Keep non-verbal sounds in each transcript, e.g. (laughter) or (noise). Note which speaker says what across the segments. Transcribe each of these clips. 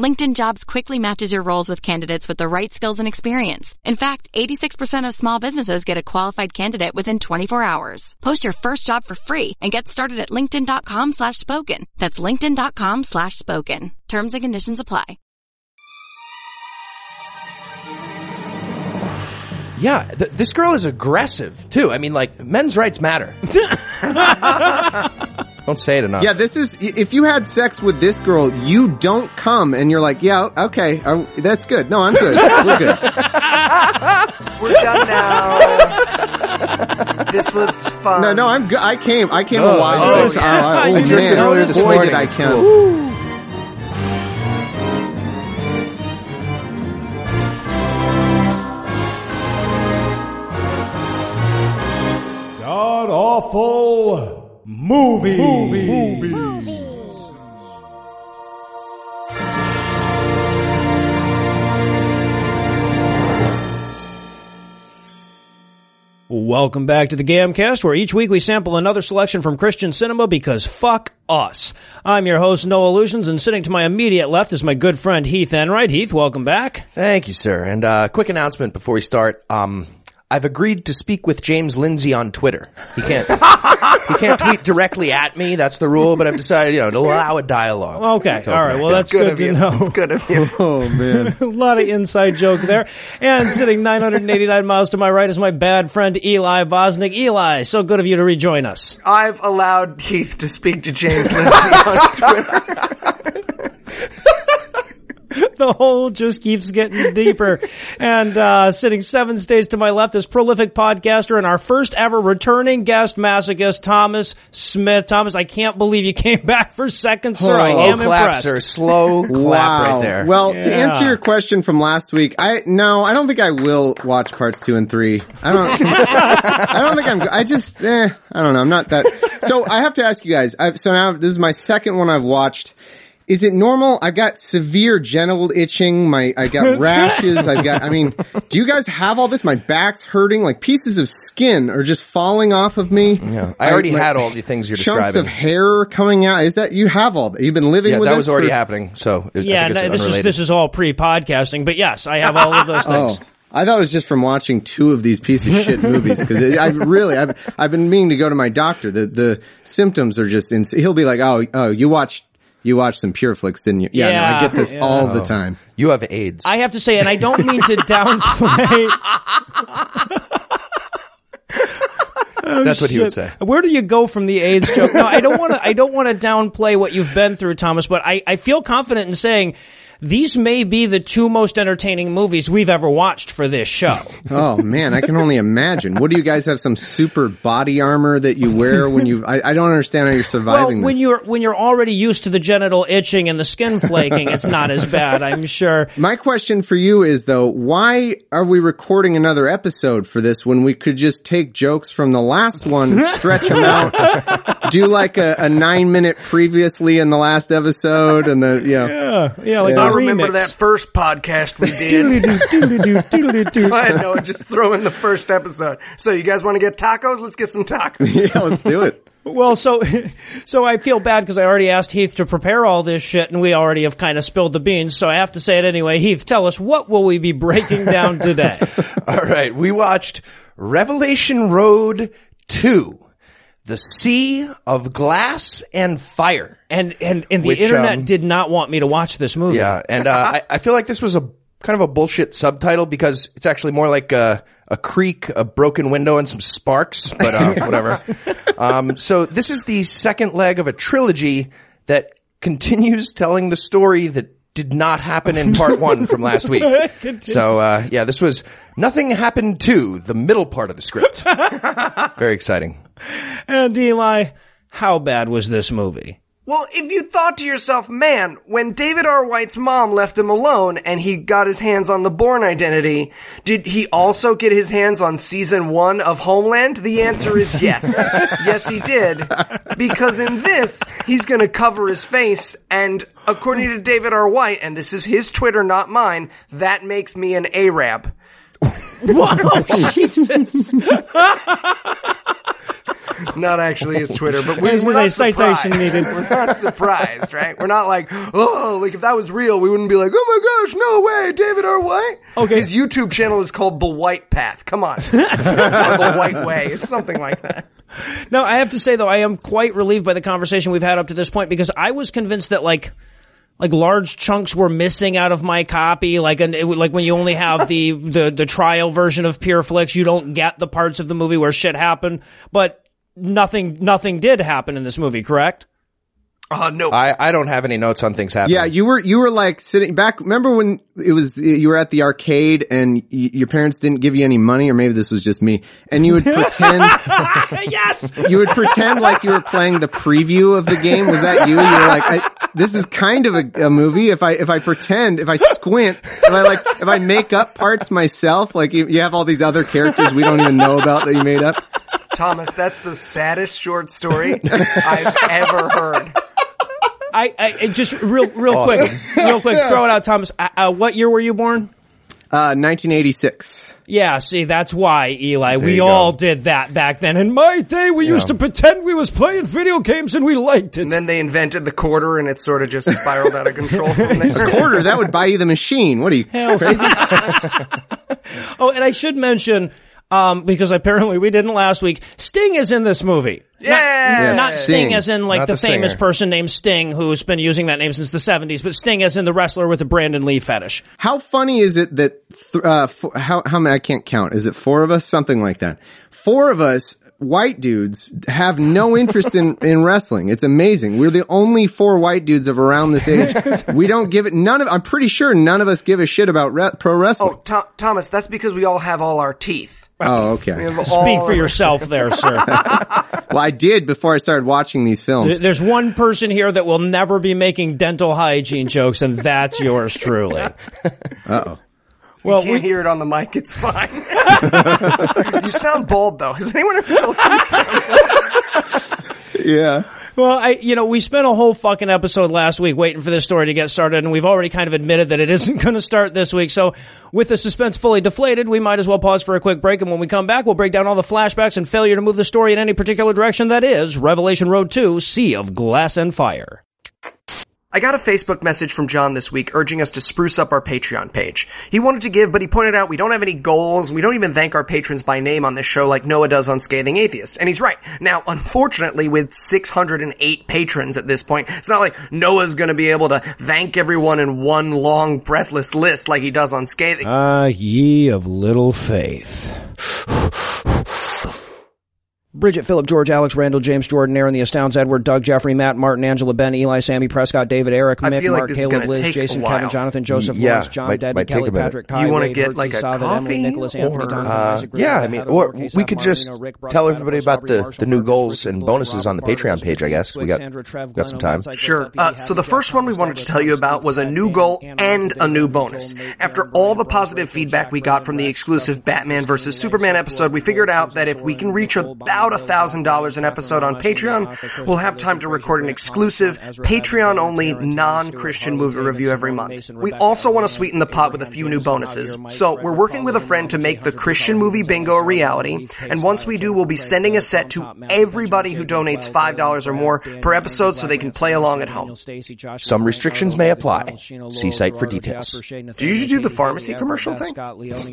Speaker 1: LinkedIn Jobs quickly matches your roles with candidates with the right skills and experience. In fact, 86% of small businesses get a qualified candidate within 24 hours. Post your first job for free and get started at linkedin.com slash spoken. That's linkedin.com slash spoken. Terms and conditions apply.
Speaker 2: Yeah, th- this girl is aggressive too. I mean, like men's rights matter. (laughs) (laughs) don't say it enough.
Speaker 3: Yeah, this is, if you had sex with this girl, you don't come and you're like, yeah, okay, uh, that's good. No, I'm good. We're good. (laughs)
Speaker 4: We're done now. this was fun.
Speaker 3: No, no, I'm good. I came, I came
Speaker 2: Oh,
Speaker 3: a while ago.
Speaker 2: oh,
Speaker 3: ago.
Speaker 2: yeah.
Speaker 3: Oh,
Speaker 2: You drank
Speaker 3: man.
Speaker 2: it earlier this
Speaker 3: Boy,
Speaker 2: morning.
Speaker 3: did I
Speaker 2: It's
Speaker 3: count.
Speaker 2: cool.
Speaker 5: God awful movie. Welcome back to the Gamcast, where each week we sample another selection from Christian cinema because fuck us. I'm your host, No Illusions, and sitting to my immediate left is my good friend Heath Enright. Heath, welcome back.
Speaker 2: Thank you, sir. And uh, quick announcement before we start. Um, I've agreed to speak with James Lindsay on Twitter. He can't. he can't tweet directly at me. That's the rule. But I've decided, you know, to allow a dialogue.
Speaker 5: Okay, all right. Well, that's
Speaker 4: good,
Speaker 5: good,
Speaker 4: of
Speaker 5: to
Speaker 4: you.
Speaker 5: know.
Speaker 4: It's good of you. (laughs)
Speaker 3: Oh, man. (laughs)
Speaker 5: a lot of inside joke there. And sitting 989 miles to my right is my bad friend Eli Bosnick. Eli, so good of you to rejoin us.
Speaker 4: I've allowed Keith to speak to James Lindsay on Twitter. (laughs) (laughs)
Speaker 5: The hole just keeps getting deeper. And uh, sitting seven states to my left is prolific podcaster and our first ever returning guest masochist, Thomas Smith. Thomas, I can't believe you came (laughs) back for seconds, sir. I
Speaker 2: Slow
Speaker 5: am
Speaker 2: clap,
Speaker 5: impressed.
Speaker 2: sir. Slow (laughs) clap
Speaker 3: wow.
Speaker 2: right there.
Speaker 3: Well, to answer your question from last week, I no, I don't think I will watch parts two and three. I don't. I don't think I'm. I just. Eh, I don't know. I'm not that. So I have to ask you guys. I've, so now this is my second one I've watched. Is it normal? I got severe genital itching. My I got rashes. I've got. I mean, do you guys have all this? My back's hurting. Like pieces of skin are just falling off of me.
Speaker 2: Yeah. I already
Speaker 3: my-
Speaker 2: had all the things you're
Speaker 3: chunks
Speaker 2: describing.
Speaker 3: of hair coming out. Is that you have all that? You've been living
Speaker 2: yeah,
Speaker 3: with
Speaker 2: that
Speaker 3: this
Speaker 2: was already
Speaker 3: for-
Speaker 2: happening. So it,
Speaker 5: yeah,
Speaker 2: I think it's
Speaker 5: no, this is this is all pre-podcasting, but yes, I have all of those (laughs)
Speaker 3: Oh,
Speaker 5: things.
Speaker 3: I thought it was just from watching two of these piece of shit movies because I've really I've I've been meaning to go to my doctor. The the symptoms are just ins- he'll be like, oh oh you watched you watched some Pure Flix, didn't you? Yeah, no, I get this
Speaker 5: yeah.
Speaker 3: all the oh. time.
Speaker 2: you have AIDS.
Speaker 5: I have to say, and I don't mean to (laughs) downplay. (laughs)
Speaker 2: That's what he would oh,
Speaker 5: say. Where do you go from the AIDS joke? No, I don't want to. I don't want to downplay what you've been through, Thomas. But I, I feel confident in saying these may be the two most entertaining movies we've ever watched for this show. (laughs)
Speaker 3: Oh man, I can only imagine. What do you guys have? Some super body armor that you wear when you? I, I don't understand how you're surviving.
Speaker 5: well,
Speaker 3: surviving
Speaker 5: when
Speaker 3: this.
Speaker 5: you're when you're already used to the genital itching and the skin flaking, it's not as bad. I'm sure. (laughs)
Speaker 3: My question for you is though, why are we recording another episode for this when we could just take jokes from the last one, stretch them out, (laughs) do like a, a nine minute previously in the last episode, and then you know,
Speaker 5: Yeah, yeah, like
Speaker 3: Yeah.
Speaker 4: I remember
Speaker 5: remix.
Speaker 4: that first podcast we did. I know, just throw in the first episode. So you guys want to get tacos? Let's get some tacos.
Speaker 3: yeah, let's do it.
Speaker 5: Well, so so I feel bad because I already asked Heath to prepare all this shit, and we already have kind of spilled the beans. So I have to say it anyway. Heath, tell us what will we be breaking down today?
Speaker 2: All right, we watched Revelation Road 2, The Sea of Glass and Fire.
Speaker 5: And and and the
Speaker 2: Which,
Speaker 5: internet
Speaker 2: um,
Speaker 5: did not want me to watch this movie.
Speaker 2: Yeah, and uh, I, I feel like this was a kind of a bullshit subtitle because it's actually more like a, a creak, a broken window, and some sparks, but uh, (laughs) whatever. Um, so this is the second leg of a trilogy that continues telling the story that did not happen in part one from last week. (laughs) So uh, yeah, this was nothing happened to the middle part of the script. (laughs) Very exciting.
Speaker 5: And Eli, how bad was this movie?
Speaker 4: Well, if you thought to yourself, man, when David R. White's mom left him alone and he got his hands on the Bourne identity, did he also get his hands on season one of Homeland? The answer is yes. (laughs) yes, he did. Because in this, he's gonna cover his face and according to David R. White, and this is his Twitter, not mine, that makes me an Arab. (laughs)
Speaker 5: Wow, Jesus. (laughs) (laughs)
Speaker 4: Not actually his Twitter, but we, we're not
Speaker 5: citation
Speaker 4: surprised.
Speaker 5: needed.
Speaker 4: We're not surprised, right? We're not like, oh, like if that was real, we wouldn't be like, oh my gosh, no way, David R. White.
Speaker 5: Okay.
Speaker 4: His YouTube channel is called The White Path. Come on. Or (laughs) the White Way. It's something like that.
Speaker 5: No, I have to say though, I am quite relieved by the conversation we've had up to this point because I was convinced that like, like large chunks were missing out of my copy. Like, an, it, like when you only have the, (laughs) the, the trial version of Pureflix, you don't get the parts of the movie where shit happened, but nothing, nothing did happen in this movie, correct?
Speaker 4: Uh, no.
Speaker 2: I, I don't have any notes on things happening.
Speaker 3: Yeah, you were you were like sitting back. Remember when it was you were at the arcade and y- your parents didn't give you any money, or maybe this was just me, and you would pretend (laughs)
Speaker 5: yes!
Speaker 3: you would pretend like you were playing the preview of the game. Was that you? You were like, I, this is kind of a, a movie. If I if I pretend, if I squint, if I like, if I make up parts myself, like you, you have all these other characters we don't even know about that you made up.
Speaker 4: Thomas, that's the saddest short story I've ever heard.
Speaker 5: I, I just real, real quick, real quick, throw it out, Thomas. Uh, uh, what year were you born?
Speaker 3: Uh, 1986.
Speaker 5: Yeah, see, that's why, Eli. we all did that back then. In my day, we used to pretend we was playing video games and we liked it.
Speaker 4: And then they invented the quarter and it sort of just spiraled out of control from (laughs) there.
Speaker 3: Quarter that would buy you the machine. What are you?
Speaker 5: Hell, (laughs) oh, and I should mention, um, because apparently we didn't last week, Sting is in this movie.
Speaker 4: Yeah.
Speaker 3: Yes.
Speaker 5: Not Sting
Speaker 3: Sting.
Speaker 5: as in like
Speaker 2: Not
Speaker 5: the,
Speaker 2: the
Speaker 5: famous person named Sting who's been using that name since the 70s, but Sting as in the wrestler with the Brandon Lee fetish.
Speaker 3: How funny is it that th- uh, f- how how many I can't count? Is it four of us? Something like that. Four of us white dudes have no interest in in wrestling. It's amazing. We're the only four white dudes of around this age. (laughs) We don't give it. None of. I'm pretty sure none of us give a shit about re- pro wrestling.
Speaker 4: Oh, Tho- Thomas, that's because we all have all our teeth.
Speaker 3: Oh, okay.
Speaker 5: Speak for yourself there, sir. (laughs)
Speaker 3: Well, I did before I started watching these films.
Speaker 5: There's one person here that will never be making dental hygiene jokes, and that's yours truly.
Speaker 3: Uh oh.
Speaker 5: Well, you
Speaker 4: Can't
Speaker 5: we,
Speaker 4: hear it on the mic. It's fine. (laughs) (laughs) you sound bald though. Has anyone ever told you you sound
Speaker 3: Yeah.
Speaker 5: well, I, you know, we spent a whole fucking episode last week waiting for this story to get started, and we've already kind of admitted that it isn't (laughs) going to start this week. So, with the suspense fully deflated, we might as well pause for a quick break. And when we come back, we'll break down all the flashbacks and failure to move the story in any particular direction. That is Revelation Road 2, Sea of Glass and Fire.
Speaker 4: I got a Facebook message from John this week urging us to spruce up our Patreon page. He wanted to give, but he pointed out we don't have any goals. We don't even thank our patrons by name on this show like Noah does on Scathing Atheist. And he's right. Now, unfortunately, with 608 patrons at this point, it's not like Noah's gonna be able to thank everyone in one long, breathless list like he does on Scathing.
Speaker 5: Ah, ye of little faith. Bridget, Philip, George, Alex, Randall, James, Jordan, Aaron, the Astounds, Edward, Doug, Jeffrey, Matt, Martin, Angela, Ben, Eli, Sammy, Prescott, David, Eric, Mick,
Speaker 4: like
Speaker 5: Mark, Caleb, Liz, Jason. Kevin, Jonathan, Joseph,
Speaker 2: Yeah,
Speaker 5: Lawrence, John,
Speaker 2: might-
Speaker 5: Debbie,
Speaker 2: might
Speaker 5: Kelly,
Speaker 2: a minute.
Speaker 4: You wanna get
Speaker 5: Hertz,
Speaker 4: like a
Speaker 5: Savin,
Speaker 4: coffee,
Speaker 5: Emily, Nicholas, Anthony,
Speaker 4: or-
Speaker 5: Donovan,
Speaker 2: Uh,
Speaker 5: Isaac,
Speaker 2: yeah, I mean,
Speaker 5: Heather,
Speaker 2: or
Speaker 5: Lowercase,
Speaker 2: we could
Speaker 5: Martin,
Speaker 2: just
Speaker 5: Reno, Rick, Brock,
Speaker 2: tell
Speaker 5: Platypus,
Speaker 2: everybody about
Speaker 5: Aubrey,
Speaker 2: the-
Speaker 5: Marshall,
Speaker 2: the new goals
Speaker 5: Rick,
Speaker 2: and
Speaker 5: Blue,
Speaker 2: bonuses on the Patreon page, I guess. We got-
Speaker 5: Sandra, Trev,
Speaker 2: got some time.
Speaker 4: Sure. Uh, so the first one we wanted to tell you about was a new goal and a new bonus. After all the positive feedback we got from the exclusive Batman
Speaker 5: Stephen,
Speaker 4: vs. Superman episode, we figured out that if we can
Speaker 5: Stephen,
Speaker 4: reach
Speaker 5: Nicole,
Speaker 4: about a thousand dollars an episode on Patreon, we'll have time to record an exclusive
Speaker 5: Thomas, Ezra, Patrick,
Speaker 4: Patreon only
Speaker 5: Terrence,
Speaker 4: non-Christian movie review every month. We also want to sweeten the pot with a few new bonuses. So we're working with a friend to make the Christian movie bingo a reality. And once we do, we'll be sending a set to everybody who donates five dollars or more per episode, so they can play along at home.
Speaker 2: Some restrictions may apply. See site for details.
Speaker 4: Do you do the pharmacy commercial thing?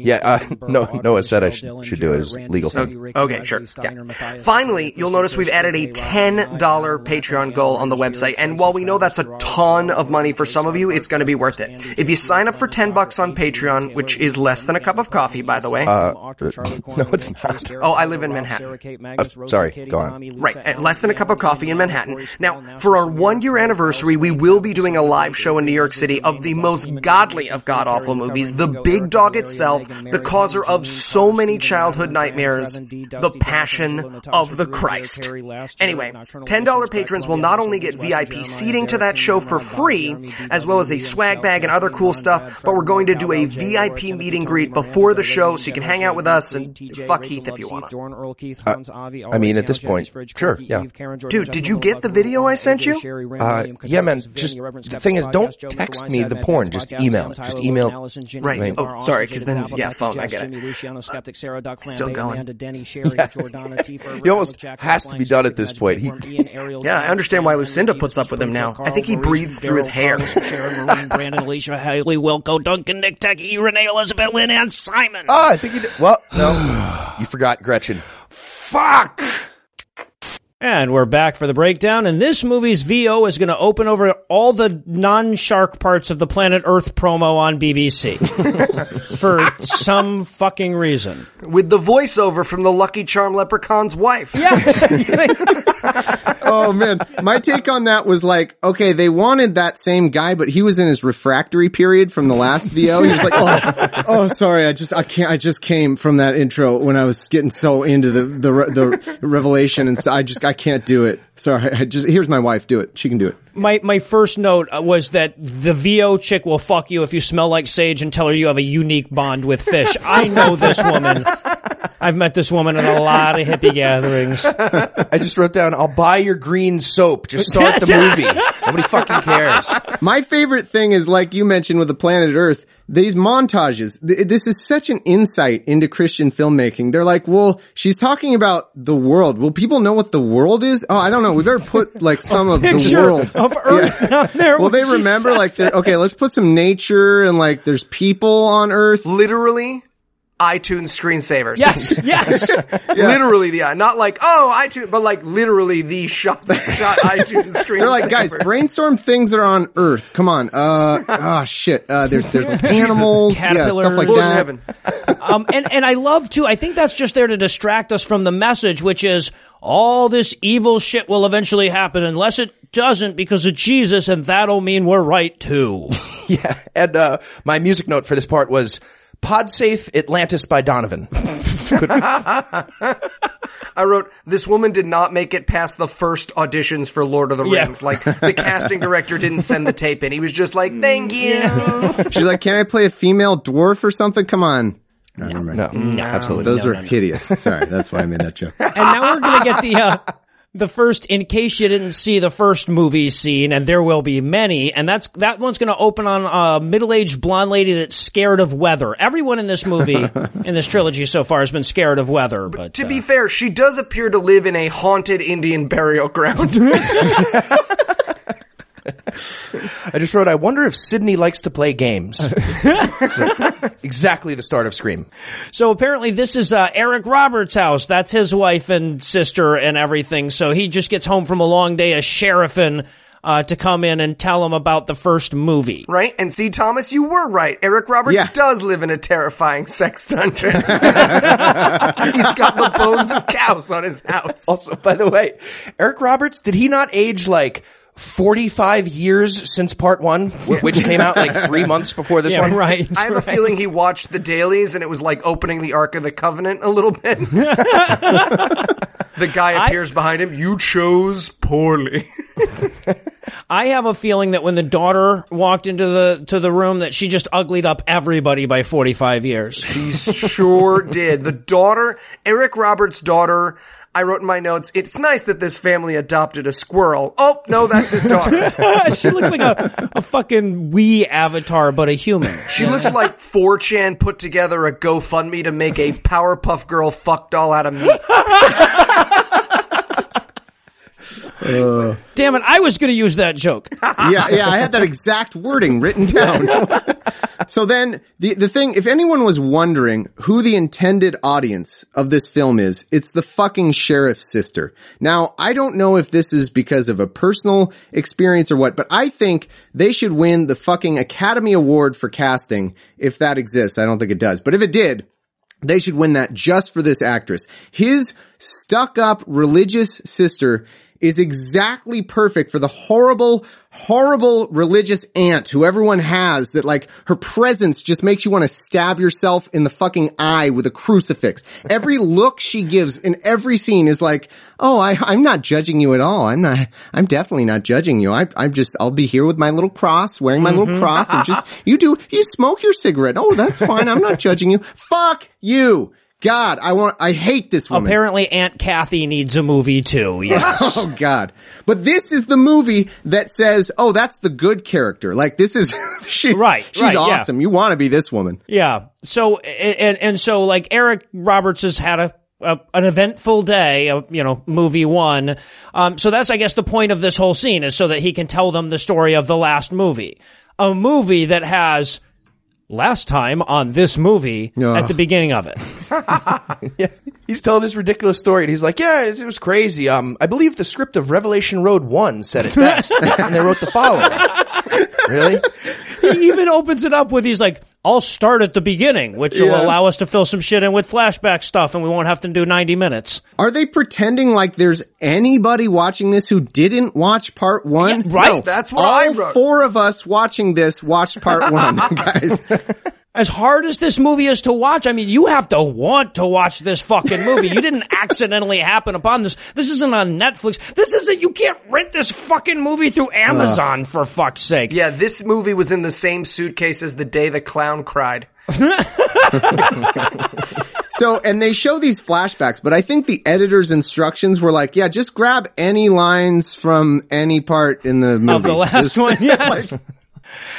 Speaker 2: Yeah, uh, (laughs) no- Noah said I should- should do it.
Speaker 5: Randy,
Speaker 2: legal thing.
Speaker 4: Okay, sure. Yeah.
Speaker 5: Matthias,
Speaker 4: Finally, you'll notice we've added a
Speaker 5: Christian, Ray, Robert,
Speaker 4: $10 Patreon goal on the website. And while we know that's a ton of money for some of you, it's going to be worth it. If you sign up for 10 bucks on Patreon, which is less than a cup of coffee, by the way.
Speaker 2: Uh, (laughs) no, it's not.
Speaker 4: Oh, I live in Manhattan.
Speaker 5: Sarah, Kate, Magnus,
Speaker 2: Uh, sorry, go on.
Speaker 4: Right, at less than a cup of coffee in Manhattan. Now, for our one year anniversary, we will be doing a live show in New York City of the most godly of god awful movies, The Big Dog itself, the causer of so many childhood nightmares, The Passion of the Christ. Anyway, $10 patrons will not only get VIP seating to that show for free, as well as a swag bag and other cool stuff, but we're going to do a VIP meet and greet before the show so you can hang out with us and fuck Heath if you want.
Speaker 2: Uh, I mean, at this point, sure, yeah.
Speaker 4: Dude, did you get the video I sent you?
Speaker 2: Uh, yeah, man. Just the thing is, don't text me the porn. Just email. it. Just email.
Speaker 4: Right. Oh, sorry, because then, yeah, phone, I get it. Still going.
Speaker 2: He almost has to be done at this point. He- (laughs)
Speaker 4: Yeah, I understand why Lucinda puts up with him now. I think he breathes through his hair.
Speaker 5: Sharon, (laughs) Maureen, Brandon, Alicia, Haley, Wilco, Duncan, Nick, Techie, Renee, Elizabeth, Lynn, and Simon.
Speaker 2: Ah, I think he did. Well, no, you forgot Gretchen. Fuck.
Speaker 5: And we're back for the breakdown. And this movie's VO is going to open over all the non-shark parts of the planet Earth promo on BBC (laughs) for some fucking reason.
Speaker 4: With the voiceover from the Lucky Charm Leprechaun's wife.
Speaker 5: Yes. (laughs)
Speaker 3: oh man, my take on that was like, okay, they wanted that same guy, but he was in his refractory period from the last VO. He was like, oh, oh, sorry, I just, I can't, I just came from that intro when I was getting so into the the the revelation, and so I just, I can't do it. Sorry, I just here's my wife, do it. She can do it.
Speaker 5: my my first note uh, was that the VO chick will fuck you if you smell like sage and tell her you have a unique bond with fish. I know this woman. I've met this woman at a lot of hippie gatherings. (laughs)
Speaker 2: I just wrote down, I'll buy your green soap. Just start the (laughs) movie. Nobody fucking cares.
Speaker 3: My favorite thing is like you mentioned with the planet Earth, these montages. Th- This is such an insight into Christian filmmaking. They're like, well, she's talking about the world. Will people know what the world is? Oh, I don't know. We better put like some of the world.
Speaker 5: of Earth (laughs) out there.
Speaker 3: Will they remember like,
Speaker 5: it.
Speaker 3: there- okay, let's put some nature and like there's people on Earth.
Speaker 4: Literally, iTunes screensavers.
Speaker 5: Yes, (laughs) yes.
Speaker 4: Literally the, not like, oh, iTunes, but like literally the shot, (laughs) shot iTunes screensavers.
Speaker 3: They're like, guys, brainstorm things that are on Earth. Come on. Uh, oh shit. Uh, there's, there's like (laughs) animals. Yeah, stuff like
Speaker 5: Caterpillars.
Speaker 3: That.
Speaker 5: um, and and I love too. I think that's just there to distract us from the message, which is all this evil shit will eventually happen unless it doesn't because of Jesus, and that'll mean we're right too.
Speaker 2: Yeah. And, uh, my music note for this part was Podsafe Atlantis by Donovan. (laughs)
Speaker 4: I wrote, this woman did not make it past the first auditions for Lord of the
Speaker 5: Yeah.
Speaker 4: Rings. Like, the casting director didn't send the tape in. He was just like, thank you. (laughs)
Speaker 3: She's like, can I play a female dwarf or something? Come on. No, never mind.
Speaker 2: No, absolutely.
Speaker 3: Those are hideous. Sorry, that's why I made that joke.
Speaker 5: and now we're gonna get the uh, the first. In case you didn't see the first movie scene, and there will be many, and that's that one's gonna open on a middle aged blonde lady that's scared of weather. Everyone in this movie, (laughs) in this trilogy so far, has been scared of weather. But,
Speaker 4: To
Speaker 5: uh,
Speaker 4: be fair, she does appear to live in a haunted Indian burial ground. (laughs) (laughs) (laughs)
Speaker 2: I just wrote, I wonder if Sydney likes to play games. So, (laughs) exactly the start of Scream.
Speaker 5: So apparently this is uh, Eric Roberts' house. That's his wife and sister and everything. So he just gets home from a long day of sheriffing uh, to come in and tell him about the first movie.
Speaker 4: right? And see, Thomas, you were right. Eric Roberts
Speaker 3: Yeah.
Speaker 4: does live in a terrifying sex dungeon. (laughs) He's got the bones of cows on his house.
Speaker 2: Also, by the way, Eric Roberts, did he not age like 45 years since part one, which came out like three (laughs) months before this
Speaker 5: Yeah,
Speaker 2: one?
Speaker 5: right.
Speaker 4: I have a feeling he watched the dailies and it was like opening the Ark of the Covenant a little bit. (laughs) the guy appears behind him. You chose poorly. (laughs)
Speaker 5: I have a feeling that when the daughter walked into the to the room, that she just uglied up everybody by forty five years.
Speaker 4: She sure did. The daughter, Eric Roberts' daughter, I wrote in my notes, it's nice that this family adopted a squirrel. Oh, no, that's his daughter. (laughs)
Speaker 5: she looks like a, a fucking Wii avatar, but a human.
Speaker 4: She looks like 4chan put together a GoFundMe to make a Powerpuff Girl fuck doll out of meat. (laughs) Uh.
Speaker 5: Damn it! I was going to use that joke. (laughs)
Speaker 3: yeah, yeah, I had that exact wording written (laughs) down. so then the the thing, if anyone was wondering who the intended audience of this film is, it's the fucking sheriff's sister. Now, I don't know if this is because of a personal experience or what, but I think they should win the fucking Academy Award for casting if that exists. I don't think it does, but if it did, they should win that just for this actress. His stuck up religious sister is exactly perfect for the horrible, horrible religious aunt who everyone has that like her presence just makes you want to stab yourself in the fucking eye with a crucifix. Every (laughs) look she gives in every scene is like, oh, I, I'm not judging you at all. I'm not, I'm definitely not judging you. I, I'm just, I'll be here with my little cross, wearing my little mm-hmm. cross and just, (laughs) you do, you smoke your cigarette. Oh, that's fine. I'm not (laughs) judging you. Fuck you. God, I want, I hate this woman.
Speaker 5: Apparently, Aunt Kathy needs a movie too. (laughs) Yes.
Speaker 3: Oh God. But this is the movie that says, oh, that's the good character. Like this is, (laughs) she's,
Speaker 5: Right,
Speaker 3: she's
Speaker 5: right, yeah.
Speaker 3: awesome. You want to be this woman.
Speaker 5: Yeah. So and and so like Eric Roberts has had a. a an eventful day, uh, you know, movie one. Um, so that's, I guess, the point of this whole scene is so that he can tell them the story of the last movie. A movie that has last time on this movie
Speaker 3: Ugh.
Speaker 5: at the beginning of it. (laughs)
Speaker 2: Yeah. He's telling this ridiculous story and he's like, yeah, it, it was crazy. Um, I believe the script of Revelation Road 1 said it best. (laughs) and they wrote the following. really?
Speaker 5: he even opens it up with he's like, I'll start at the beginning, which will
Speaker 3: Yeah.
Speaker 5: allow us to fill some shit in with flashback stuff and we won't have to do 90 minutes.
Speaker 3: Are they pretending like there's anybody watching this who didn't watch part one?
Speaker 5: Yeah, right.
Speaker 3: No.
Speaker 4: That's what
Speaker 3: All
Speaker 4: I wrote.
Speaker 3: four of us watching this watched part one, (laughs) guys.
Speaker 5: As hard as this movie is to watch, I mean, you have to want to watch this fucking movie. You didn't (laughs) accidentally happen upon this. This isn't on Netflix. This isn't, you can't rent this fucking movie through Amazon for fuck's sake.
Speaker 4: Yeah, this movie was in the same suitcase as the day the clown cried. (laughs)
Speaker 3: So, and they show these flashbacks, but I think the editor's instructions were like, yeah, just grab any lines from any part in the movie.
Speaker 5: of the last
Speaker 3: Just-
Speaker 5: one. (laughs) Yes.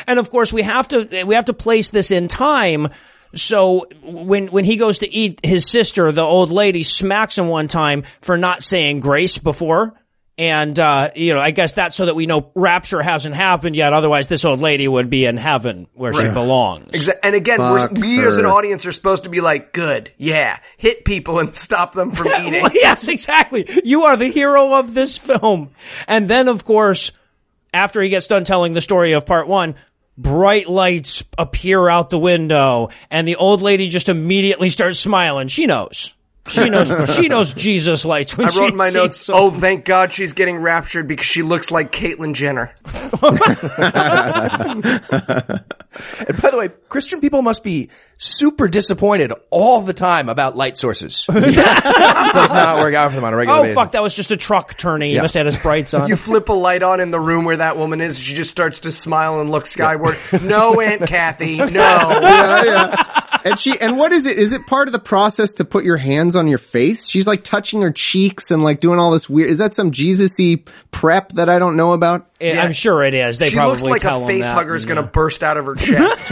Speaker 5: And of course, we have to we have to place this in time. So when when he goes to eat, his sister, the old lady, smacks him one time for not saying grace before. And, uh, you know, I guess that's so that we know rapture hasn't happened yet. Otherwise, this old lady would be in heaven where she belongs.
Speaker 4: Exa- and again, we're,
Speaker 3: Fuck
Speaker 4: we as an audience are supposed to be like, good, yeah, hit people and (laughs) stop them from (laughs) eating.
Speaker 5: Well, yes, exactly. You are the hero of this film. And then, of course, after he gets done telling the story of part one, bright lights appear out the window and the old lady just immediately starts smiling. She knows. She knows. she knows Jesus lights when
Speaker 4: I wrote in my notes,
Speaker 5: some-
Speaker 4: oh, thank God she's getting raptured because she looks like Caitlyn Jenner. (laughs) (laughs)
Speaker 2: And by the way, Christian people must be super disappointed all the time about light sources. (laughs) Does not work out for them on a regular
Speaker 5: Oh
Speaker 2: basis.
Speaker 5: fuck! That was just a truck turning. He
Speaker 2: Yeah.
Speaker 5: must have had his brights (laughs) on.
Speaker 4: You flip a light on in the room where that woman is, she just starts to smile and look skyward. (laughs) no, Aunt Kathy, no.
Speaker 3: yeah, yeah. And she, and what is it? Is it part of the process to put your hands on your face? She's like touching her cheeks and like doing all this weird, is that some Jesus-y prep that I don't know about?
Speaker 5: I'm sure it is. They
Speaker 4: She
Speaker 5: probably
Speaker 4: looks like
Speaker 5: tell
Speaker 4: a
Speaker 5: him
Speaker 4: face
Speaker 5: that.
Speaker 4: hugger is going to burst out of her chest.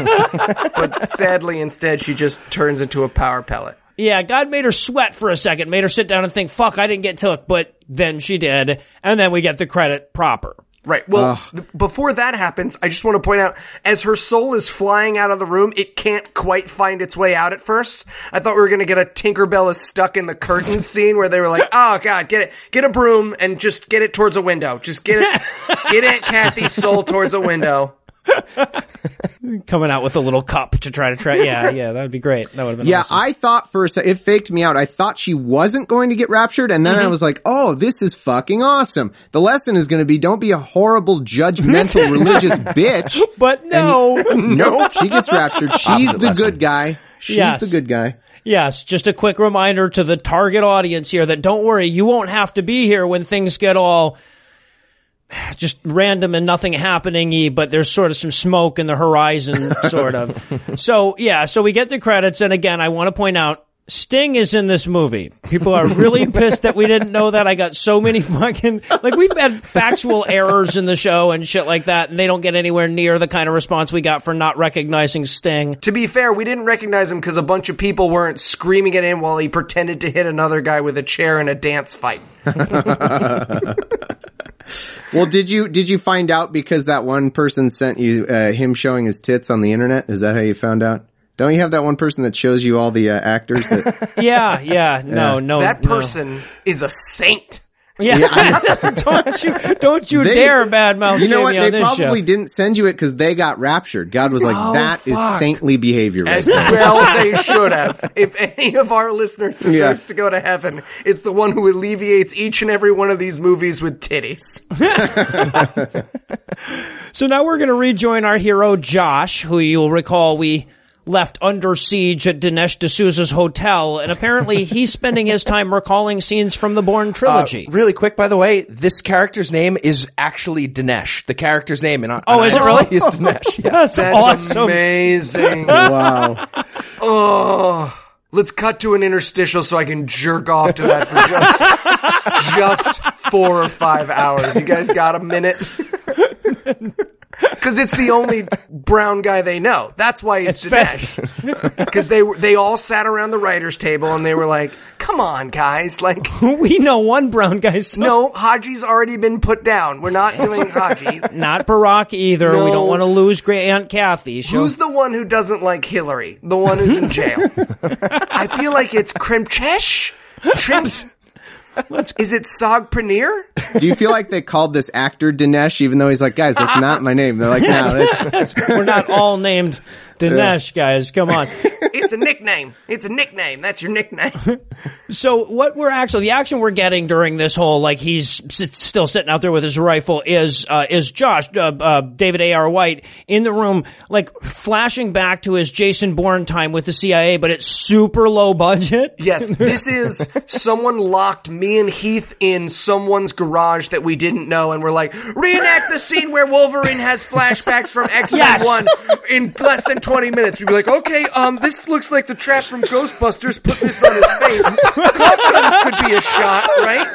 Speaker 4: But sadly, instead, she just turns into a power pellet.
Speaker 5: Yeah, God made her sweat for a second, made her sit down and think, fuck, I didn't get took, but then she did. And then we get the credit proper.
Speaker 4: Right. Well, th- before that happens, I just want to point out, as her soul is flying out of the room, it can't quite find its way out at first. I thought we were going to get a Tinkerbell is stuck in the curtains (laughs) scene where they were like, "Oh God, get it, get a broom and just get it towards a window. Just get it, get Aunt Kathy's soul towards a window." (laughs)
Speaker 5: Coming out with a little cup to try to try. Yeah, yeah, that would be great. That would have been
Speaker 3: Yeah,
Speaker 5: awesome.
Speaker 3: I thought for a second, it faked me out. I thought she wasn't going to get raptured, and then I mm-hmm. was like, oh, this is fucking awesome. The lesson is going to be don't be a horrible, judgmental, (laughs) religious bitch.
Speaker 5: But no. (laughs)
Speaker 3: No, she gets raptured. She's
Speaker 2: Opposite
Speaker 3: the
Speaker 2: lesson.
Speaker 3: good guy. She's
Speaker 5: Yes.
Speaker 3: the good guy.
Speaker 5: Yes, just a quick reminder to the target audience here that don't worry, you won't have to be here when things get all (sighs) just random and nothing happening y, but there's sort of some smoke in the horizon, (laughs) sort of. So, yeah, so we get the credits, and again, I want to point out, Sting is in this movie. People are really (laughs) pissed that we didn't know that. I got so many fucking, like, we've had factual errors in the show and shit like that, and they don't get anywhere near the kind of response we got for not recognizing Sting.
Speaker 4: To be fair, we didn't recognize him because a bunch of people weren't screaming at him while he pretended to hit another guy with a chair in a dance fight. (laughs)
Speaker 3: Well, did you did you find out because that one person sent you uh, him showing his tits on the internet? Is that how you found out? Don't you have that one person that shows you all the uh, actors? That (laughs)
Speaker 5: Yeah, yeah, no, no.
Speaker 4: that
Speaker 5: no.
Speaker 4: person is a saint.
Speaker 5: Yeah, don't (laughs) you don't you
Speaker 3: They-
Speaker 5: dare badmouth
Speaker 3: You know
Speaker 5: Jamie
Speaker 3: what? They probably
Speaker 5: show.
Speaker 3: didn't send you it because they got raptured. God was like,
Speaker 4: Oh,
Speaker 3: "That is
Speaker 4: fuck.
Speaker 3: saintly behavior." Right
Speaker 4: As
Speaker 3: there.
Speaker 4: well (laughs) they should have. If any of our listeners deserves
Speaker 3: Yeah.
Speaker 4: to go to heaven, it's the one who alleviates each and every one of these movies with titties. (laughs)
Speaker 5: So now we're going to rejoin our hero Josh, who you'll recall we left under siege at Dinesh D'Souza's hotel, and apparently (laughs) he's spending his time recalling scenes from the Bourne trilogy.
Speaker 2: Uh, really quick, by the way, this character's name is actually Dinesh. The character's name in
Speaker 5: Oh, is it really?
Speaker 2: is Dinesh. (laughs) Yeah.
Speaker 5: That's,
Speaker 4: That's
Speaker 5: awesome.
Speaker 4: amazing. (laughs)
Speaker 3: wow.
Speaker 4: oh, let's cut to an interstitial so I can jerk off to that for just, just four or five hours. You guys got a minute? (laughs) Because it's the only brown guy they know. That's why he's
Speaker 5: It's
Speaker 4: Dinesh. Because they were- they all sat around the writers' table and they were like, "Come on, guys! Like, (laughs)
Speaker 5: we know one brown guy. So
Speaker 4: no, Haji's already been put down. We're not doing Haji. (laughs)
Speaker 5: Not Barack either. We don't want to lose great Aunt Kathy. She'll-
Speaker 4: Who's the one who doesn't like Hillary? The one who's in jail. I feel like it's Krimchesh. Trims. Is it Saag Paneer?
Speaker 3: Do you feel like they called this actor Dinesh, even though he's like, "Guys, that's not my name"? They're like, (laughs) "No, that's,
Speaker 5: We're not all named Dinesh, guys. Come on. (laughs)
Speaker 4: It's a nickname. It's a nickname. That's your nickname. (laughs)
Speaker 5: So what we're actually the action we're getting during this whole like he's s- still sitting out there with his rifle is uh, is Josh uh, uh, David A R White in the room like flashing back to his Jason Bourne time with the CIA, but it's super low budget. (laughs)
Speaker 4: Yes, this is someone locked me and Heath in someone's garage that we didn't know, and we're like, reenact the scene where Wolverine has flashbacks from X Men
Speaker 5: Yes.
Speaker 4: One in less than twenty minutes. We'd be like, okay, um, this looks like the trap from Ghostbusters. Put this on his face. Confidence could be a shot, right?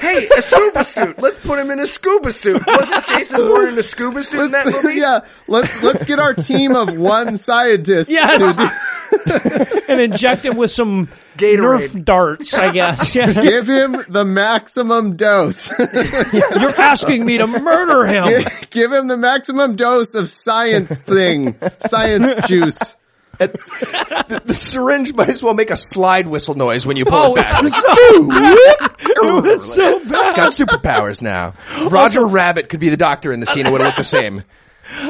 Speaker 4: Hey, a scuba suit. Let's put him in a scuba suit. Wasn't Jason Bourne in a scuba suit in that movie?
Speaker 3: yeah." Let's let's get our team of one scientist.
Speaker 5: Yes.
Speaker 3: to do- (laughs)
Speaker 5: and inject him with some
Speaker 4: Gatorade.
Speaker 5: Nerf darts, I guess. Yeah. (laughs)
Speaker 3: give (laughs) him the maximum dose. (laughs)
Speaker 5: You're asking me to murder him.
Speaker 3: give him the maximum dose of science thing, science juice.
Speaker 2: The syringe might as well make a slide whistle noise when you pull
Speaker 5: Oh,
Speaker 2: it back.
Speaker 5: it's so, it's so
Speaker 2: It's
Speaker 5: bad.
Speaker 2: got superpowers now. Roger Rabbit could be the doctor in the scene. It would have looked the same.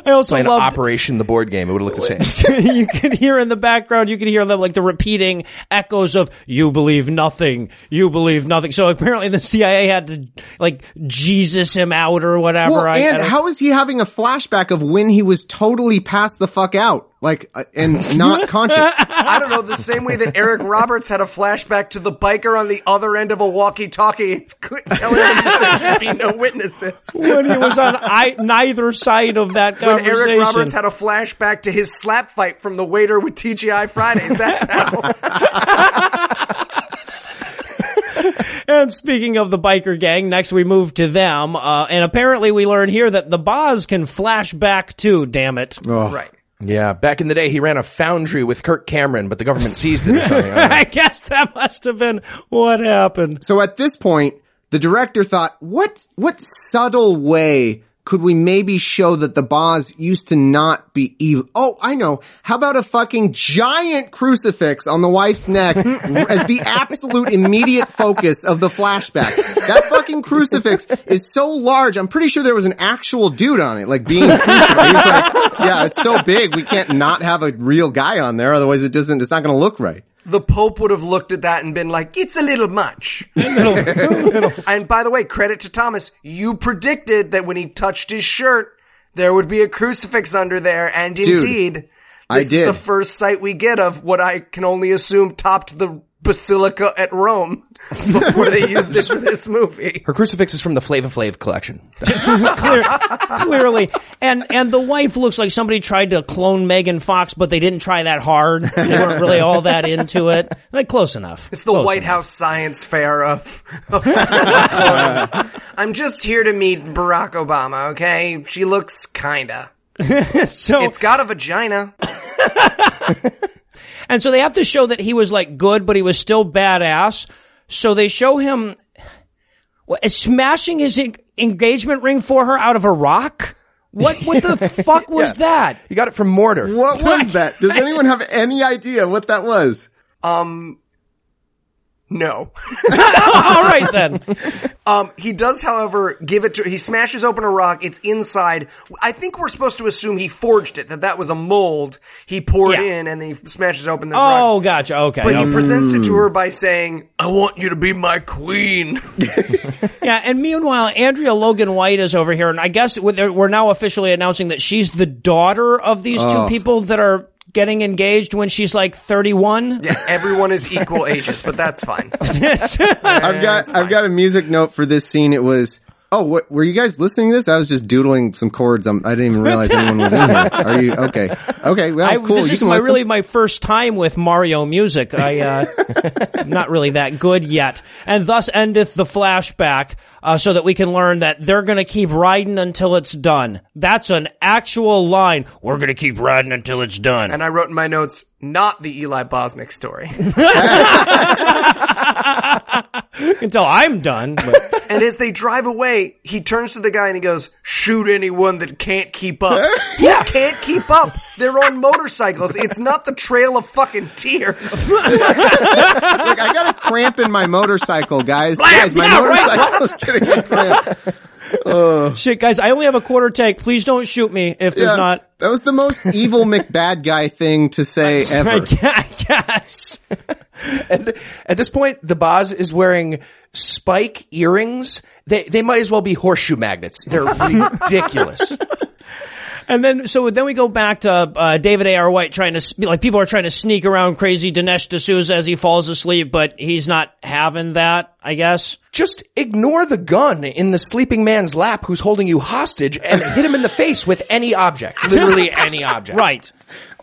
Speaker 5: I also
Speaker 2: Playing
Speaker 5: love
Speaker 2: Operation the board game. It would have looked the same. (laughs)
Speaker 5: you can hear in the background, you can hear them like the repeating echoes of "You believe nothing, you believe nothing." So apparently, the CIA had to like Jesus him out or whatever.
Speaker 3: Well,
Speaker 5: I- I
Speaker 3: and
Speaker 5: don't-
Speaker 3: how is he having a flashback of when he was totally passed the fuck out, like, uh, and not (laughs) conscious?
Speaker 4: I don't know, the same way that Eric Roberts had a flashback to the biker on the other end of a walkie-talkie it's cl- telling him there should be no witnesses.
Speaker 5: when he was on I, neither side of that
Speaker 4: When. Eric Roberts had a flashback to his slap fight from the waiter with TGI Fridays, that's how. (laughs)
Speaker 5: and speaking of the biker gang, next we move to them, uh, and apparently we learn here that the Boz can flash back too. Damn it!
Speaker 4: right.
Speaker 2: Yeah, back in the day, he ran a foundry with Kirk Cameron, but the government seized it. I. (laughs)
Speaker 5: I guess that must have been what happened.
Speaker 3: So at this point, the director thought, what, what subtle way could we maybe show that the Boz used to not be evil? Oh, I know. How about a fucking giant crucifix on the wife's neck (laughs) as the absolute immediate focus of the flashback? That fucking crucifix is so large. I'm pretty sure there was an actual dude on it, like being (laughs) crucified. Like, yeah, it's so big. We can't not have a real guy on there. Otherwise it doesn't, it's not going to look right.
Speaker 4: The Pope would have looked at that and been like, it's a little much. (laughs) (laughs) and by the way, credit to Thomas, you predicted that when he touched his shirt, there would be a crucifix under there, and
Speaker 3: Dude,
Speaker 4: indeed, this is the first sight we get of what I can only assume topped the Basilica at Rome (laughs) before they used it for this movie.
Speaker 2: Her crucifix is from the Flava Flav collection. (laughs)
Speaker 5: Clear, clearly, and and the wife looks like somebody tried to clone Megan Fox, but they didn't try that hard. They weren't really all that into it. Like close enough.
Speaker 4: It's the
Speaker 5: Close
Speaker 4: White
Speaker 5: enough.
Speaker 4: House science fair of. of (laughs) I'm just here to meet Barack Obama. Okay, she looks kinda.
Speaker 5: So
Speaker 4: It's got a vagina.
Speaker 5: and so they have to show that he was like good, but he was still badass. So they show him smashing his engagement ring for her out of a rock. What what the (laughs) fuck was that?
Speaker 2: You got it from Mordor.
Speaker 3: What (laughs) was that? Does anyone have any idea what that was?
Speaker 4: Um, No. (laughs)
Speaker 5: All right then.
Speaker 4: Um, he does, however, give it to, he smashes open a rock. It's inside. I think we're supposed to assume he forged it, that that was a mold he poured
Speaker 5: Yeah.
Speaker 4: in and then he smashes open this rock.
Speaker 5: Oh, gotcha. Okay.
Speaker 4: But
Speaker 5: Okay.
Speaker 4: he presents it to her by saying, I want you to be my queen. (laughs)
Speaker 5: Yeah, and meanwhile, Andrea Logan White is over here, and I guess we're we're now officially announcing that she's the daughter of these two people that are getting engaged when she's like 31.
Speaker 4: yeah, everyone is equal ages, but that's fine. (laughs) Yes. (laughs)
Speaker 3: I've got I've got a music note for this scene. It was oh, what, were you guys listening to this? I was just doodling some chords. Um, I didn't even realize anyone was in here. Are you okay? Okay, well,
Speaker 5: I,
Speaker 3: cool.
Speaker 5: This
Speaker 3: you
Speaker 5: is my
Speaker 3: listen.
Speaker 5: really my first time with Mario music. I uh, I'm (laughs) not really that good yet, and thus endeth the flashback, uh, so that we can learn that they're going to keep riding until it's done. That's an actual line. We're going to keep riding until it's done.
Speaker 4: And I wrote in my notes, not the Eli Bosnick story. (laughs) (laughs)
Speaker 5: until I'm done. But
Speaker 4: And as they drive away, he turns to the guy and he goes, shoot anyone that can't keep up. (laughs) Who can't keep up? They're on motorcycles. It's not the trail of fucking tears.
Speaker 3: Look, I got a cramp in my motorcycle, guys. guys, my
Speaker 5: Yeah, right.
Speaker 3: motorcycle's getting a (laughs) cramp. (laughs) Uh.
Speaker 5: shit, guys, I only have a quarter tank. Please don't shoot me if there's
Speaker 3: Yeah,
Speaker 5: not.
Speaker 3: that was the most evil McBad guy thing to say (laughs)
Speaker 5: I
Speaker 3: ever.
Speaker 5: gu- I guess.
Speaker 2: And at this point, the Boz is wearing spike earrings. They they might as well be horseshoe magnets. They're ridiculous.
Speaker 5: And then, so then we go back to uh, David A. R. White trying to s- like people are trying to sneak around crazy Dinesh D'Souza as he falls asleep, but he's not having that. I guess.
Speaker 2: Just ignore the gun in the sleeping man's lap who's holding you hostage and hit him in the face with any object. (laughs) Literally any object.
Speaker 5: Right.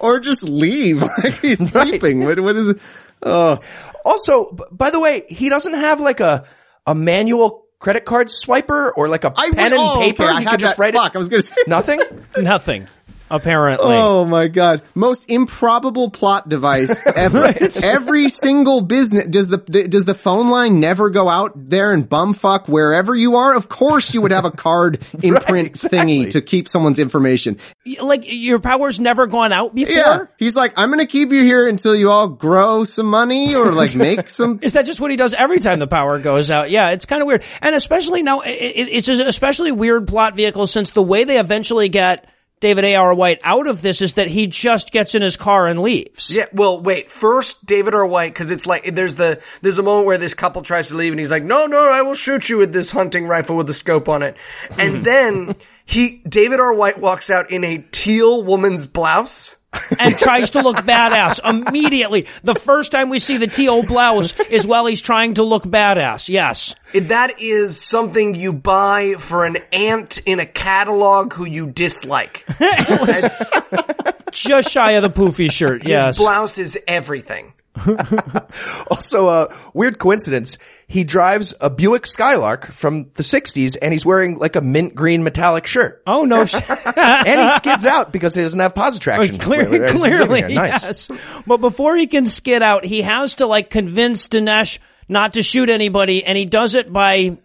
Speaker 3: Or just leave. (laughs) Like he's sleeping. What, what is it? Oh,
Speaker 2: Also, b- by the way, he doesn't have like a a manual credit card swiper or like a
Speaker 3: I
Speaker 2: pen
Speaker 3: was-
Speaker 2: and
Speaker 3: oh,
Speaker 2: paper.
Speaker 3: okay, I
Speaker 2: he
Speaker 3: had
Speaker 2: could just
Speaker 3: that.
Speaker 2: write
Speaker 3: Fuck,
Speaker 2: it.
Speaker 3: I was gonna say (laughs)
Speaker 2: Nothing.
Speaker 5: Nothing. Apparently.
Speaker 3: Oh my god. Most improbable plot device (laughs) ever. Every single business does the, does the phone line never go out there and bumfuck wherever you are? Of course you would have a card (laughs) imprint
Speaker 2: exactly.
Speaker 3: thingy to keep someone's information.
Speaker 5: Like your power's never gone out before.
Speaker 3: Yeah. He's like, I'm gonna keep you here until you all grow some money or like make (laughs) some
Speaker 5: Is that just what he does every time the power goes out? Yeah, it's kind of weird. And especially now, i- i- it's an especially weird plot vehicle since the way they eventually get David A.R. White out of this is that he just gets in his car and leaves.
Speaker 4: Yeah, well, wait. First, David R. White, because it's like there's the there's a moment where this couple tries to leave, and he's like, "No, no, I will shoot you with this hunting rifle with a scope on it." And (laughs) then he, David R. White, walks out in a teal woman's blouse.
Speaker 5: And tries to look badass immediately. The first time we see the teal blouse is while he's trying to look badass. Yes.
Speaker 4: That is something you buy for an aunt in a catalog who you dislike. (laughs)
Speaker 5: Just shy of the poofy shirt.
Speaker 4: His
Speaker 5: Yes.
Speaker 4: blouse is everything. (laughs)
Speaker 2: Also, a weird coincidence. He drives a Buick Skylark from the '60s, and he's wearing like a mint green metallic shirt.
Speaker 5: Oh no. sh- (laughs)
Speaker 2: and he skids out because he doesn't have positive oh, traction.
Speaker 5: Clearly, clearly,
Speaker 2: nice.
Speaker 5: yes. But before he can skid out, he has to like convince Dinesh not to shoot anybody, and he does it by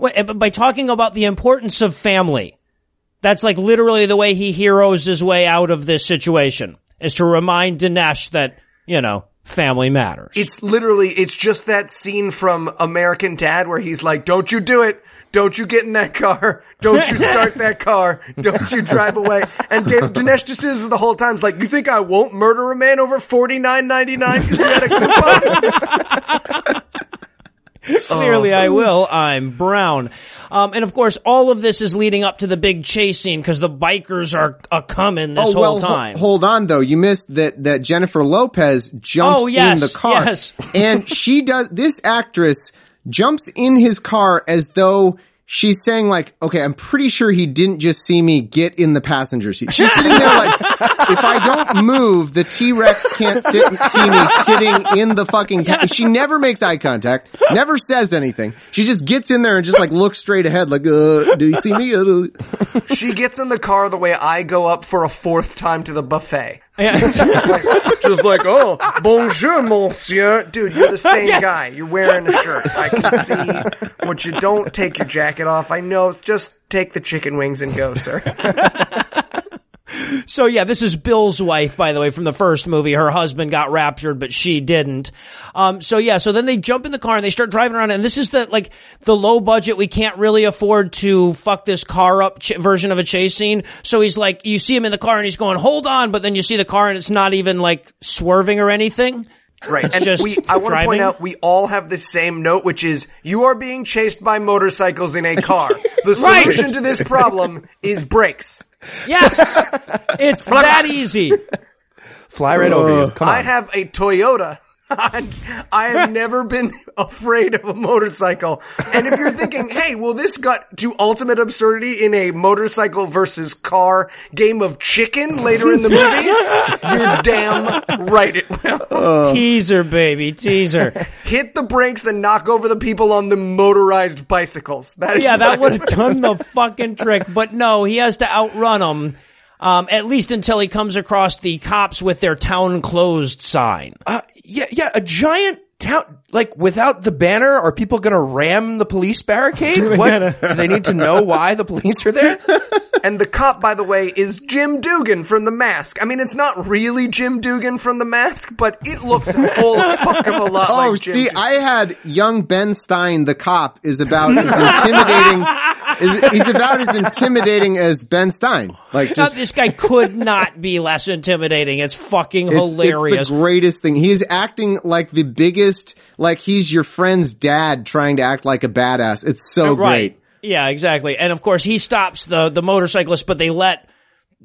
Speaker 5: eh, by talking about the importance of family. That's like literally the way he heroes his way out of this situation is to remind Dinesh that you know family matters.
Speaker 4: It's literally, it's just that scene from American Dad where he's like, don't you do it. Don't you get in that car. Don't you start (laughs) that car. Don't you drive away. And Dave, Dinesh just is the whole time is like, you think I won't murder a man over forty nine ninety nine because he had a coupon? (laughs) (laughs)
Speaker 5: Clearly, I will. I'm brown. Um, and of course, all of this is leading up to the big chase scene because the bikers are a coming this
Speaker 3: Oh well,
Speaker 5: whole
Speaker 3: ho-
Speaker 5: time.
Speaker 3: hold on though. You missed that that Jennifer Lopez jumps
Speaker 5: Oh, yes,
Speaker 3: in the car,
Speaker 5: yes.
Speaker 3: and she does. This actress jumps in his car as though she's saying like, "Okay, I'm pretty sure he didn't just see me get in the passenger seat." She's sitting there like, (laughs) "If I don't move, the T Rex can't sit see me sitting in the fucking." Pa-. She never makes eye contact, never says anything. She just gets in there and just like looks straight ahead, like, uh, "Do you see me?" Uh, (laughs)
Speaker 4: she gets in the car the way I go up for a fourth time to the buffet.
Speaker 5: Yeah.
Speaker 4: Just like, oh, bonjour, monsieur. Dude, you're the same guy. You're wearing a shirt. I can see what you don't take your jacket off. I know. Just take the chicken wings and go, sir. (laughs)
Speaker 5: So yeah, this is Bill's wife, by the way, from the first movie. Her husband got raptured, but she didn't. Um, so yeah, so then they jump in the car and they start driving around, and this is the like the low budget. We can't really afford to fuck this car up ch- version of a chase scene. So he's like, you see him in the car and he's going, "Hold on," but then you see the car and it's not even like swerving or anything.
Speaker 4: Right.
Speaker 5: It's
Speaker 4: and
Speaker 5: just
Speaker 4: we, I want to point out, we all have the same note, which is you are being chased by motorcycles in a (laughs) car. The
Speaker 5: Right.
Speaker 4: solution to this problem is brakes.
Speaker 5: Yes, (laughs) it's that easy. (laughs)
Speaker 2: Fly right over you. Come on.
Speaker 4: I have a Toyota. I have never been (laughs) afraid of a motorcycle. And if you're thinking, hey, will this got to ultimate absurdity in a motorcycle versus car game of chicken later in the (laughs) movie? You're damn right it will. (laughs) Oh.
Speaker 5: Teaser, baby, teaser.
Speaker 4: Hit the brakes and knock over the people on the motorized bicycles. That is
Speaker 5: Yeah, that would have done the fucking trick. But no, he has to outrun them. Um, at least until he comes across the cops with their town closed sign.
Speaker 2: Uh, yeah, yeah, a giant town, like without the banner, are people gonna ram the police barricade? (laughs) What? Do they need to know why the police are there? (laughs)
Speaker 4: And the cop, by the way, is Jim Dugan from The Mask. I mean, it's not really Jim Dugan from The Mask, but it looks a whole (laughs) fuck of a lot
Speaker 3: Oh,
Speaker 4: like Jim
Speaker 3: see,
Speaker 4: Dugan.
Speaker 3: I had young Ben Stein, the cop, is about as intimidating. Is, he's about as intimidating as Ben Stein. Like just
Speaker 5: this guy could not be less intimidating. It's fucking
Speaker 3: It's-
Speaker 5: hilarious.
Speaker 3: It's the greatest thing. He's acting like the biggest, like he's your friend's dad trying to act like a badass. It's so
Speaker 5: right.
Speaker 3: great.
Speaker 5: Yeah, exactly. And of course, he stops the the motorcyclist, but they let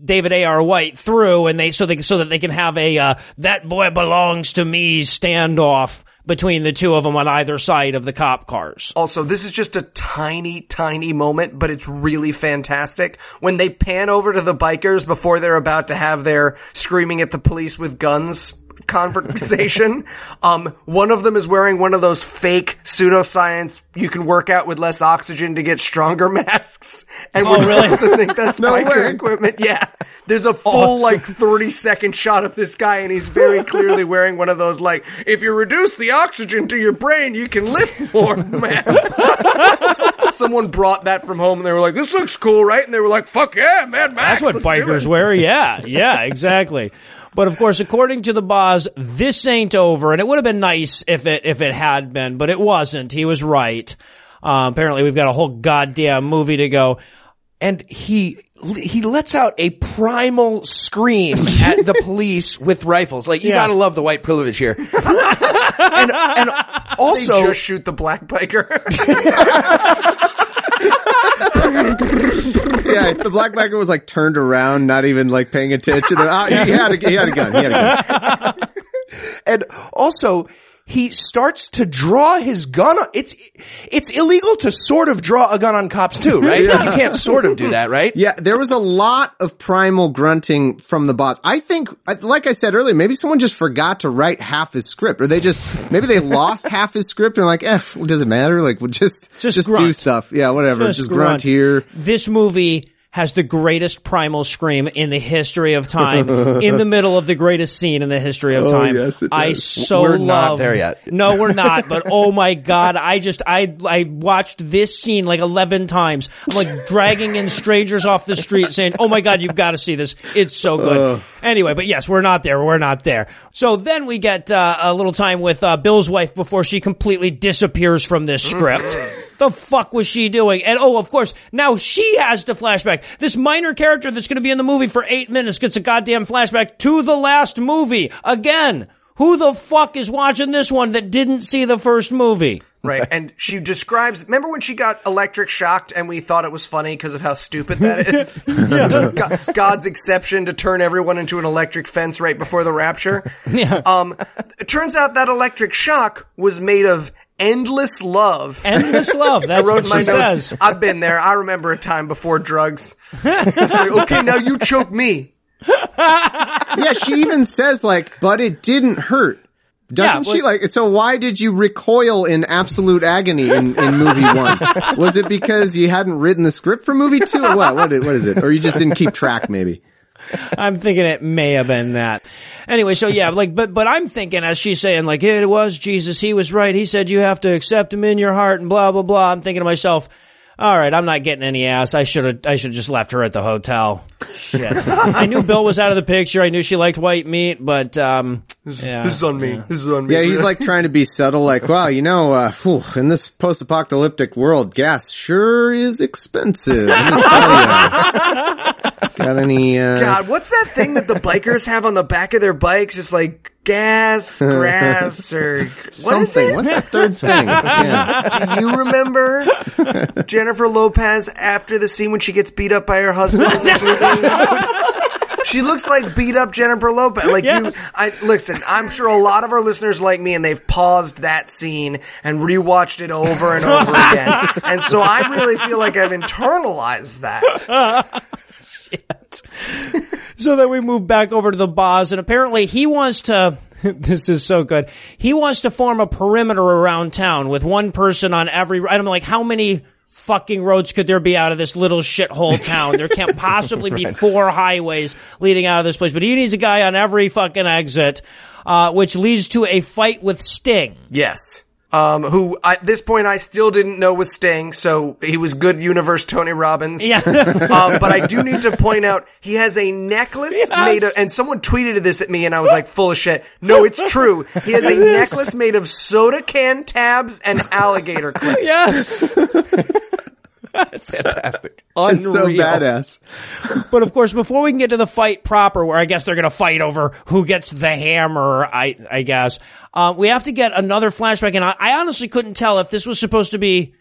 Speaker 5: David A. R. White through, and they so they so that they can have a uh, "that boy belongs to me" standoff between the two of them on either side of the cop cars.
Speaker 4: Also, this is just a tiny, tiny moment, but it's really fantastic. When they pan over to the bikers before they're about to have their screaming at the police with guns conversation, (laughs) um, one of them is wearing one of those fake pseudoscience, you can work out with less oxygen to get stronger (laughs) masks. And
Speaker 5: Oh,
Speaker 4: we're
Speaker 5: really?
Speaker 4: supposed to think that's (laughs)
Speaker 3: No
Speaker 4: biker
Speaker 3: way.
Speaker 4: equipment. Yeah. There's a full, like, 30 second shot of this guy and he's very clearly wearing one of those, like, if you reduce the oxygen to your brain, you can lift more masks. Someone brought that from home and they were like, this looks cool, right? And they were like, fuck yeah, Mad Max.
Speaker 5: That's what bikers wear. Yeah, yeah, exactly. But of course, according to the boss, this ain't over, and it would have been nice if it if it had been, but it wasn't. He was right. Uh, apparently, we've got a whole goddamn movie to go.
Speaker 2: And he, he lets out a primal scream (laughs) at the police with rifles. Like, you
Speaker 5: Yeah.
Speaker 2: gotta love the white privilege here. (laughs) and, and
Speaker 4: They
Speaker 2: also,
Speaker 4: just shoot the black biker. (laughs)
Speaker 3: Yeah, the black biker was like turned around, not even like paying attention. Ah, he, had a, he had a gun. He had a gun. (laughs)
Speaker 2: and also, he starts to draw his gun. on- It's it's illegal to sort of draw a gun on cops too, right? (laughs) Like, you can't sort of do that, right?
Speaker 3: Yeah, there was a lot of primal grunting from the boss. I think, like I said earlier, maybe someone just forgot to write half his script, or they just maybe they lost (laughs) half his script and like, eh, does it matter? Like, we'll just
Speaker 5: Just
Speaker 3: just, do stuff. Yeah, whatever. Just, grunt.
Speaker 5: grunt.
Speaker 3: here.
Speaker 5: This movie has the greatest primal scream in the history of time in the (laughs) middle of the greatest scene in the history of time.
Speaker 3: Oh, yes, it
Speaker 5: I
Speaker 3: does.
Speaker 5: so
Speaker 2: We're not there yet.
Speaker 5: No, we're not. (laughs) But oh my god, I just I I watched this scene like eleven times. I'm like dragging in strangers off the street, saying, "Oh my god, you've got to see this. It's so good." Anyway, but yes, we're not there. We're not there. So then we get uh, a little time with uh, Bill's wife before she completely disappears from this script. (clears throat) The fuck was she doing? And oh, of course, now she has to flashback. This minor character that's going to be in the movie for eight minutes gets a goddamn flashback to the last movie again. Who the fuck is watching this one that didn't see the first movie?
Speaker 4: Right. And she describes, remember when she got electric shocked and we thought it was funny because of how stupid that (laughs) is? (laughs) God- God's exception to turn everyone into an electric fence right before the rapture. (laughs)
Speaker 5: Yeah.
Speaker 4: Um, it turns out that electric shock was made of endless love.
Speaker 5: Endless (laughs) love. That's I
Speaker 4: wrote
Speaker 5: what
Speaker 4: in my
Speaker 5: she
Speaker 4: notes.
Speaker 5: says.
Speaker 4: I've been there. I remember a time before drugs. It's like, okay, now you choke me.
Speaker 3: Yeah, she even says like, but it didn't hurt. Doesn't
Speaker 5: Yeah,
Speaker 3: she like? So why did you recoil in absolute agony in, in movie one? Was it because you hadn't written the script for movie two, or what? What is, what is it? Or you just didn't keep track, maybe?
Speaker 5: I'm thinking it may have been that. Anyway, so yeah, like, but, but I'm thinking as she's saying, like, it was Jesus. He was right. He said you have to accept him in your heart and blah, blah, blah. I'm thinking to myself, All right, I'm not getting any ass. I should have. I should have just left her at the hotel. Shit. I knew Bill was out of the picture. I knew she liked white meat, but um, yeah.
Speaker 4: This is on me. This is on me.
Speaker 3: Yeah, he's like trying to be subtle, like, wow, you know, uh, whew, in this post-apocalyptic world, gas sure is expensive. (laughs) Got any, uh,
Speaker 4: God, what's that thing that the bikers have on the back of their bikes? It's like gas, (laughs) grass, or what
Speaker 3: something? What's that third thing? (laughs) Yeah.
Speaker 4: Do you remember Jennifer Lopez after the scene when she gets beat up by her husband? in this movie? She looks like beat up Jennifer Lopez. Like
Speaker 5: Yes.
Speaker 4: you, I listen. I'm sure a lot of our listeners like me, and they've paused that scene and rewatched it over and over again. And so I really feel like I've internalized that. (laughs) (laughs)
Speaker 5: So then we move back over to the boss, and apparently he wants to. (laughs) This is so good. He wants to form a perimeter around town with one person on every. And I'm like, how many fucking roads could there be out of this little shithole town? There can't (laughs) possibly be four highways leading out of this place. But he needs a guy on every fucking exit, uh, which leads to a fight with Sting.
Speaker 4: Yes. Um, who at this point I still didn't know was Sting, so he was good universe Tony Robbins.
Speaker 5: Yeah. (laughs)
Speaker 4: um, but I do need to point out he has a necklace made of, and someone tweeted this at me, and I was like, full of shit. No, it's true. He has a necklace made of soda can tabs and alligator clips.
Speaker 5: yes. (laughs)
Speaker 2: That's (laughs) fantastic.
Speaker 3: It's so
Speaker 5: Unreal.
Speaker 3: badass. (laughs)
Speaker 5: But of course, before we can get to the fight proper, where I guess they're going to fight over who gets the hammer, I, I guess, uh, we have to get another flashback. And I, I honestly couldn't tell if this was supposed to be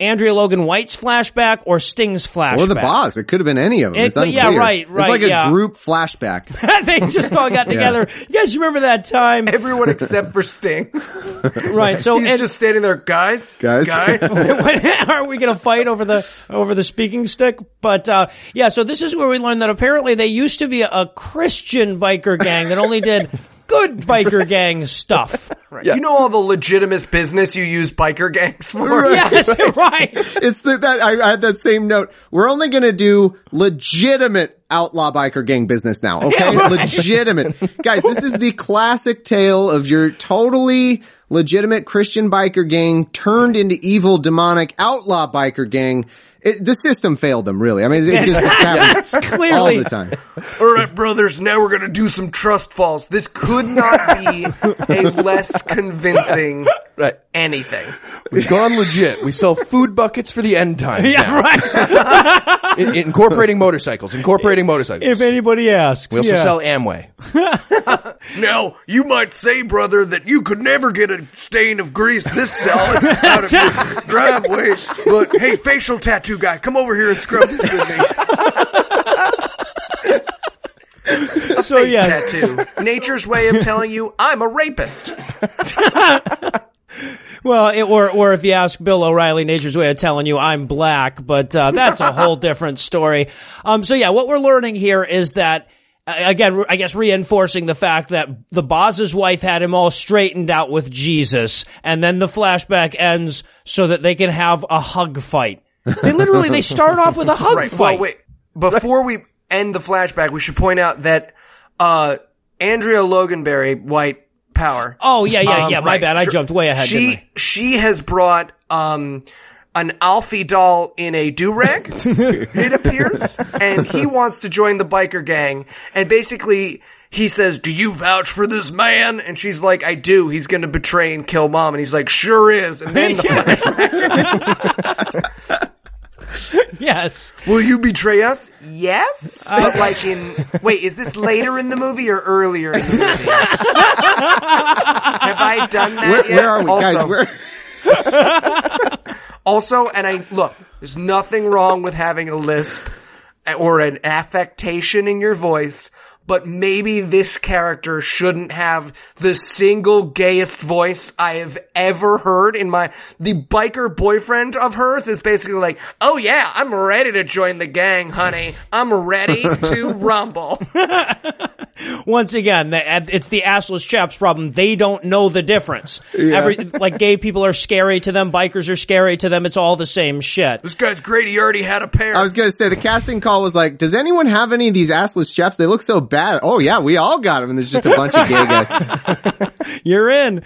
Speaker 5: Andrea Logan White's flashback or Sting's flashback.
Speaker 3: Or the boss. It could have been any of them.
Speaker 5: It
Speaker 3: it's unclear.
Speaker 5: yeah, right, right,
Speaker 3: It's like a group flashback. (laughs)
Speaker 5: they just all got (laughs) together. You guys remember that time?
Speaker 4: Everyone except for Sting. (laughs)
Speaker 5: right. So,
Speaker 4: He's
Speaker 5: and-
Speaker 4: just standing there, guys,
Speaker 3: Guys.
Speaker 4: guys.
Speaker 5: are we going to fight over the over the speaking stick? But uh, yeah, so this is where we learned that apparently they used to be a, a Christian biker gang that only did good biker (laughs) gang stuff.
Speaker 4: You know all the legitimate business you use biker gangs for?
Speaker 5: Yes, (laughs) right.
Speaker 3: it's the, that I, I had that same note. We're only going to do legitimate outlaw biker gang business now. Okay, legitimate guys. This is the classic tale of your totally legitimate Christian biker gang turned into evil demonic outlaw biker gang. It, the system failed them, really. I mean, it just happens (laughs) all the time.
Speaker 4: All right, brothers, now we're gonna do some trust falls. This could not be a less convincing (laughs)
Speaker 2: Right.
Speaker 4: anything.
Speaker 2: We've gone legit. We sell food buckets for the end times
Speaker 5: Yeah,
Speaker 2: now.
Speaker 5: right. (laughs)
Speaker 2: In- incorporating motorcycles. Incorporating motorcycles.
Speaker 5: If anybody asks,
Speaker 2: we also
Speaker 5: yeah.
Speaker 2: sell Amway.
Speaker 4: Now, you might say, brother, that you could never get a stain of grease this solid out of your driveway, but hey, facial tattoo guy, come over here and scrub this with me. (laughs)
Speaker 5: so
Speaker 4: Face tattoo. Nature's way of telling you I'm a rapist. (laughs)
Speaker 5: well, it, or or if you ask Bill O'Reilly, nature's way of telling you I'm black, but uh, that's a whole different story. Um, so yeah, what we're learning here is that. uh, Again, I guess reinforcing the fact that the boss's wife had him all straightened out with Jesus, and then the flashback ends so that they can have a hug fight. They literally they start off with a hug
Speaker 4: Right.
Speaker 5: fight.
Speaker 4: Well, wait. Before we end the flashback, we should point out that uh, Andrea Loganberry, White Power.
Speaker 5: Oh yeah, yeah,
Speaker 4: Um,
Speaker 5: yeah. My
Speaker 4: right,
Speaker 5: bad. I jumped way ahead.
Speaker 4: She she has brought um an Alfie doll in a do rag. (laughs) it appears, and he wants to join the biker gang. And basically, he says, "Do you vouch for this man?" And she's like, "I do. He's going to betray and kill mom." And he's like, "Sure is." And then the (laughs) (laughs)
Speaker 5: Yes.
Speaker 4: Will you betray us? Yes. But like in wait, is this later in the movie or earlier in the movie? (laughs) Have I done that
Speaker 3: Where,
Speaker 4: yet?
Speaker 3: where are we,
Speaker 4: also,
Speaker 3: guys? Where? (laughs)
Speaker 4: also, and I look, there's nothing wrong with having a lisp or an affectation in your voice. But maybe this character shouldn't have the single gayest voice I have ever heard in my, the biker boyfriend of hers is basically like, oh yeah, I'm ready to join the gang, honey. I'm ready to (laughs) rumble. (laughs)
Speaker 5: Once again, it's the assless chaps problem. They don't know the difference. Every like gay people are scary to them, bikers are scary to them. It's all the same shit.
Speaker 4: This guy's great. He already had a pair.
Speaker 3: I was gonna say the casting call was like, "Does anyone have any of these assless chaps? They look so bad." Oh yeah, we all got them, and there's just a bunch of gay guys. (laughs)
Speaker 5: You're in.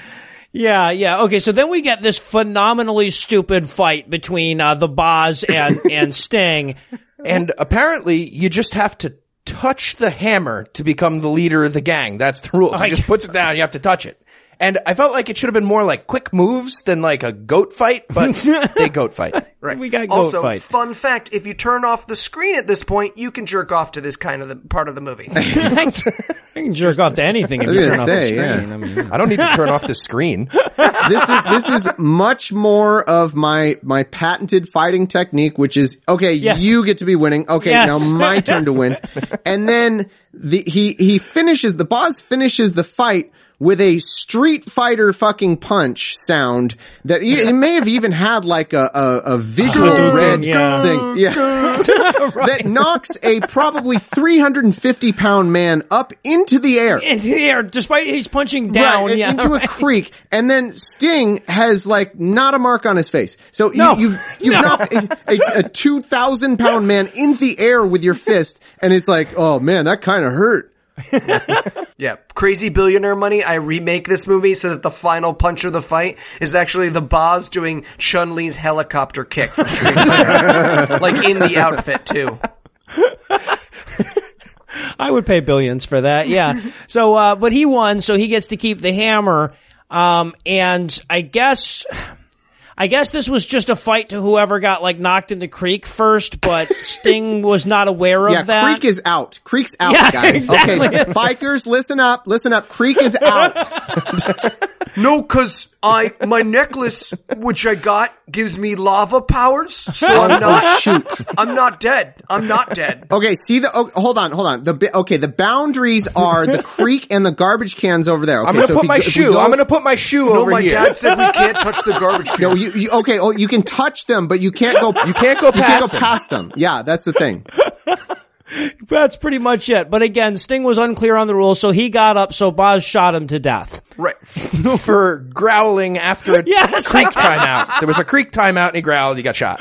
Speaker 5: Yeah, yeah. Okay, so then we get this phenomenally stupid fight between uh, the Boz (laughs) and and Sting.
Speaker 2: And apparently, you just have to touch the hammer to become the leader of the gang. That's the rule. So he just puts it down. You have to touch it. And I felt like it should have been more like quick moves than like a goat fight, but (laughs) they goat fight.
Speaker 5: Right. We got goat
Speaker 4: Also,
Speaker 5: fight.
Speaker 4: fun fact: if you turn off the screen at this point, you can jerk off to this kind of the part of the movie. (laughs)
Speaker 5: I can jerk off to anything if you turn
Speaker 3: gonna
Speaker 5: off the screen.
Speaker 3: yeah.
Speaker 5: I mean,
Speaker 2: I don't need to turn off the screen. (laughs)
Speaker 3: this is this is much more of my my patented fighting technique, which is okay.
Speaker 5: Yes.
Speaker 3: You get to be winning. Okay,
Speaker 5: Yes.
Speaker 3: now my turn to win. And then the he he finishes the boss finishes the fight with a Street Fighter fucking punch sound that he, it may have even had like a a, a visual
Speaker 5: Hadouken,
Speaker 3: red
Speaker 5: yeah.
Speaker 3: thing, yeah, (laughs) (laughs) that knocks a probably 350 pound man up into the air.
Speaker 5: into the air, despite he's punching down.
Speaker 3: Right,
Speaker 5: yeah,
Speaker 3: into a creek, and then Sting has like not a mark on his face. So
Speaker 5: No.
Speaker 3: you, you've you've
Speaker 5: No.
Speaker 3: knocked a, a, a two thousand pound man in the air with your fist, and it's like, oh man, that kind of hurt. (laughs)
Speaker 4: yeah, crazy billionaire money. I remake this movie so that the final punch of the fight is actually the Boz doing Chun Li's helicopter kick like in the outfit too.
Speaker 5: I would pay billions for that. Yeah. so, uh, but he won, so he gets to keep the hammer. Um, and I guess, I guess this was just a fight to whoever got like knocked in the creek first, but (laughs) Sting was not aware of
Speaker 3: Yeah,
Speaker 5: that.
Speaker 3: Creek is out. Creek's out,
Speaker 5: Yeah,
Speaker 3: guys. (laughs)
Speaker 5: exactly.
Speaker 3: Okay, bikers, listen up, listen up. Creek is out. (laughs)
Speaker 4: No, cause I, my necklace, which I got, gives me lava powers, so I'm oh, not,
Speaker 3: Shoot.
Speaker 4: I'm not dead. I'm not dead.
Speaker 3: Okay, see the. Oh, hold on, hold on. The bi- okay, the boundaries are the creek and the garbage cans over there. Okay,
Speaker 2: I'm gonna
Speaker 3: so
Speaker 2: put my
Speaker 3: go-
Speaker 2: shoe.
Speaker 3: go-
Speaker 2: I'm gonna put my shoe
Speaker 4: No,
Speaker 2: over
Speaker 4: my
Speaker 2: here.
Speaker 4: My dad said we can't touch the garbage can.
Speaker 3: No, you, you okay? Oh, you can touch them, but you can't go.
Speaker 2: You can't go
Speaker 3: You can't
Speaker 2: past
Speaker 3: go
Speaker 2: them.
Speaker 3: past them. Yeah, that's the thing.
Speaker 5: That's pretty much it. But again, Sting was unclear on the rules, so he got up, so Boz shot him to death.
Speaker 4: right. (laughs)
Speaker 2: for growling after a (laughs)
Speaker 5: Yes.
Speaker 2: creek timeout. There was a creek timeout and he growled. He got shot.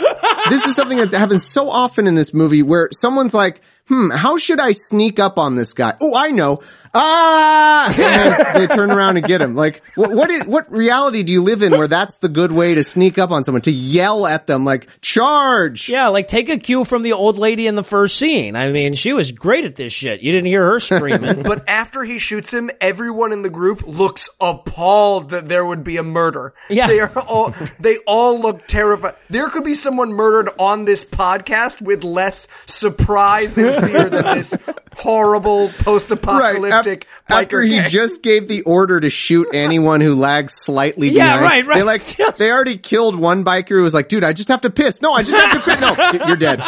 Speaker 3: This is something that happens so often in this movie where someone's like, "Hmm, how should I sneak up on this guy?" Oh, I know. Ah! (laughs) And they turn around and get him. Like, what, what is, what reality do you live in where that's the good way to sneak up on someone, to yell at them like, charge!
Speaker 5: Yeah, like take a cue from the old lady in the first scene. I mean, she was great at this shit. You didn't hear her screaming. (laughs)
Speaker 4: But after he shoots him, everyone in the group looks appalled that there would be a murder.
Speaker 5: Yeah.
Speaker 4: They are all, they all look terrified. There could be someone murdered on this podcast with less surprise and fear than this horrible post-apocalyptic
Speaker 3: Af- after
Speaker 4: biker
Speaker 3: he
Speaker 4: gang.
Speaker 3: just gave the order to shoot anyone who lags slightly
Speaker 5: Yeah,
Speaker 3: behind.
Speaker 5: right, right.
Speaker 3: They like, (laughs) they already killed one biker who was like, dude, I just have to piss. No, I just have to piss. No, (laughs) you're dead.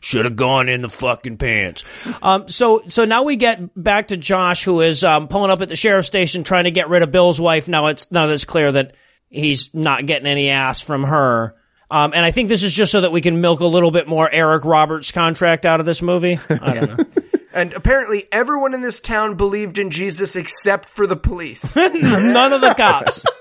Speaker 5: Should have gone in the fucking pants. Um, so, so now we get back to Josh, who is um, pulling up at the sheriff's station trying to get rid of Bill's wife. Now it's now that it's clear that he's not getting any ass from her. Um, and I think this is just so that we can milk a little bit more Eric Roberts contract out of this movie. I don't (laughs) know.
Speaker 4: And apparently everyone in this town believed in Jesus except for the police. (laughs)
Speaker 5: None of the cops. (laughs)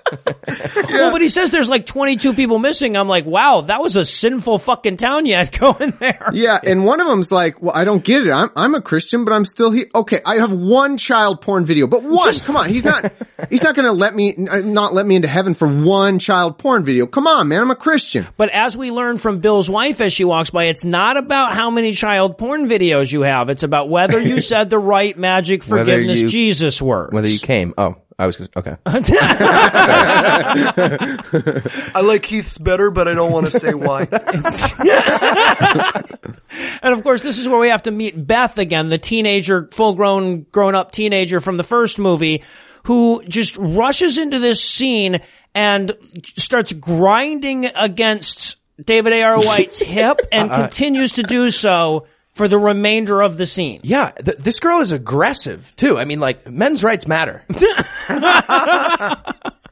Speaker 5: Well, but he says there's like 22 people missing. I'm like, wow, that was a sinful fucking town you had (laughs) going there.
Speaker 3: Yeah, and one of them's like, "Well, I don't get it. I'm I'm a Christian, but I'm still here. Okay, I have one child porn video, but one. Come on, he's not he's not going to let me uh, not let me into heaven for one child porn video. Come on, man, I'm a Christian.
Speaker 5: But as we learn from Bill's wife as she walks by, it's not about how many child porn videos you have. It's about whether you (laughs) said the right magic forgiveness
Speaker 2: you-
Speaker 5: Jesus words.
Speaker 2: Whether you came. Oh, I was gonna, okay. (laughs)
Speaker 4: I like Keith's better, but I don't want to say why. (laughs)
Speaker 5: And of course, this is where we have to meet Beth again, the teenager, full grown, grown up teenager from the first movie, who just rushes into this scene and starts grinding against David A.R. White's hip and uh, uh, continues to do so for the remainder of the scene.
Speaker 2: Yeah, th- this girl is aggressive too. I mean, like men's rights matter. (laughs)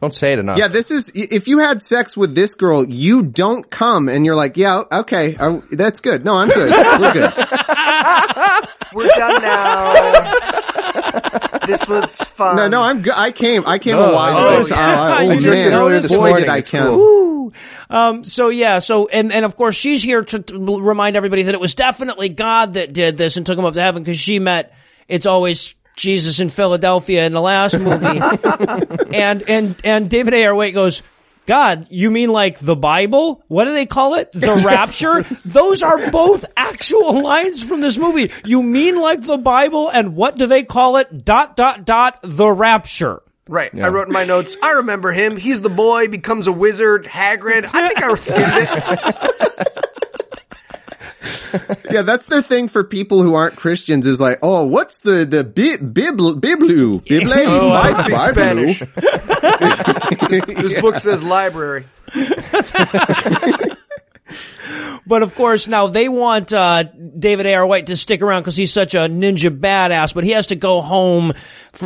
Speaker 2: Don't say it enough.
Speaker 3: Yeah, this is if you had sex with this girl, you don't come, and you're like, yeah, okay, uh, that's good. No, I'm good. We're good. (laughs)
Speaker 4: We're done now. This was fun.
Speaker 3: No, no, I'm good. I came. I came
Speaker 2: No,
Speaker 3: a while
Speaker 2: I
Speaker 3: ago.
Speaker 2: did.
Speaker 3: So,
Speaker 5: Yeah, you
Speaker 3: oh
Speaker 5: did
Speaker 3: man,
Speaker 5: earlier this
Speaker 3: boy,
Speaker 2: morning.
Speaker 3: did I
Speaker 2: It's
Speaker 3: count.
Speaker 2: cool.
Speaker 5: Um, so yeah, so, and, and of course she's here to, to remind everybody that it was definitely God that did this and took him up to heaven because she met, it's always Jesus in Philadelphia in the last movie. (laughs) and and and David A. R. White goes, God, you mean like the Bible? What do they call it? The (laughs) rapture? Those are both actual lines from this movie. You mean like the Bible and what do they call it? Dot dot dot the rapture.
Speaker 4: Right. I wrote in my notes, I remember him. He's the boy, becomes a wizard, Hagrid. I think I skimmed it. (laughs)
Speaker 3: Yeah, that's the thing for people who aren't Christians is like, oh, what's the, the bi- biblu, biblu, (laughs) bible,
Speaker 4: Oh, I speak
Speaker 3: Bible.
Speaker 4: Spanish. (laughs) This book says library. (laughs)
Speaker 5: But of course, now they want uh, David A.R. White to stick around because he's such a ninja badass, but he has to go home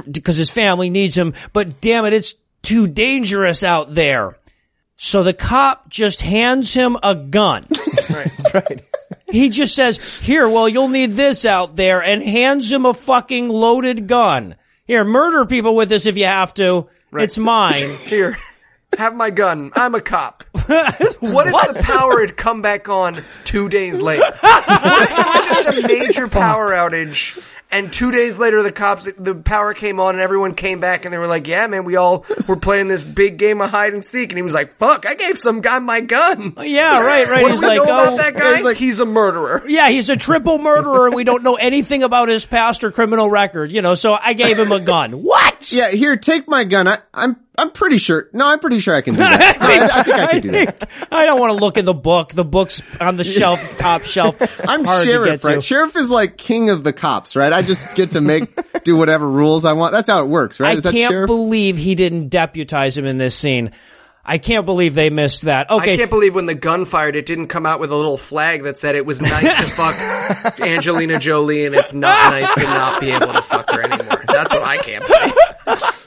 Speaker 5: because his family needs him. But damn it, it's too dangerous out there. So the cop just hands him a gun. (laughs)
Speaker 2: right. right.
Speaker 5: He just says, here, well, you'll need this out there and hands him a fucking loaded gun. Here, murder people with this if you have to. It's mine. (laughs)
Speaker 4: Here, have my gun. I'm a cop. (laughs) What if the power had come back on two days later? (laughs) What if it was just a major power outage? And two days later, the cops, the power came on, and everyone came back, and they were like, "Yeah, man, we all were playing this big game of hide and seek." And he was like, "Fuck, I gave some guy my gun."
Speaker 5: Oh, yeah, right, right.
Speaker 4: What
Speaker 5: he's
Speaker 4: do we
Speaker 5: like,
Speaker 4: know
Speaker 5: oh,
Speaker 4: about that guy?
Speaker 3: he's like-
Speaker 4: he's a murderer.
Speaker 5: Yeah, he's a triple murderer and we don't know anything about his past or criminal record, you know, so I gave him a gun. What?
Speaker 3: Yeah, here, take my gun. I, I'm, I'm pretty sure. No, I'm pretty sure I can do that. No, (laughs) I, I think I can do that.
Speaker 5: think- I don't want to look in the book. The book's on the shelf, (laughs) top shelf.
Speaker 3: I'm
Speaker 5: Hard to
Speaker 3: sheriff,
Speaker 5: get to.
Speaker 3: right? Sheriff is like king of the cops, right? I just get to make, do whatever rules I want. That's how it works, right?
Speaker 5: I
Speaker 3: Is that
Speaker 5: can't
Speaker 3: sheriff?
Speaker 5: believe he didn't deputize him in this scene. I can't believe they missed that. Okay.
Speaker 4: I can't believe when the gun fired, it didn't come out with a little flag that said it was nice to fuck (laughs) Angelina Jolie and it's not nice to not be able to fuck her anymore. That's what I can't believe.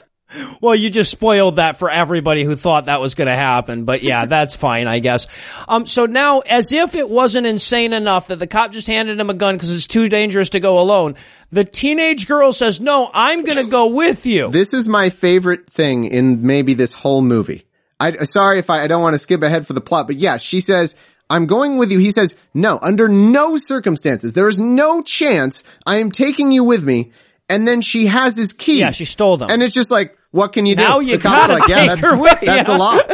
Speaker 5: Well, you just spoiled that for everybody who thought that was going to happen. But yeah, (laughs) that's fine, I guess. Um, so now, as if it wasn't insane enough that the cop just handed him a gun because it's too dangerous to go alone, the teenage girl says, "No, I'm going to go with you."
Speaker 3: This is my favorite thing in maybe this whole movie. I, sorry if I, I don't want to skip ahead for the plot, but yeah, she says, I'm going with you. He says, no, under no circumstances. There is no chance I am taking you with me. And then she has his keys.
Speaker 5: Yeah, she stole them.
Speaker 3: And it's just like, what can you do?
Speaker 5: Now you
Speaker 3: the cop's
Speaker 5: gotta
Speaker 3: like, yeah, that's,
Speaker 5: her with
Speaker 3: that's
Speaker 5: you.
Speaker 3: the law. (laughs)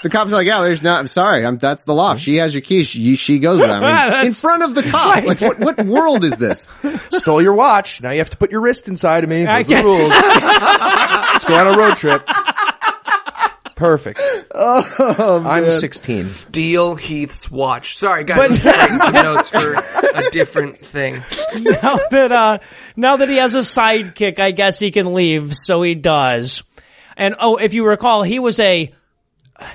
Speaker 3: The cop's like, yeah, there's not, I'm sorry, I'm, that's the law. She has your keys. She, she goes with them. I mean, (laughs) in front of the cops. Like, what, what world is this? (laughs)
Speaker 2: Stole your watch. Now you have to put your wrist inside of me.
Speaker 5: I
Speaker 2: Those are the rules. Let's go on a road trip. Perfect. (laughs)
Speaker 3: Oh,
Speaker 2: I'm 16.
Speaker 4: Steal Heath's watch. Sorry, guys.
Speaker 5: But-
Speaker 4: let's some notes for a different thing. (laughs)
Speaker 5: now that uh now that he has a sidekick, I guess he can leave, so he does. And oh, if you recall, he was a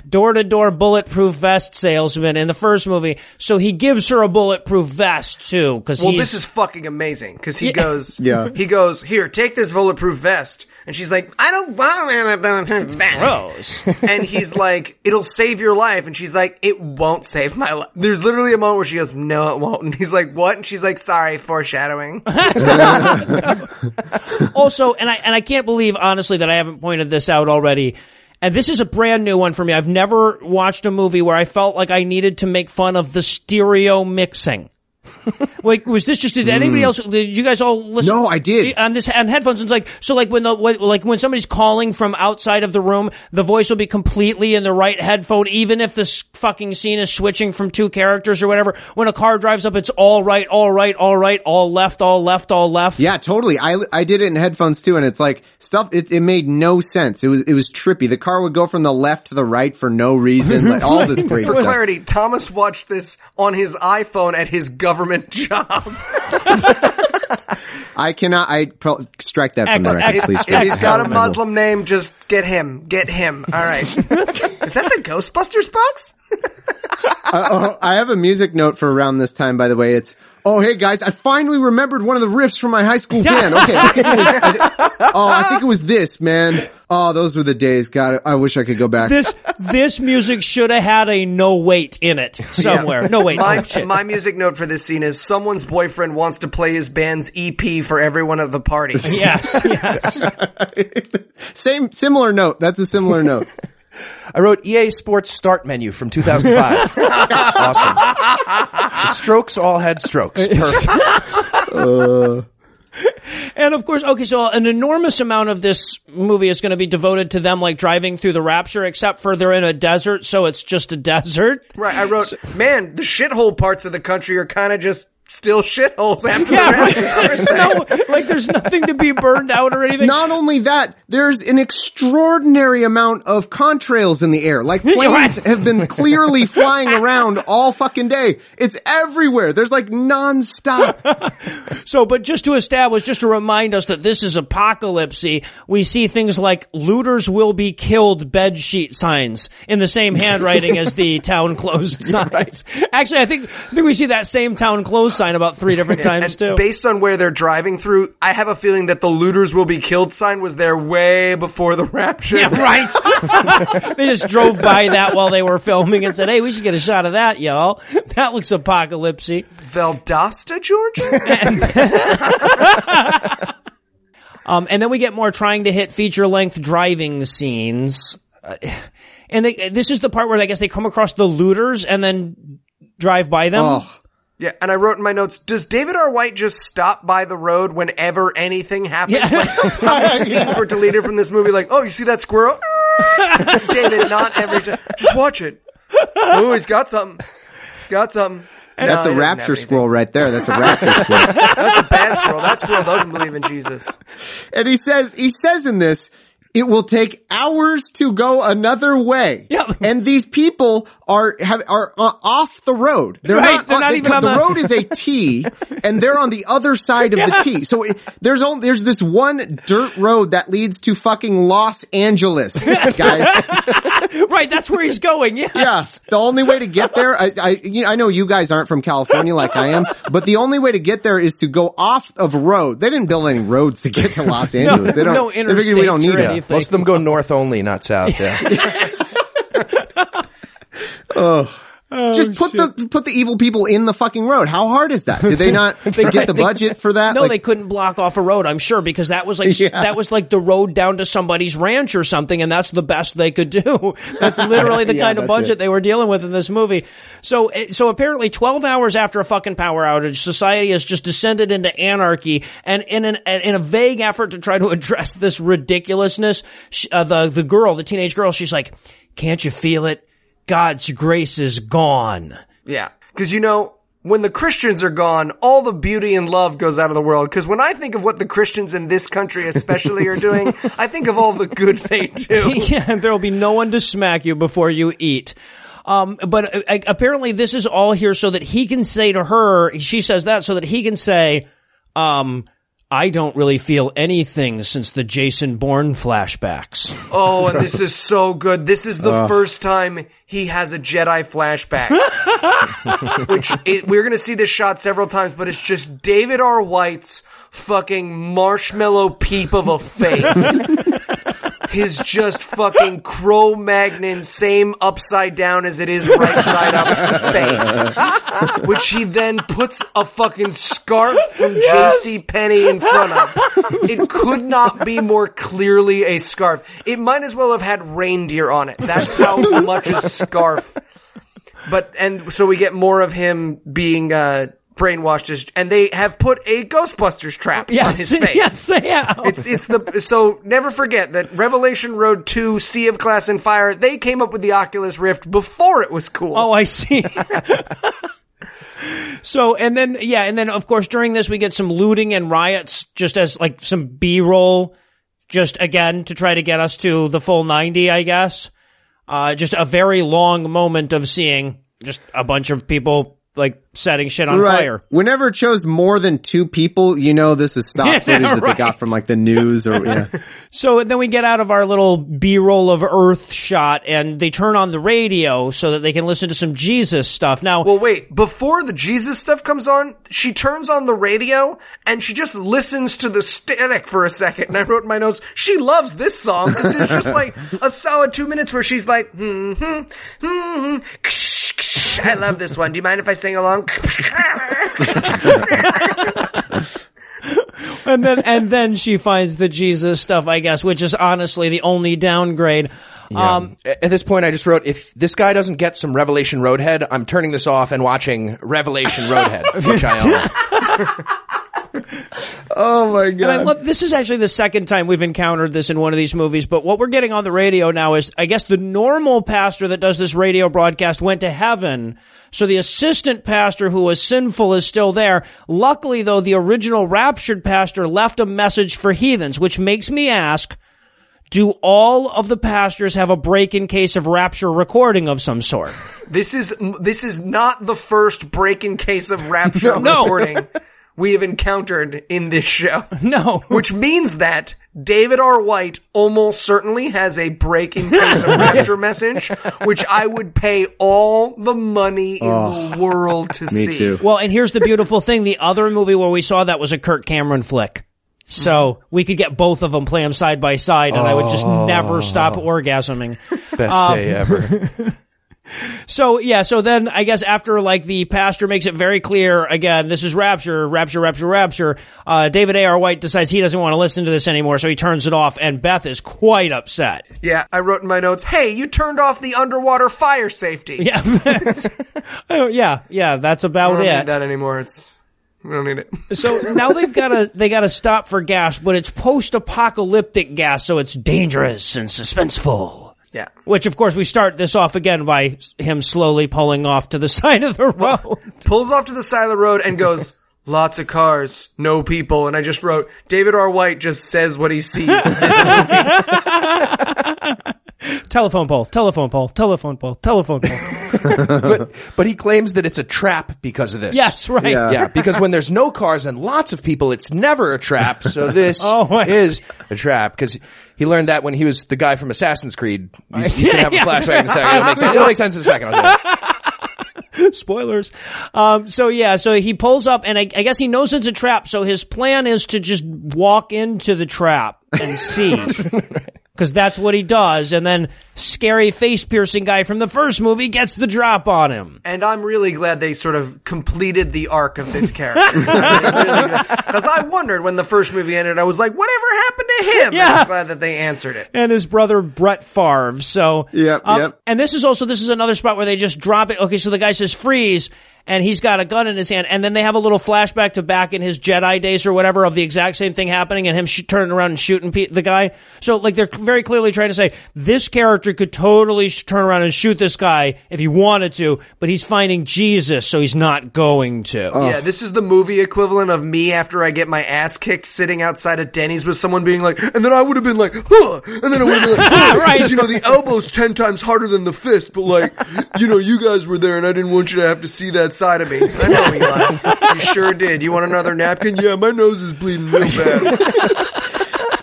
Speaker 5: door to door bulletproof vest salesman in the first movie, so he gives her a bulletproof vest too, because
Speaker 4: Well,
Speaker 5: he's
Speaker 4: this is fucking amazing because he goes, (laughs)
Speaker 3: Yeah.
Speaker 4: he goes, here, take this bulletproof vest. And she's like, I don't want bulletproof vest.
Speaker 5: gross. (laughs)
Speaker 4: and he's like, it'll save your life. And she's like, it won't save my life. There's literally a moment where she goes, no, it won't. And he's like, what? And she's like, sorry, foreshadowing. (laughs) (laughs)
Speaker 5: also, and I and I can't believe honestly that I haven't pointed this out already. And this is a brand new one for me. I've never watched a movie where I felt like I needed to make fun of the stereo mixing. (laughs) like, was this just, did anybody hmm. else, did you guys all listen?
Speaker 3: No, I did.
Speaker 5: On this, on headphones, and it's like, so like when the, when, like when somebody's calling from outside of the room, the voice will be completely in the right headphone, even if this fucking scene is switching from two characters or whatever. When a car drives up, it's all right, all right, all right, all left, all left, all left.
Speaker 3: Yeah, totally. I, I did it in headphones too, and it's like stuff. It, it made no sense. It was it was trippy. The car would go from the left to the right for no reason. (laughs) Like all this great
Speaker 4: For clarity, Thomas watched this on his iPhone at his government (laughs) job.
Speaker 3: I cannot. I pro- strike that from the
Speaker 5: Ex-
Speaker 3: record,
Speaker 5: ex-
Speaker 3: please.
Speaker 4: If
Speaker 3: strike
Speaker 4: he's
Speaker 3: that.
Speaker 4: got a Muslim name, just get him. Get him. All right. (laughs) Is that the Ghostbusters box? (laughs)
Speaker 3: Uh, oh, I have a music note for around this time. By the way, it's. Oh, hey guys! I finally remembered one of the riffs from my high school band. Okay, I think it was, I (laughs) thi- oh, I think it was this man. Oh, those were the days. God, I wish I could go back.
Speaker 5: this this music should have had a no wait in it (laughs) somewhere. No wait,
Speaker 4: My,
Speaker 5: oh,
Speaker 4: my music note for this scene is someone's boyfriend wants to play his band's EP for everyone at the party. (laughs)
Speaker 5: yes, yes.
Speaker 3: Same, similar note. That's a similar note.
Speaker 2: I wrote EA Sports Start Menu from 2005. (laughs) awesome. The strokes all had strokes. (laughs) Uh. Perfect.
Speaker 5: And of course, okay, so an enormous amount of this movie is going to be devoted to them like driving through the rapture, except for they're in a desert, so it's just a desert.
Speaker 4: Right, I wrote, man, the shithole parts of the country are kind of just still shitholes after
Speaker 5: Yeah,
Speaker 4: the
Speaker 5: right.
Speaker 4: rapture. (laughs)
Speaker 5: no, like there's nothing to be burned out or anything.
Speaker 3: Not only that, there's an extraordinary amount of contrails in the air. Like (laughs) planes have been clearly flying around all fucking day. It's everywhere. There's like nonstop. (laughs)
Speaker 5: So, but just to establish, just to remind us that this is apocalypse, we see things like looters will be killed bed sheet signs in the same handwriting as the town closed signs. Actually, I think, I think we see that same town closed sign about three different (laughs) times
Speaker 4: And
Speaker 5: too.
Speaker 4: based on where they're driving through, I have a feeling that the looters will be killed sign was there way before the (laughs) rapture.
Speaker 5: Yeah, right. (laughs) they just drove by that while they were filming and said, "Hey, we should get a shot of that, y'all. That looks apocalypsy."
Speaker 4: Valdosta, Georgia?
Speaker 5: Um, and then we get more trying to hit feature length driving scenes. Uh, and they, this is the part where I guess they come across the looters and then drive by them.
Speaker 3: Oh.
Speaker 4: Yeah, and I wrote in my notes, does David R. White just stop by the road whenever anything happens?
Speaker 5: Yeah.
Speaker 4: Like, how many (laughs) scenes were deleted from this movie? Like, oh, you see that squirrel? (laughs) David, not every time. Just watch it. Oh, he's got something. He's got something.
Speaker 3: That's
Speaker 4: No, he
Speaker 3: a rapture squirrel right there. That's a rapture (laughs) squirrel.
Speaker 4: That's a bad squirrel. That squirrel doesn't believe in Jesus.
Speaker 3: And he says, he says in this, it will take hours to go another way.
Speaker 5: Yeah.
Speaker 3: And these people are have, are uh, off the road. They're
Speaker 5: Right,
Speaker 3: not.
Speaker 5: they're not
Speaker 3: they-
Speaker 5: even on
Speaker 3: the
Speaker 5: the-
Speaker 3: road is a (laughs) T, and they're on the other side of the T. So it, there's only there's this one dirt road that leads to fucking Los Angeles, (laughs) guys. (laughs)
Speaker 5: right, that's where he's going. Yes.
Speaker 3: Yeah, the only way to get there, I, I, you know, I know you guys aren't from California like I am, but the only way to get there is to go off of road. They didn't build any roads to get to Los Angeles. they don't.
Speaker 5: no
Speaker 3: they figured we don't
Speaker 5: interstates
Speaker 3: need
Speaker 5: or
Speaker 3: it.
Speaker 5: anything.
Speaker 2: Most of them go north only, not south. Yeah. (laughs) Oh.
Speaker 3: Just put the put the evil people in the fucking road. How hard is that? Did they (laughs) not get the
Speaker 5: They-
Speaker 3: budget for that?
Speaker 5: No,
Speaker 3: Like,
Speaker 5: they couldn't block off a road. I'm sure because that was like (laughs)
Speaker 3: Yeah.
Speaker 5: that was like the road down to somebody's ranch or something, and that's the best they could do. (laughs) That's literally the
Speaker 3: Yeah,
Speaker 5: kind of budget
Speaker 3: it.
Speaker 5: they were dealing with in this movie. So, eh, so apparently, 12 hours after a fucking power outage, society has just descended into anarchy, and in an in a vague effort to try to address this ridiculousness, uh, the the girl, the teenage girl, she's like, "Can't you feel it? God's grace is gone."
Speaker 4: Yeah. Cause you know, when the Christians are gone, all the beauty and love goes out of the world. Cause when I think of what the Christians in this country especially are doing, (laughs) I think of all the good they do. (laughs)
Speaker 5: yeah, there'll be no one to smack you before you eat. Um, but uh, apparently this is all here so that he can say to her, she says that so that he can say, um, I don't really feel anything since the Jason Bourne flashbacks.
Speaker 4: Oh, and this is so good. This is the uh. first time he has a Jedi flashback. (laughs) Which it, we're gonna see this shot several times, but it's just David R. White's fucking marshmallow peep of a face. (laughs) His just fucking Cro-Magnon, same upside down as it is right side up face. Which he then puts a fucking scarf from J.C. Penney in front of. It could not be more clearly a scarf. It might as well have had reindeer on it. That's how much a scarf. But, and so we get more of him being, uh, brainwashed as, and they have put a Ghostbusters trap on his (laughs) face.
Speaker 5: yes, they have.
Speaker 4: It's it's the so never forget that Revelation Road 2 Sea of Glass and Fire they came up with the Oculus Rift before it was cool.
Speaker 5: Oh, I see. (laughs) so, and then, yeah, and then of course during this we get some looting and riots just as like some B-roll, just again to try to get us to the full 90, I guess. Uh, just a very long moment of seeing just a bunch of people like setting shit on
Speaker 3: right.
Speaker 5: fire.
Speaker 3: Whenever it shows more than two people, you know this is stock (laughs)
Speaker 5: Yeah,
Speaker 3: footage that they got from like the news or yeah. (laughs)
Speaker 5: So then we get out of our little B-roll of Earth shot and they turn on the radio so that they can listen to some Jesus stuff. Now,
Speaker 4: Well, wait. Before the Jesus stuff comes on, she turns on the radio and she just listens to the static for a second. And I wrote in my notes, she loves this song because it's just like a solid two minutes where she's like, hmm, hmm, hmm, ksh, ksh. I love this one. Do you mind if I sing along? (laughs)
Speaker 5: and then and then she finds the Jesus stuff, I guess, which is honestly the only downgrade. Um,
Speaker 2: At this point, I just wrote, if this guy doesn't get some Revelation Roadhead, I'm turning this off and watching Revelation Roadhead, (laughs) which I own. (laughs) (laughs)
Speaker 3: Oh my
Speaker 5: And I
Speaker 3: god.
Speaker 5: love this is actually the second time we've encountered this in one of these movies, but what we're getting on the radio now is I guess the normal pastor that does this radio broadcast went to heaven. So the assistant pastor who was sinful is still there. Luckily though, the original raptured pastor left a message for heathens, which makes me ask, do all of the pastors have a break in case of rapture recording of some sort?
Speaker 4: This is this is not the first break-in case of rapture (laughs)
Speaker 5: No.
Speaker 4: recording we have encountered in this show. (laughs)
Speaker 5: No.
Speaker 4: Which means that David R. White almost certainly has a break in case of (laughs) rapture message, which I would pay all the money in the world to see.
Speaker 3: Me too.
Speaker 5: Well, and here's the beautiful thing. The other movie where we saw that was a Kirk Cameron flick. So we could get both of them, play them side by side, and I would just never stop orgasming.
Speaker 2: Best
Speaker 5: Um,
Speaker 2: day ever. (laughs)
Speaker 5: So yeah, so then I guess after like the pastor makes it very clear again, this is rapture, rapture, rapture, rapture. Uh, David A. R. White decides he doesn't want to listen to this anymore, so he turns it off, and Beth is quite upset.
Speaker 4: Yeah, I wrote in my notes, hey, you turned off the underwater fire safety.
Speaker 5: Yeah, (laughs) oh, yeah, yeah. That's
Speaker 4: I
Speaker 5: about
Speaker 4: don't
Speaker 5: it.
Speaker 4: need that anymore. It's, we don't need it. (laughs)
Speaker 5: So now they've got to they got to stop for gas, but it's post-apocalyptic gas, so it's dangerous and suspenseful.
Speaker 4: Yeah.
Speaker 5: Which, of course, we start this off again by him slowly pulling off to the (laughs) side of the road.
Speaker 4: Pulls off to the side of the road and goes, (laughs) lots of cars, no people. And I just wrote, David R. White just says what he sees. in this movie. (laughs)
Speaker 5: telephone pole, telephone pole, telephone pole, telephone pole.
Speaker 2: but but he claims that it's a trap because of this.
Speaker 5: yes, right.
Speaker 3: Yeah.
Speaker 2: Yeah, because when there's no cars and lots of people, it's never a trap. So this
Speaker 5: Oh,
Speaker 2: is a trap because he learned that when he was the guy from Assassin's Creed. He's, he's (laughs)
Speaker 5: Yeah,
Speaker 2: have a
Speaker 5: yeah.
Speaker 2: flashback in a second. It'll make sense, it'll make sense in a second. I'll tell you. (laughs)
Speaker 5: Spoilers. Um, so yeah, so he pulls up, and I, I guess he knows it's a trap. So his plan is to just walk into the trap and see. (laughs) Because that's what he does, and then scary face piercing guy from the first movie gets the drop on him.
Speaker 4: and I'm really glad they sort of completed the arc of this character. (laughs) Because I wondered when the first movie ended, I was like, whatever happened to him? And
Speaker 5: Yeah.
Speaker 4: I'm glad that they answered it.
Speaker 5: and his brother Brett Favre. So,
Speaker 3: Yep,
Speaker 5: um,
Speaker 3: yep.
Speaker 5: And this is also this is another spot where they just drop it. Okay, so the guy says freeze, and he's got a gun in his hand, and then they have a little flashback to back in his Jedi days or whatever of the exact same thing happening, and him sh- turning around and shooting pe- the guy. So, like, they're very clearly trying to say this character could totally sh- turn around and shoot this guy if he wanted to, but he's finding Jesus, so he's not going to. Oh.
Speaker 4: Yeah, this is the movie equivalent of me after I get my ass kicked sitting outside of Denny's with someone being like, and then I would have been like, huh, and then I would have been like, (laughs) huh,
Speaker 5: Right.
Speaker 4: 'cause, you know, the elbow's ten times harder than the fist, but like, you know, you guys were there and I didn't want you to have to see that side of me. I know, Eli. You sure did. You want another napkin? Yeah, my nose is bleeding real bad.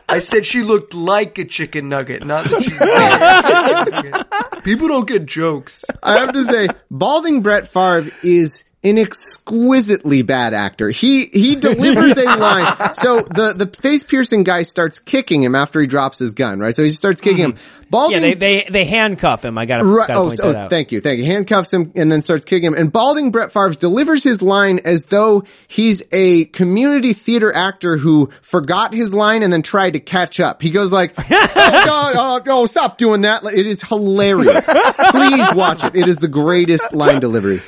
Speaker 4: I said she looked like a chicken nugget, not that she was a chicken nugget. People don't get jokes.
Speaker 3: I have to say, balding Brett Favre is an exquisitely bad actor. He he delivers a line. So the the face piercing guy starts kicking him after he drops his gun, right? So he starts kicking mm-hmm. him. Balding
Speaker 5: Yeah, they, they they handcuff him. I gotta,
Speaker 3: Right.
Speaker 5: gotta
Speaker 3: oh,
Speaker 5: oh, out.
Speaker 3: thank you. Thank you. Handcuffs him and then starts kicking him. And balding Brett Favre delivers his line as though he's a community theater actor who forgot his line and then tried to catch up. He goes like, (laughs) oh, God, oh, oh, stop doing that. It is hilarious. (laughs) Please watch it. It is the greatest line delivery.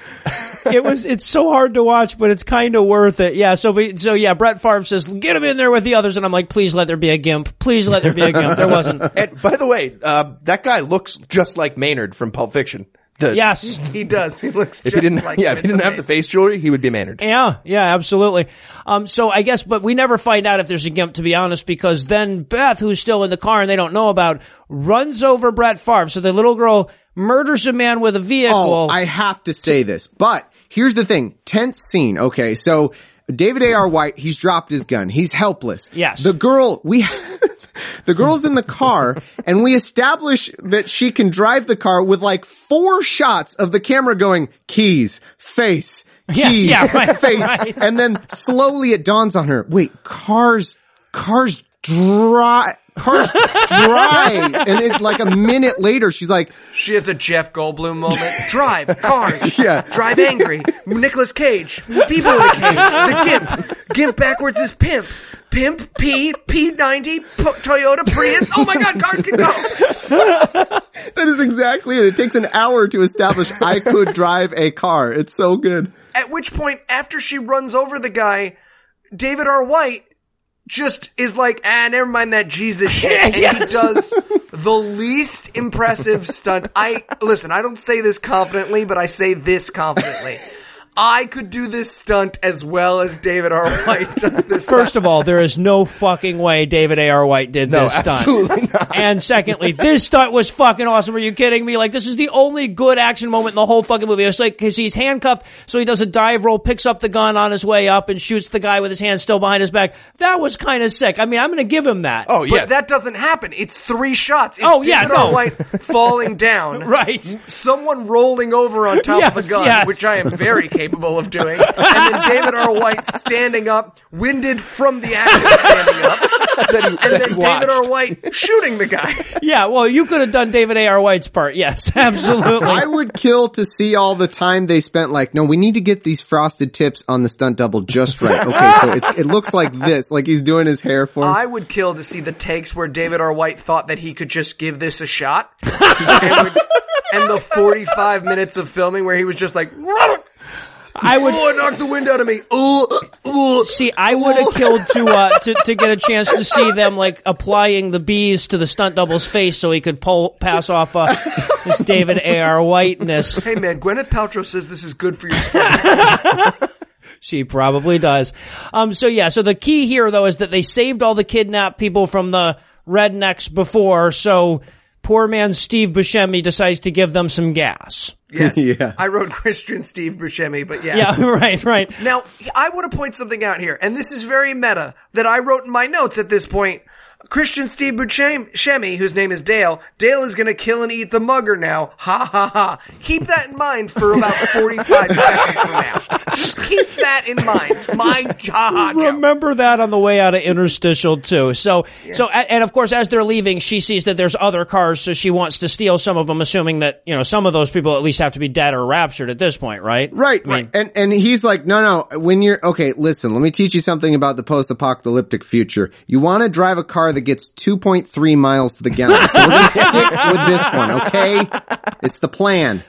Speaker 5: It was it's so hard to watch, but it's kind of worth it. Yeah. So we, so yeah, Brett Favre says, "Get him in there with the others," and I'm like, "Please let there be a gimp. Please let there be a gimp." There wasn't. (laughs)
Speaker 2: And by the way, uh, that guy looks just like Maynard from Pulp Fiction. The-
Speaker 5: Yes.
Speaker 4: He does. He looks
Speaker 2: If
Speaker 4: just
Speaker 2: he didn't,
Speaker 4: like
Speaker 2: yeah,
Speaker 4: him.
Speaker 2: if he didn't have the face jewelry, he would be Maynard.
Speaker 5: Yeah, yeah, absolutely. Um, so I guess, but we never find out if there's a gimp, to be honest, because then Beth, who's still in the car and they don't know about, runs over Brett Favre. So the little girl murders a man with a vehicle.
Speaker 3: Oh, I have to say this, but here's the thing. Tense scene. Okay. So David A.R. White, he's dropped his gun. He's helpless.
Speaker 5: Yes.
Speaker 3: The girl, we, (laughs) the girl's in the car and we establish that she can drive the car with like four shots of the camera going keys, face,
Speaker 5: Yes,
Speaker 3: keys,
Speaker 5: yeah, right, (laughs)
Speaker 3: face.
Speaker 5: right.
Speaker 3: And then slowly it dawns on her, wait, cars, cars dry, cars dry. And it like a minute later, she's like,
Speaker 4: She has a Jeff Goldblum moment. Drive cars. (laughs)
Speaker 3: Yeah.
Speaker 4: Drive angry. Nicolas Cage. People in a cage. The Gimp. Gimp backwards is pimp. Pimp P P90 P- Toyota Prius. Oh my God, cars can go.
Speaker 3: That is exactly it. It takes an hour to establish I could drive a car. It's so good.
Speaker 4: At which point, after she runs over the guy, David R. White just is like, ah, never mind that Jesus (laughs) shit. And
Speaker 5: Yes.
Speaker 4: he does the least impressive stunt. I, listen, I don't say this confidently, but I say this confidently. I could do this stunt as well as David R. White does this (laughs)
Speaker 5: First
Speaker 4: stunt.
Speaker 5: of all, there is no fucking way David A.R. White did
Speaker 2: No,
Speaker 5: this stunt.
Speaker 2: absolutely not.
Speaker 5: And secondly, this stunt was fucking awesome. Are you kidding me? Like, this is the only good action moment in the whole fucking movie. It's like, cause he's handcuffed, so he does a dive roll, picks up the gun on his way up and shoots the guy with his hand still behind his back. That was kind of sick. I mean, I'm gonna give him that.
Speaker 2: Oh
Speaker 4: But
Speaker 2: yeah,
Speaker 4: that doesn't happen. It's three shots. It's
Speaker 5: Oh, yeah,
Speaker 4: David R.
Speaker 5: no.
Speaker 4: White falling down. (laughs)
Speaker 5: Right.
Speaker 4: Someone rolling over on top of a gun,
Speaker 5: yes.
Speaker 4: which I am very (laughs) capable of doing. And then David R. White standing up, winded from the action standing up. (laughs)
Speaker 2: that he,
Speaker 4: And
Speaker 2: that
Speaker 4: then David R. White shooting the guy.
Speaker 5: Yeah, well, you could have done David A.R. White's part. Yes, (laughs) absolutely.
Speaker 3: I would kill to see all the time they spent like, no, we need to get these frosted tips on the stunt double just right. (laughs) Okay, so it, it looks like this, like he's doing his hair for him.
Speaker 4: I would kill to see the takes where David R. White thought that he could just give this a shot. and, would- and the 45 minutes of filming where he was just like,
Speaker 5: I would
Speaker 4: oh, it knocked the wind out of me. Oh, oh.
Speaker 5: see. I would have killed (laughs) to uh to to get a chance to see them like applying the bees to the stunt double's face so he could pull pass off uh, this David A.R. Whiteness.
Speaker 4: Hey man, Gwyneth Paltrow says this is good for your skin. (laughs)
Speaker 5: She probably does. Um, so yeah, so the key here though is that they saved all the kidnapped people from the rednecks before, so poor man Steve Buscemi decides to give them some gas.
Speaker 4: Yes. (laughs)
Speaker 3: Yeah.
Speaker 4: I wrote Christian Steve Buscemi, but yeah.
Speaker 5: Yeah, (laughs) right, right.
Speaker 4: Now, I want to point something out here, and this is very meta that I wrote in my notes at this point. Christian Steve Buscemi, whose name is Dale, Dale is gonna kill and eat the mugger now. Ha ha ha. Keep that in mind for about (laughs) 45 seconds from now. Just keep that in mind. My ha ha joke.
Speaker 5: Remember that on the way out of interstitial too. So, so, and of course, as they're leaving, she sees that there's other cars, so she wants to steal some of them, assuming that you know some of those people at least have to be dead or raptured at this point, right?
Speaker 3: Right,
Speaker 5: I mean,
Speaker 3: right. And and he's like, no, no. When you're okay, listen. Let me teach you something about the post-apocalyptic future. You want to drive a car that gets 2.3 miles to the gallon. So we're gonna (laughs) stick with this one, okay? It's the plan.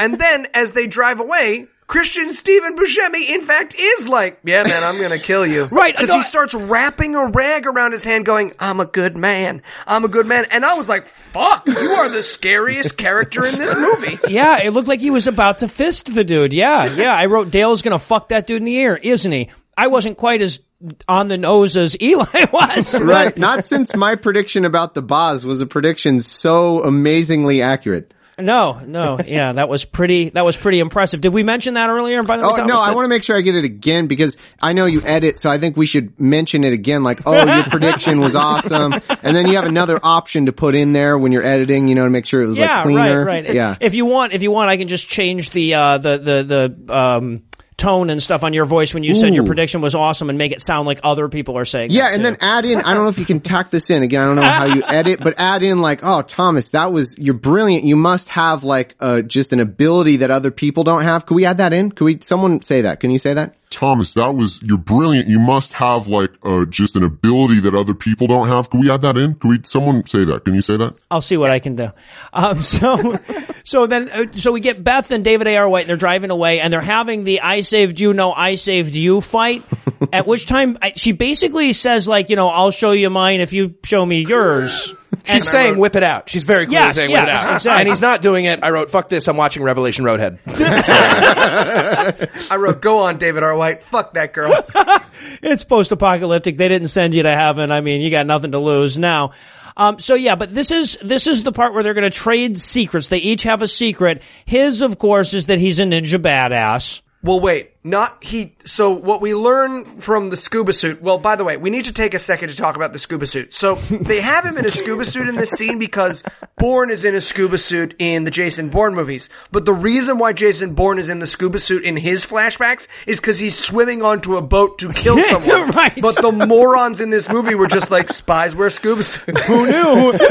Speaker 4: And then, as they drive away, Christian Stephen Buscemi, in fact, is like, yeah, man, I'm gonna kill you. (laughs)
Speaker 5: Right,
Speaker 4: Because
Speaker 5: no,
Speaker 4: he starts wrapping a rag around his hand going, I'm a good man. I'm a good man. And I was like, fuck, you are the scariest character in this movie. (laughs)
Speaker 5: Yeah, it looked like he was about to fist the dude. Yeah, yeah. I wrote Dale's gonna fuck that dude in the ear, isn't he? I wasn't quite as on the nose as Eli (laughs) was.
Speaker 3: Right. Not since my prediction about the Boz was a prediction so amazingly accurate.
Speaker 5: No, no, yeah, that was pretty. That was pretty impressive. Did we mention that earlier? By the way,
Speaker 3: Oh no, I want to make sure I get it again because I know you edit, so I think we should mention it again. Like, oh, your prediction was awesome, and then you have another option to put in there when you're editing, you know, to make sure it was
Speaker 5: Yeah,
Speaker 3: like cleaner.
Speaker 5: right, right.
Speaker 3: Yeah.
Speaker 5: If you want, if you want, I can just change the uh, the the the um, tone and stuff on your voice when you said your prediction was awesome and make it sound like other people are saying.
Speaker 3: Yeah, and
Speaker 5: too.
Speaker 3: then add in, I don't know if you can tack this in again. I don't know how you (laughs) edit, but add in like, oh, Thomas, that was, you're brilliant. You must have like, uh, just an ability that other people don't have. Could we add that in? Could we, someone say that? Can you say that?
Speaker 6: Thomas, that was, you're brilliant. You must have like, uh, just an ability that other people don't have. Can we add that in? Can we, someone say that? Can you say that?
Speaker 5: I'll see what I can do. Um, so, (laughs) so then, uh, so we get Beth and David A.R. White, and they're driving away, and they're having the "I saved you, no, I saved you" fight. (laughs) at which time, I, she basically says, like, you know, I'll show you mine if you show me yours. (laughs)
Speaker 2: She's saying whip it out. She's very clearly
Speaker 5: Yes,
Speaker 2: saying whip it
Speaker 5: yes,
Speaker 2: out.
Speaker 5: exactly.
Speaker 2: And he's not doing it. I wrote, fuck this, I'm watching Revelation Roadhead. (laughs)
Speaker 4: I wrote, go on, David R. White. Fuck that girl. (laughs)
Speaker 5: it's post-apocalyptic. They didn't send you to heaven. I mean, you got nothing to lose now. Um, so yeah, but this is this is the part where they're going to trade secrets. They each have a secret. His, of course, is that he's a ninja badass.
Speaker 4: Well, wait, not he. So what we learn from the scuba suit. Well, by the way, we need to take a second to talk about the scuba suit. So (laughs) they have him in a scuba suit in this scene because Bourne is in a scuba suit in the Jason Bourne movies. But the reason why Jason Bourne is in the scuba suit in his flashbacks is because he's swimming onto a boat to kill
Speaker 5: Yes, (laughs)
Speaker 4: someone.
Speaker 5: right.
Speaker 4: But the morons in this movie were just like spies wear scuba suits.
Speaker 5: Who knew? (laughs)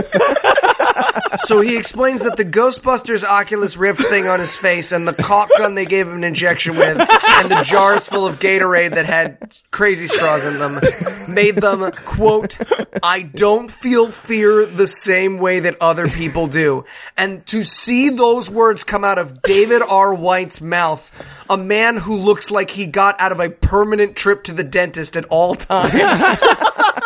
Speaker 4: so he explains that the Ghostbusters Oculus Rift thing on his face and the caulk gun they gave him an injection with and the jars full of Gatorade that had crazy straws in them made them, quote, I don't feel fear the same way that other people do. And to see those words come out of David R. White's mouth, a man who looks like he got out of a permanent trip to the dentist at all times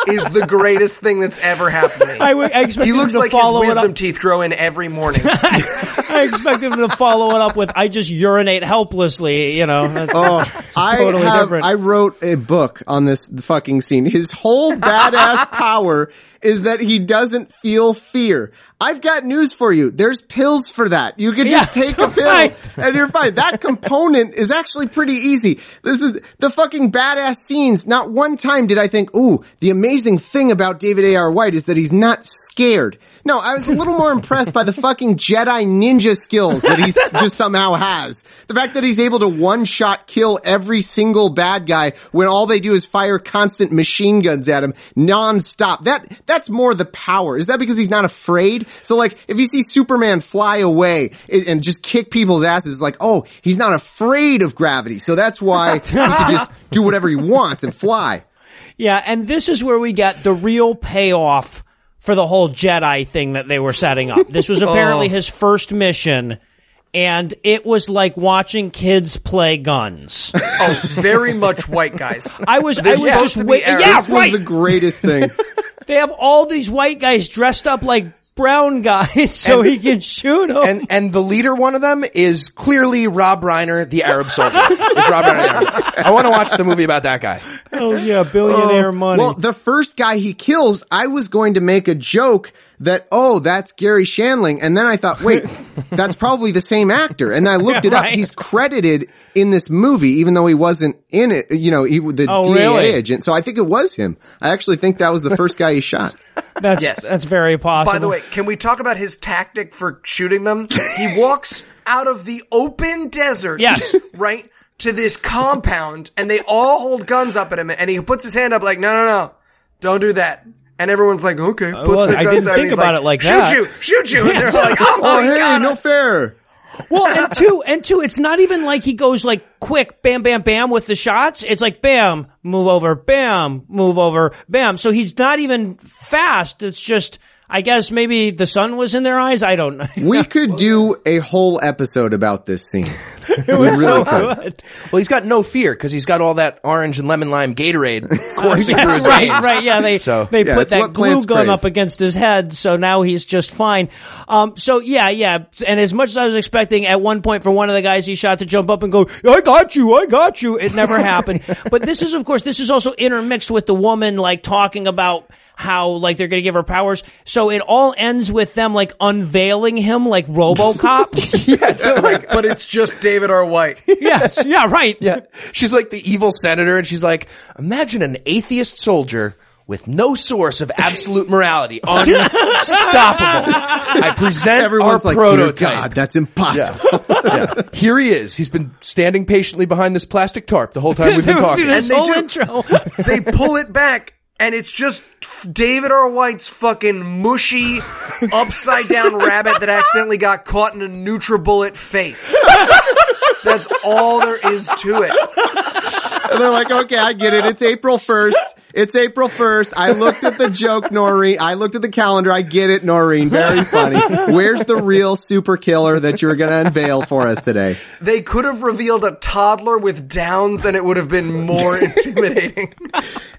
Speaker 4: is the greatest thing that's ever happened to me.
Speaker 5: I, I expect
Speaker 4: he looks
Speaker 5: to
Speaker 4: like his
Speaker 5: follow
Speaker 4: wisdom teeth grow in every morning. (laughs)
Speaker 5: I expect him to follow it up with, "I just urinate helplessly." You know, That's-
Speaker 3: Oh, (laughs)
Speaker 5: it's
Speaker 3: I have,
Speaker 5: different.
Speaker 3: I wrote a book on this fucking scene. His whole badass (laughs) power is that he doesn't feel fear. I've got news for you. There's pills for that. You can just
Speaker 5: Yeah,
Speaker 3: take a (laughs) pill
Speaker 5: right.
Speaker 3: and you're fine. That component is actually pretty easy. This is the fucking badass scenes. Not one time did I think, ooh, the amazing thing about David A.R. White is that he's not scared. No, I was a little more impressed by the fucking Jedi ninja skills that he's (laughs) just somehow has. The fact that he's able to one shot kill every single bad guy when all they do is fire constant machine guns at him non-stop. That, that's more the power. Is that because he's not afraid? So like, if you see Superman fly away and just kick people's asses, it's like, oh, he's not afraid of gravity. So that's why (laughs) he can just do whatever he wants and fly.
Speaker 5: Yeah, and this is where we get the real payoff for the whole Jedi thing that they were setting up. This was (laughs) oh. apparently
Speaker 4: Oh.
Speaker 5: his first mission, and it was like watching kids play guns. (laughs)
Speaker 4: oh, very much white guys.
Speaker 5: I was, I was just
Speaker 4: to
Speaker 5: waiting. Yeah,
Speaker 3: This was
Speaker 5: right.
Speaker 3: the greatest thing. (laughs)
Speaker 5: they have all these white guys dressed up like brown guys so
Speaker 2: And-
Speaker 5: he can shoot them.
Speaker 2: And and the leader, one of them, is clearly Rob Reiner, the Arab soldier. It's Rob Reiner. I want to watch the movie about that guy.
Speaker 5: Oh yeah, billionaire um, money.
Speaker 3: Well, the first guy he kills, I was going to make a joke that, oh, that's Garry Shandling. And then I thought, wait, (laughs) that's probably the same actor. And I looked it up.
Speaker 5: Right.
Speaker 3: He's credited in this movie, even though he wasn't in it, you know, he, the
Speaker 5: Oh,
Speaker 3: DEA
Speaker 5: really?
Speaker 3: agent. So I think it was him. I actually think that was the first guy he shot. (laughs)
Speaker 5: that's
Speaker 4: yes.
Speaker 5: that's very possible.
Speaker 4: By the way, can we talk about his tactic for shooting them? He walks out of the open desert,
Speaker 5: Yes.
Speaker 4: right, to this compound, and they all hold guns up at him, and he puts his hand up like, no, no, no, don't do that. And everyone's like, okay, uh, puts
Speaker 5: well, I didn't think
Speaker 4: he's
Speaker 5: about it like
Speaker 4: shoot
Speaker 5: that."
Speaker 4: you, shoot you, (laughs) and they're like, oh
Speaker 3: Oh, hey,
Speaker 4: god,
Speaker 3: no fair.
Speaker 5: Well, and two, and two, it's not even like he goes like quick, bam, bam, bam with the shots. It's like bam, move over, bam, move over, bam. So he's not even fast. It's just, I guess maybe the sun was in their eyes. I don't know.
Speaker 3: We (laughs) could do a whole episode about this scene. (laughs)
Speaker 5: It was so good.
Speaker 2: Well, he's got no fear because he's got all that orange and lemon lime Gatorade (laughs) coursing through his
Speaker 5: right,
Speaker 2: veins.
Speaker 5: right. Yeah, they
Speaker 2: So-
Speaker 5: they
Speaker 3: Yeah,
Speaker 5: put that glue gun
Speaker 3: crave.
Speaker 5: up against his head, so now he's just fine. Um, so yeah, yeah. And as much as I was expecting at one point for one of the guys he shot to jump up and go, "I got you, I got you," it never happened. But this is, of course, this is also intermixed with the woman like talking about how like they're going to give her powers. So it all ends with them like unveiling him like RoboCop. (laughs)
Speaker 4: like, but it's just David R. White.
Speaker 5: yes, yeah, right.
Speaker 2: Yeah. She's like the evil senator and she's like, imagine an atheist soldier with no source of absolute morality. (laughs) Unstoppable. I present
Speaker 3: Everyone's
Speaker 2: our
Speaker 3: like, dear
Speaker 2: prototype.
Speaker 3: God, that's impossible.
Speaker 2: Yeah. Here he is. He's been standing patiently behind this plastic tarp the whole time we've been talking.
Speaker 5: this
Speaker 4: And they
Speaker 5: whole
Speaker 4: do-
Speaker 5: intro.
Speaker 4: they pull it back and it's just David R. White's fucking mushy (laughs) upside down rabbit that accidentally got caught in a NutriBullet face. That's all there is to it.
Speaker 3: And they're like, okay, I get it. It's April 1st. It's April 1st. I looked at the joke, Noreen. I looked at the calendar. I get it, Noreen. Very funny. Where's the real super killer that you're going to unveil for us today?
Speaker 4: They could have revealed a toddler with Downs and it would have been more (laughs) intimidating.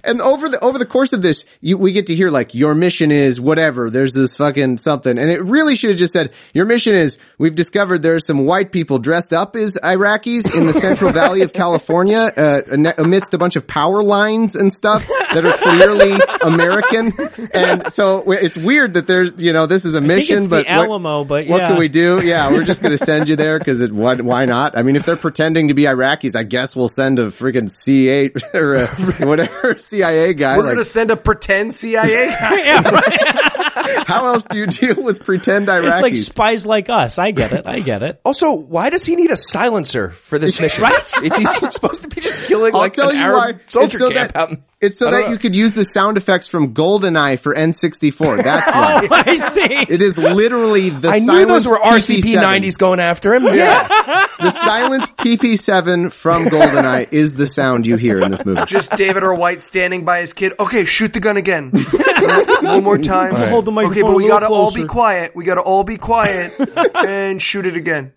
Speaker 3: And over the, over the course of this, you, we get to hear like, your mission is whatever. There's this fucking something. And it really should have just said, your mission is, we've discovered there's some white people dressed up as Iraqis in the Central Valley of California, uh, amidst a bunch of power lines and stuff that are clearly American. And so it's weird that there's, you know, this is a
Speaker 5: think
Speaker 3: mission,
Speaker 5: it's the
Speaker 3: but what-
Speaker 5: Alamo, but
Speaker 3: what can we do? Yeah, we're just going to send you there because it, why, why not? I mean, if they're pretending to be Iraqis, I guess we'll send a freaking C8 or a, whatever (laughs) CIA guy.
Speaker 4: We're
Speaker 3: like,
Speaker 4: gonna send a pretend CIA guy. (laughs)
Speaker 5: yeah, right. (laughs)
Speaker 3: how else do you deal with pretend Iraqis?
Speaker 5: It's like spies like us. I get it. I get it.
Speaker 2: Also, why does he need a silencer for this mission?
Speaker 5: Right?
Speaker 2: It's, he's supposed to be just killing
Speaker 3: I'll
Speaker 2: like
Speaker 3: tell
Speaker 2: an
Speaker 3: you
Speaker 2: Arab
Speaker 3: why.
Speaker 2: soldier
Speaker 3: It's so
Speaker 2: camp
Speaker 3: that
Speaker 2: out in
Speaker 3: It's so that you could use the sound effects from GoldenEye for N64. That's (laughs) why.
Speaker 5: Oh, I see.
Speaker 3: It is literally the
Speaker 2: I knew those were RCP
Speaker 3: PP7.
Speaker 2: 90s going after him. Yeah. (laughs)
Speaker 3: The silenced PP7 from (laughs) GoldenEye is the sound you hear in this movie.
Speaker 4: Just David or White standing by his kid. Okay, shoot the gun again. One more time.
Speaker 5: Hold the microphone.
Speaker 4: Okay, but we
Speaker 5: a
Speaker 4: gotta all be quiet. We gotta all be quiet and shoot it again.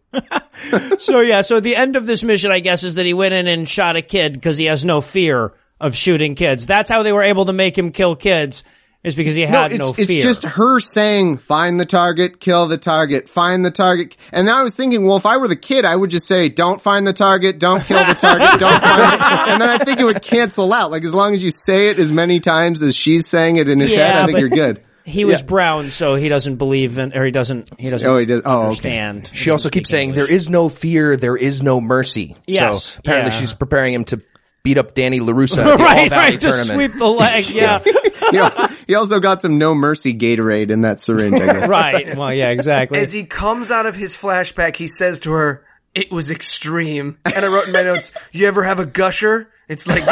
Speaker 5: So yeah, so the end of this mission, I guess, is that he went in and shot a kid because he has no fear of shooting kids. That's how they were able to make him kill kids, is because he had
Speaker 3: No,
Speaker 5: had
Speaker 3: it's,
Speaker 5: no fear.
Speaker 3: it's just her saying, find the target, kill the target, find the target. And now I was thinking, well, if I were the kid, I would just say, don't find the target, don't kill the target, (laughs) don't find it. And then I think it would cancel out. Like as long as you say it as many times as she's saying it in his head, I think you're good. (laughs)
Speaker 5: he was brown, so he doesn't believe in, or he doesn't, he doesn't
Speaker 3: Oh, he does- oh, okay.
Speaker 2: She also keeps saying, there is no fear, there is no mercy.
Speaker 5: Yes,
Speaker 2: So apparently
Speaker 5: yeah.
Speaker 2: she's preparing him to beat up Danny LaRusso at the (laughs) All
Speaker 5: right,
Speaker 2: Valley
Speaker 5: right, to
Speaker 2: tournament.
Speaker 5: sweep the leg, (laughs) yeah.
Speaker 3: He, he also got some no mercy Gatorade in that syringe, I guess. (laughs)
Speaker 5: right, well, yeah, exactly.
Speaker 4: As he comes out of his flashback, he says to her, it was extreme. And I wrote in my notes, you ever have a gusher? It's like,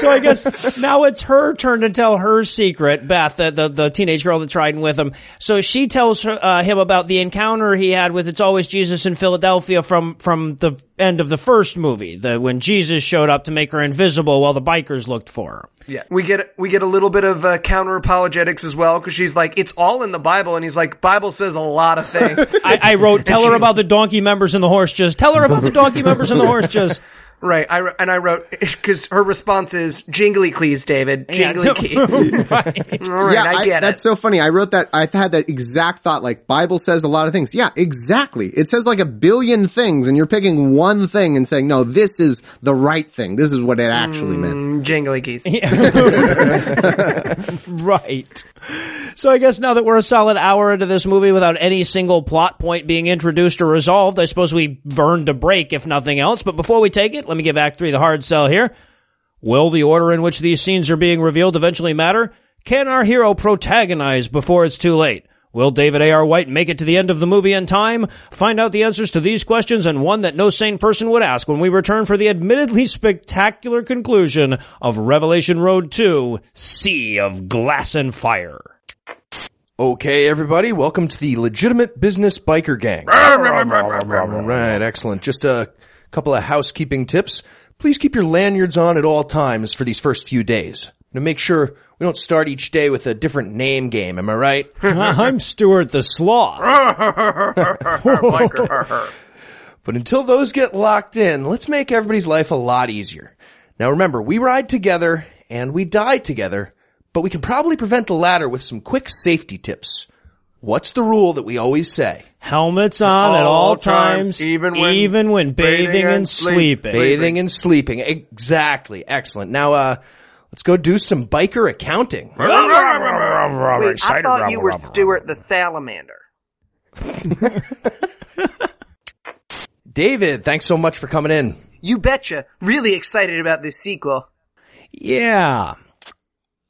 Speaker 5: So I guess now it's her turn to tell her secret, Beth, the, the, the teenage girl that's riding with him. So she tells her, uh, him about the encounter he had with It's Always Jesus in Philadelphia from, from the end of the first movie, the, when Jesus showed up to make her invisible while the bikers looked for her.
Speaker 4: yeah. We get, we get a little bit of uh, counter apologetics as well, cause she's like, it's all in the Bible. And he's like, Bible says a lot of things. (laughs)
Speaker 5: I, I wrote, (laughs) tell her about the donkey members and the horse jizz. Tell her about the donkey members and the horse jizz. (laughs)
Speaker 4: right. I, and I wrote, (laughs) cause her response is, jingly keys, David.
Speaker 5: Yeah,
Speaker 4: Jingly
Speaker 5: so-
Speaker 4: keys. (laughs)
Speaker 5: right. (laughs)
Speaker 4: All right.
Speaker 3: yeah,
Speaker 4: I get
Speaker 3: that's
Speaker 4: it.
Speaker 3: so funny. I wrote that. I had that exact thought. Like Bible says a lot of things. Yeah, exactly. It says like a billion things, and you're picking one thing and saying, "No, this is the right thing. This is what it actually meant."
Speaker 4: Mm, jingly keys.
Speaker 5: Right. So I guess now that we're a solid hour into this movie without any single plot point being introduced or resolved, I suppose we've earned a break if nothing else. But before we take it, let me give Act 3 the hard sell here. Will the order in which these scenes are being revealed eventually matter? Can our hero protagonize before it's too late? Will David A.R. White make it to the end of the movie in time? Find out the answers to these questions and one that no sane person would ask when we return for the admittedly spectacular conclusion of Revelation Road 2, Sea of Glass and Fire.
Speaker 2: Okay, everybody, welcome to the Legitimate Business Biker Gang. (laughs) right, excellent. Just a couple of housekeeping tips. Please keep your lanyards on at all times for these first few days. To make sure we don't start each day with a different name game, am I right? (laughs)
Speaker 5: I'm Stuart the Sloth. (laughs)
Speaker 2: But until those get locked in, let's make everybody's life a lot easier. Now remember, we ride together and we die together, but we can probably prevent the latter with some quick safety tips. What's the rule that we always say?
Speaker 5: Helmets on at
Speaker 4: All
Speaker 5: all
Speaker 4: times,
Speaker 5: times,
Speaker 4: even when
Speaker 5: even when bathing,
Speaker 4: bathing
Speaker 5: and
Speaker 4: and sleep-
Speaker 5: sleeping.
Speaker 2: Bathing and sleeping. Exactly. Excellent. Now, uh, let's go do some biker accounting.
Speaker 4: Wait, I thought you were Stuart the salamander. (laughs)
Speaker 2: David, thanks so much for coming in.
Speaker 4: You betcha. Really excited about this sequel.
Speaker 5: Yeah.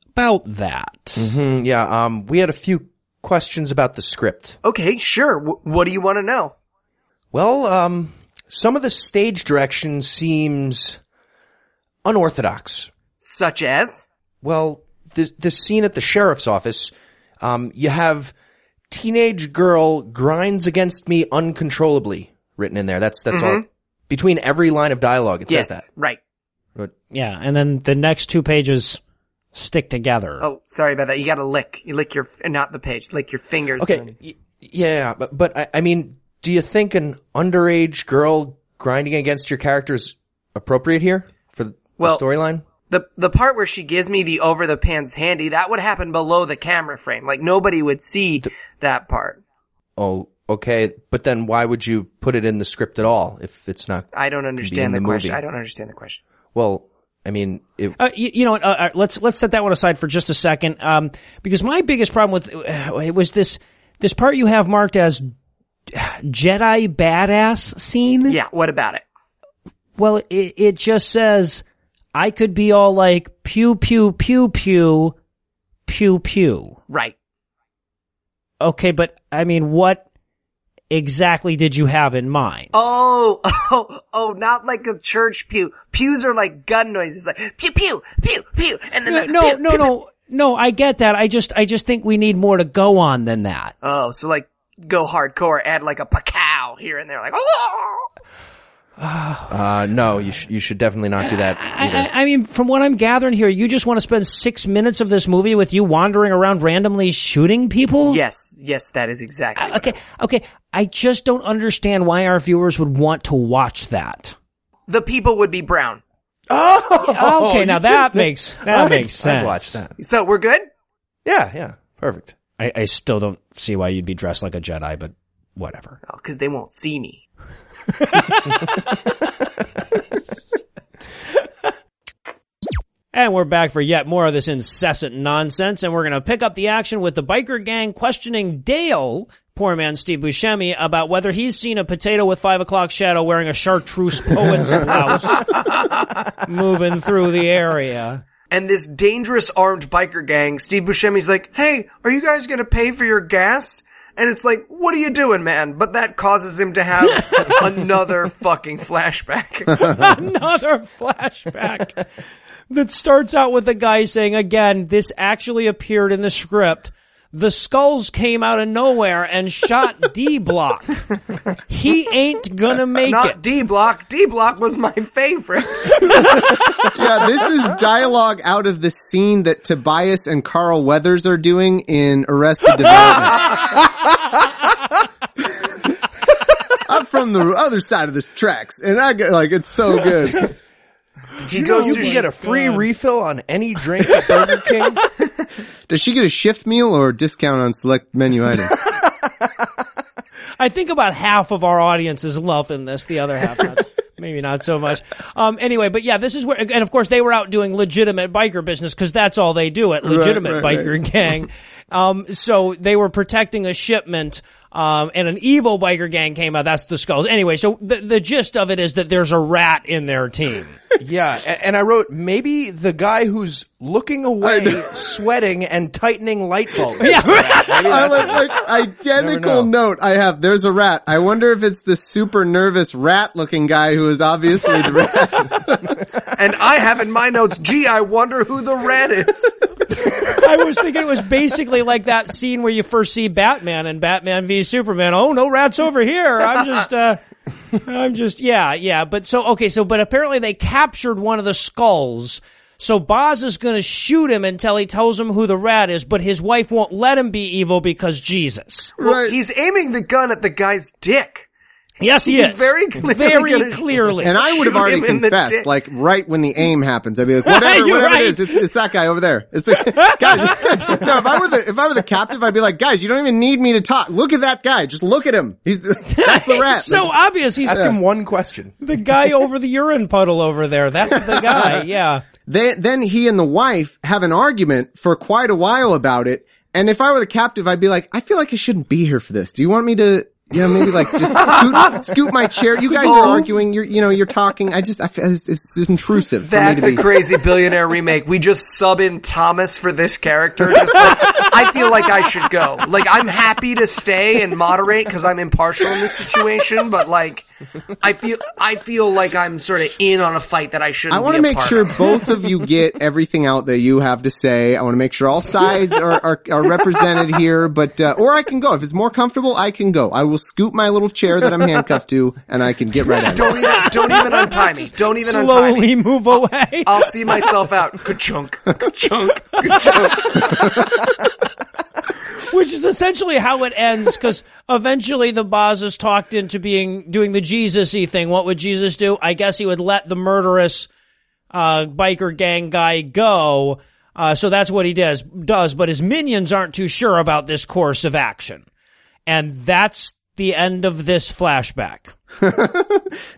Speaker 5: About that.
Speaker 2: Mm, yeah, um, we had a few questions about the script.
Speaker 4: Okay, sure. W- what do you want to know?
Speaker 2: Well, um, some of the stage direction seems unorthodox.
Speaker 4: Such as?
Speaker 2: Well, this, this scene at the sheriff's office, um, you have teenage girl grinds against me uncontrollably written in there. That's, that's all. Between every line of dialogue, it
Speaker 4: yes,
Speaker 2: says that.
Speaker 4: right.
Speaker 2: that.
Speaker 5: Yeah, and then the next two pages stick together.
Speaker 4: Oh, sorry about that. You gotta lick. You lick your, not the page, lick your fingers.
Speaker 2: Okay, y- yeah, but, but I, I mean, do you think an underage girl grinding against your character is appropriate here for the
Speaker 4: Well-
Speaker 2: storyline?
Speaker 4: The, the part where she gives me the over the pants handy, that would happen below the camera frame. Like nobody would see that part.
Speaker 2: Oh, okay, but then why would you put it in the script at all if it's not?
Speaker 4: I don't
Speaker 2: in
Speaker 4: understand the,
Speaker 2: the
Speaker 4: question.
Speaker 2: movie.
Speaker 4: I don't understand the question.
Speaker 2: Well, I mean, it,
Speaker 5: Uh, you, you know what? Uh, uh, let's let's set that one aside for just a second, um, because my biggest problem with uh, it was this this part you have marked as Jedi badass scene.
Speaker 4: Yeah, what about it?
Speaker 5: Well, it, it just says I could be all like pew pew pew pew pew pew.
Speaker 4: Right.
Speaker 5: Okay, but I mean, what? exactly did you have in mind?
Speaker 4: Oh, (laughs) oh, oh, not like a church pew. Pews are like gun noises, like pew, pew, pew, pew, and then the
Speaker 5: no,
Speaker 4: pew,
Speaker 5: no,
Speaker 4: pew, pew.
Speaker 5: no, no. I get that. I just, I just think we need more to go on than that.
Speaker 4: Oh, so like go hardcore, add like a pacow here and there, like (laughs) oh.
Speaker 2: Uh, no, you sh- you should definitely not do that.
Speaker 5: I, I, I mean, from what I'm gathering here, you just want to spend six minutes of this movie with you wandering around randomly shooting people?
Speaker 4: Yes, yes, that is exactly. what
Speaker 5: Okay, okay. I just don't understand why our viewers would want to watch that.
Speaker 4: The people would be brown. Oh!
Speaker 5: Okay, now that (laughs) makes that makes sense.
Speaker 2: I'd watch that.
Speaker 4: So we're good?
Speaker 2: Yeah, yeah, perfect.
Speaker 5: I, I still don't see why you'd be dressed like a Jedi, but whatever.
Speaker 4: Oh, cause they won't see me. (laughs)
Speaker 5: And we're back for yet more of this incessant nonsense, and we're going to pick up the action with the biker gang questioning Dale, poor man Steve Buscemi, about whether he's seen a potato with five o'clock shadow wearing a chartreuse poet's (laughs) blouse moving through the area.
Speaker 4: And this dangerous armed biker gang, Steve Buscemi's like, hey, are you guys gonna pay for your gas? And it's like, what are you doing, man? But that causes him to have (laughs) another fucking flashback. (laughs)
Speaker 5: Another flashback that starts out with a guy saying, again, this actually appeared in the script. The skulls came out of nowhere and shot (laughs) D Block. He ain't gonna make
Speaker 4: Not
Speaker 5: it.
Speaker 4: D Block. D Block was my favorite. (laughs)
Speaker 3: yeah, this is dialogue out of the scene that Tobias and Carl Weathers are doing in Arrested (laughs) Development. I'm from the other side of this tracks, and I get like it's so good.
Speaker 4: He
Speaker 2: You know
Speaker 4: goes
Speaker 2: you can get a free refill on any drink at Burger King. (laughs)
Speaker 3: Does she get a shift meal or a discount on select menu items? (laughs)
Speaker 5: I think about half of our audience is loving this, the other half not. (laughs) Maybe not so much. Um, anyway, but yeah, this is where, and of course they were out doing legitimate biker business because that's all they do at legitimate
Speaker 3: right,
Speaker 5: biker gang. Um, so they were protecting a shipment, um, and an evil biker gang came out. That's the skulls. Anyway, so the, the gist of it is that there's a rat in their team. (laughs)
Speaker 2: Yeah, a- and I wrote maybe the guy who's looking away, (laughs) sweating, and tightening light bulbs.
Speaker 5: Yeah.
Speaker 3: I like, like identical note I have. There's a rat. I wonder if it's the super nervous rat looking guy who is obviously the rat. (laughs)
Speaker 4: And I have in my notes, gee, I wonder who the rat is. (laughs)
Speaker 5: I was thinking it was basically like that scene where you first see Batman and Batman v Superman. Oh, no rats over here. I'm just, uh, I'm just, yeah, yeah. But so, okay, so, but apparently they captured one of the skulls. So Boz is gonna shoot him until he tells him who the rat is, but his wife won't let him be evil because Jesus.
Speaker 4: Well, he's aiming the gun at the guy's dick.
Speaker 5: Yes, he
Speaker 4: He's
Speaker 5: is.
Speaker 4: very clearly
Speaker 5: very clearly.
Speaker 3: And I would have already
Speaker 4: him in the
Speaker 3: confessed, like right when the aim happens, I'd be like, (laughs) whatever, whatever
Speaker 5: right.
Speaker 3: it is, it's, it's that guy over there. It's the (laughs) guys. no, if I were the if I were the captive, I'd be like, guys, you don't even need me to talk. Look at that guy. Just look at him. He's (laughs) that's the rat.
Speaker 5: It's so obvious. He's
Speaker 2: Ask him one question.
Speaker 5: the guy over the urine puddle over there. That's the guy. Yeah.
Speaker 3: Then, then he and the wife have an argument for quite a while about it. And if I were the captive, I'd be like, I feel like I shouldn't be here for this. Do you want me to, you know, maybe like just (laughs) scoot, scoot my chair? You guys are arguing. You're, you know, you're talking. I just, I feel it's, it's intrusive. for me
Speaker 4: That's
Speaker 3: to
Speaker 4: a
Speaker 3: be-
Speaker 4: crazy billionaire remake. We just sub in Thomas for this character. Just like, I feel like I should go. Like I'm happy to stay and moderate because I'm impartial in this situation, but like I feel I feel like I'm sort of in on a fight that I shouldn't.
Speaker 3: I want to make sure
Speaker 4: of.
Speaker 3: both of you get (laughs) everything out that you have to say. I want to make sure all sides are, are, are represented here, but, uh, or I can go. If it's more comfortable, I can go. I will scoot my little chair that I'm handcuffed to and I can get right at.
Speaker 4: Don't even don't even untie me. (laughs) Don't even untie me.
Speaker 5: Slowly move away.
Speaker 4: I'll see myself out. Ka-chunk, ka-chunk, ka-chunk. (laughs)
Speaker 5: Which is essentially how it ends, because eventually the Boz is talked into being doing the Jesus-y thing. What would Jesus do? I guess he would let the murderous uh, biker gang guy go. Uh, so that's what he does. Does, but his minions aren't too sure about this course of action, and that's the end of this flashback. (laughs)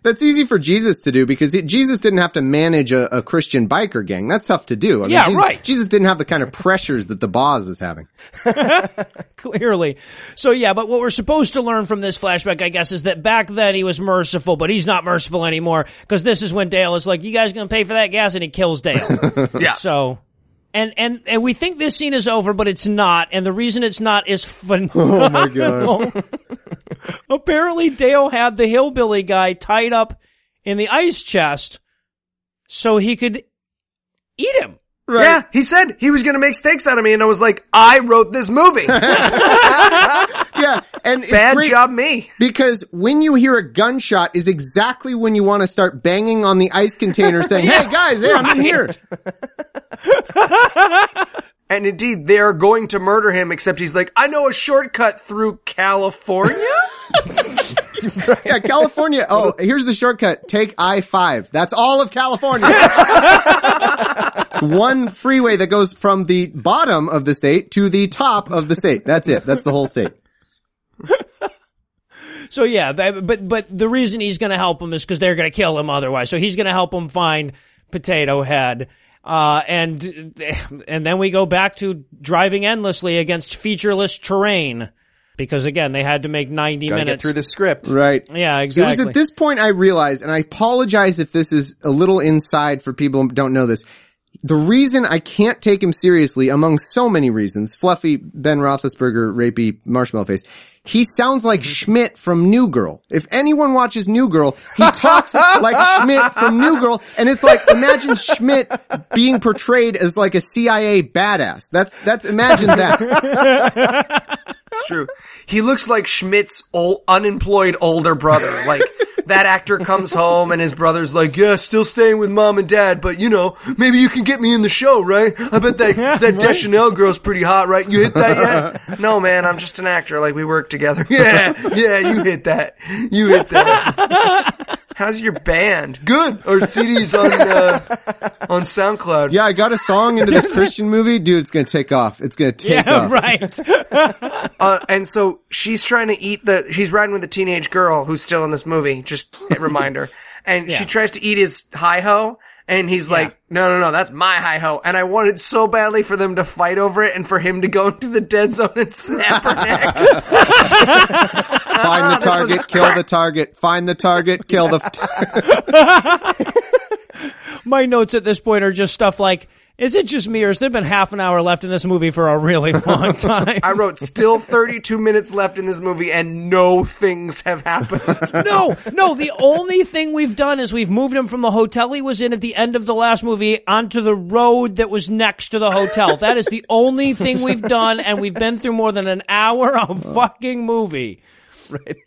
Speaker 3: That's easy for Jesus to do because he, Jesus didn't have to manage a, a Christian biker gang. That's tough to do. I mean,
Speaker 5: Yeah,
Speaker 3: Jesus,
Speaker 5: right.
Speaker 3: Jesus didn't have the kind of pressures that the Boz is having. (laughs) (laughs)
Speaker 5: Clearly. So yeah, but what we're supposed to learn from this flashback, I guess, is that back then he was merciful, but he's not merciful anymore because this is when Dale is like, "You guys gonna pay for that gas?" and he kills Dale.
Speaker 4: Yeah.
Speaker 5: So, and and and we think this scene is over, but it's not, and the reason it's not is phenomenal. (laughs)
Speaker 3: Oh my god! (laughs)
Speaker 5: Apparently Dale had the hillbilly guy tied up in the ice chest so he could eat him.
Speaker 4: Yeah, he said he was going to make steaks out of me, and I was like, I wrote this movie. (laughs)
Speaker 3: Yeah, and it's
Speaker 4: Bad
Speaker 3: great
Speaker 4: job, me.
Speaker 3: because when you hear a gunshot is exactly when you want to start banging on the ice container saying, "Hey guys, hey, I'm in here." (laughs)
Speaker 4: And indeed, they are going to murder him, except he's like, I know a shortcut through California? (laughs)
Speaker 3: Yeah, California. Oh, here's the shortcut. Take I-5. That's all of California. (laughs) One freeway that goes from the bottom of the state to the top of the state. That's it. That's the whole state.
Speaker 5: So yeah, that, but but the reason he's going to help him is because they're going to kill him otherwise. So he's going to help him find Potato Head, uh, and and then we go back to driving endlessly against featureless terrain because again they had to make ninety
Speaker 2: Gotta
Speaker 5: minutes
Speaker 2: get through the script.
Speaker 3: Right.
Speaker 5: Yeah, exactly It
Speaker 3: was at this point I realized, and I apologize if this is a little inside for people who don't know this. The reason I can't take him seriously, among so many reasons, fluffy Ben Roethlisberger, rapey marshmallow face, he sounds like mm-hmm. Schmidt from New Girl. If anyone watches New Girl, he (laughs) talks like Schmidt from New Girl, and it's like imagine Schmidt being portrayed as like a CIA badass. That's that's imagine that. (laughs)
Speaker 4: It's true. He looks like Schmidt's old, unemployed older brother. Like, that actor comes home and his brother's like, yeah, still staying with mom and dad, but you know, maybe you can get me in the show, right? I bet that, that Deschanel girl's pretty hot, right? You hit that yet? (laughs) no, man, I'm just an actor. Like, we work together. Yeah, yeah, you hit that. You hit that. (laughs) How's your band? Good. Or CDs on, uh, on SoundCloud.
Speaker 3: Yeah, I got a song into this Christian movie, dude. It's gonna take off. It's gonna take
Speaker 5: yeah,
Speaker 3: off.
Speaker 5: right. (laughs)
Speaker 4: Uh, and so she's trying to eat the, she's riding with a teenage girl who's still in this movie, just a reminder. And she tries to eat his hi ho, and he's like, no, no, no, that's my hi ho. And I wanted so badly for them to fight over it and for him to go (laughs) into the dead zone and snap her neck. (laughs)
Speaker 3: Find the (laughs) target, kill the target. Find the target, kill the.
Speaker 5: My notes at this point are just stuff like, is it just me or has there been half an hour left in this movie for a really (laughs) long time?
Speaker 4: I wrote, still 32 minutes left in this movie and no things have happened. (laughs)
Speaker 5: no, no, the only thing we've done is we've moved him from the hotel he was in at the end of the last movie onto the road that was next to the hotel. That is the only thing we've done, and we've been through more than an hour of fucking movie. Right.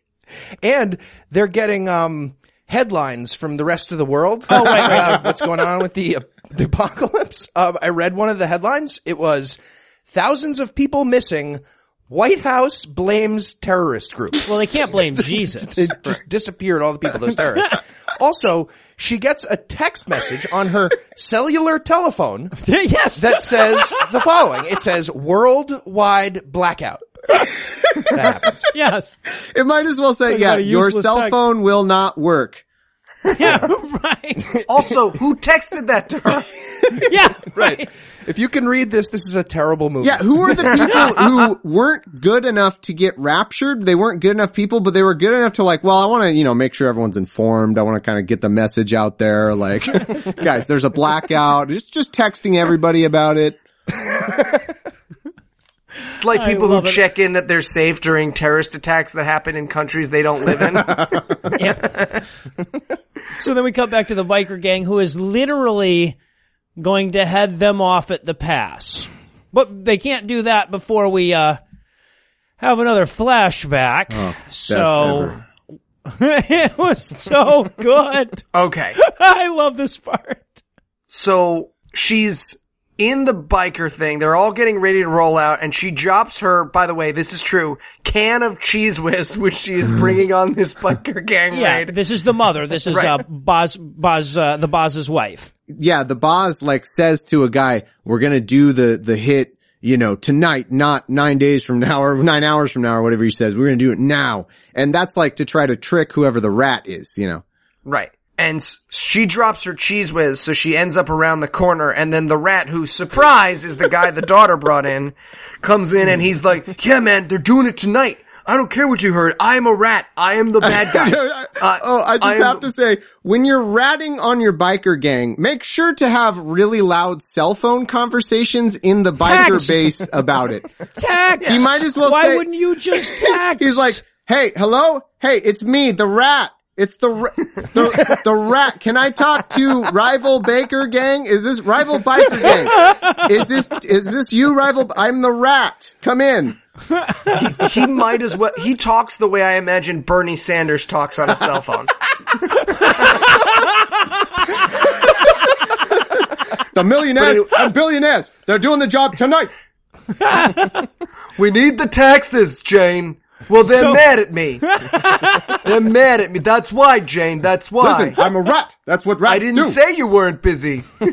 Speaker 2: And they're getting um, headlines from the rest of the world.
Speaker 5: Oh, right, right.
Speaker 2: Uh, what's going on with the, uh, the apocalypse? (laughs) Um, I read one of the headlines. It was thousands of people missing. White House blames terrorist group.
Speaker 5: Well, they can't (laughs) blame Jesus.
Speaker 2: It just disappeared, all the people, those (laughs) terrorists. also, she gets a text message on her cellular telephone
Speaker 5: yes,
Speaker 2: that says the following. It says worldwide blackout. That happens. (laughs)
Speaker 5: yes,
Speaker 3: It might as well say,
Speaker 5: Talk
Speaker 3: yeah,
Speaker 5: about a
Speaker 3: your
Speaker 5: useless
Speaker 3: cell
Speaker 5: text.
Speaker 3: phone will not work. (laughs)
Speaker 5: yeah, right, (laughs)
Speaker 4: also, who texted that to her?
Speaker 5: yeah,
Speaker 2: Right. If you can read this, this is a terrible movie.
Speaker 3: Yeah, who are the people who weren't good enough to get raptured? They weren't good enough people, but they were good enough to like, well, I want to, you know, make sure everyone's informed. I want to kind of get the message out there. Like, guys, there's a blackout. Just, just texting everybody about it.
Speaker 4: It's like people who
Speaker 5: it.
Speaker 4: check in that they're safe during terrorist attacks that happen in countries they don't live in. (laughs)
Speaker 5: yeah. so then we come back to the biker gang who is literally going to head them off at the pass. But they can't do that before we uh have another flashback. so (laughs) it was so good.
Speaker 4: okay. (laughs)
Speaker 5: I love this part.
Speaker 4: So she's in the biker thing. They're all getting ready to roll out and she drops her, by the way, this is true, can of Cheez Whiz, (laughs) which she is bringing on this biker (laughs) gang
Speaker 5: Yeah,
Speaker 4: raid.
Speaker 5: this is the mother. This is (laughs)
Speaker 4: Right.
Speaker 5: uh Boz Boz uh, the Boz's wife.
Speaker 3: Yeah, the Boz like says to a guy, we're going to do the, the hit, you know, tonight, not nine days from now or nine hours from now or whatever he says. We're going to do it now. And that's like to try to trick whoever the rat is, you know.
Speaker 4: Right. And she drops her Cheez Whiz, so she ends up around the corner, and then the rat, who, surprise, is the guy the daughter brought in, comes in and he's like, yeah man, they're doing it tonight. I don't care what you heard. I am a rat. I am the bad guy. (laughs) Uh,
Speaker 3: oh, I just
Speaker 4: I am-
Speaker 3: have to say, when you're ratting on your biker gang, make sure to have really loud cell phone conversations in the biker
Speaker 5: Text. (laughs)
Speaker 3: base about it.
Speaker 5: Text.
Speaker 3: You might as well
Speaker 5: Why
Speaker 3: say-
Speaker 5: wouldn't you just text? (laughs)
Speaker 3: He's like, hey, hello? Hey, it's me, the rat. It's the, (laughs) ra- the, the rat. Can I talk to rival baker gang? Is this rival biker gang? Is this, is this you rival? I'm the rat. Come in.
Speaker 4: he might as well. He talks the way I imagine Bernie Sanders talks on a cell phone.
Speaker 3: The millionaires and billionaires. They're doing the job tonight. (laughs)
Speaker 4: We need the taxes, Jane. Well, they're
Speaker 5: So-
Speaker 4: mad at me. (laughs) they're mad at me. That's why, Jane. That's why.
Speaker 3: Listen, I'm a rat. That's what rats
Speaker 4: I didn't
Speaker 3: do.
Speaker 4: say you weren't busy. (laughs)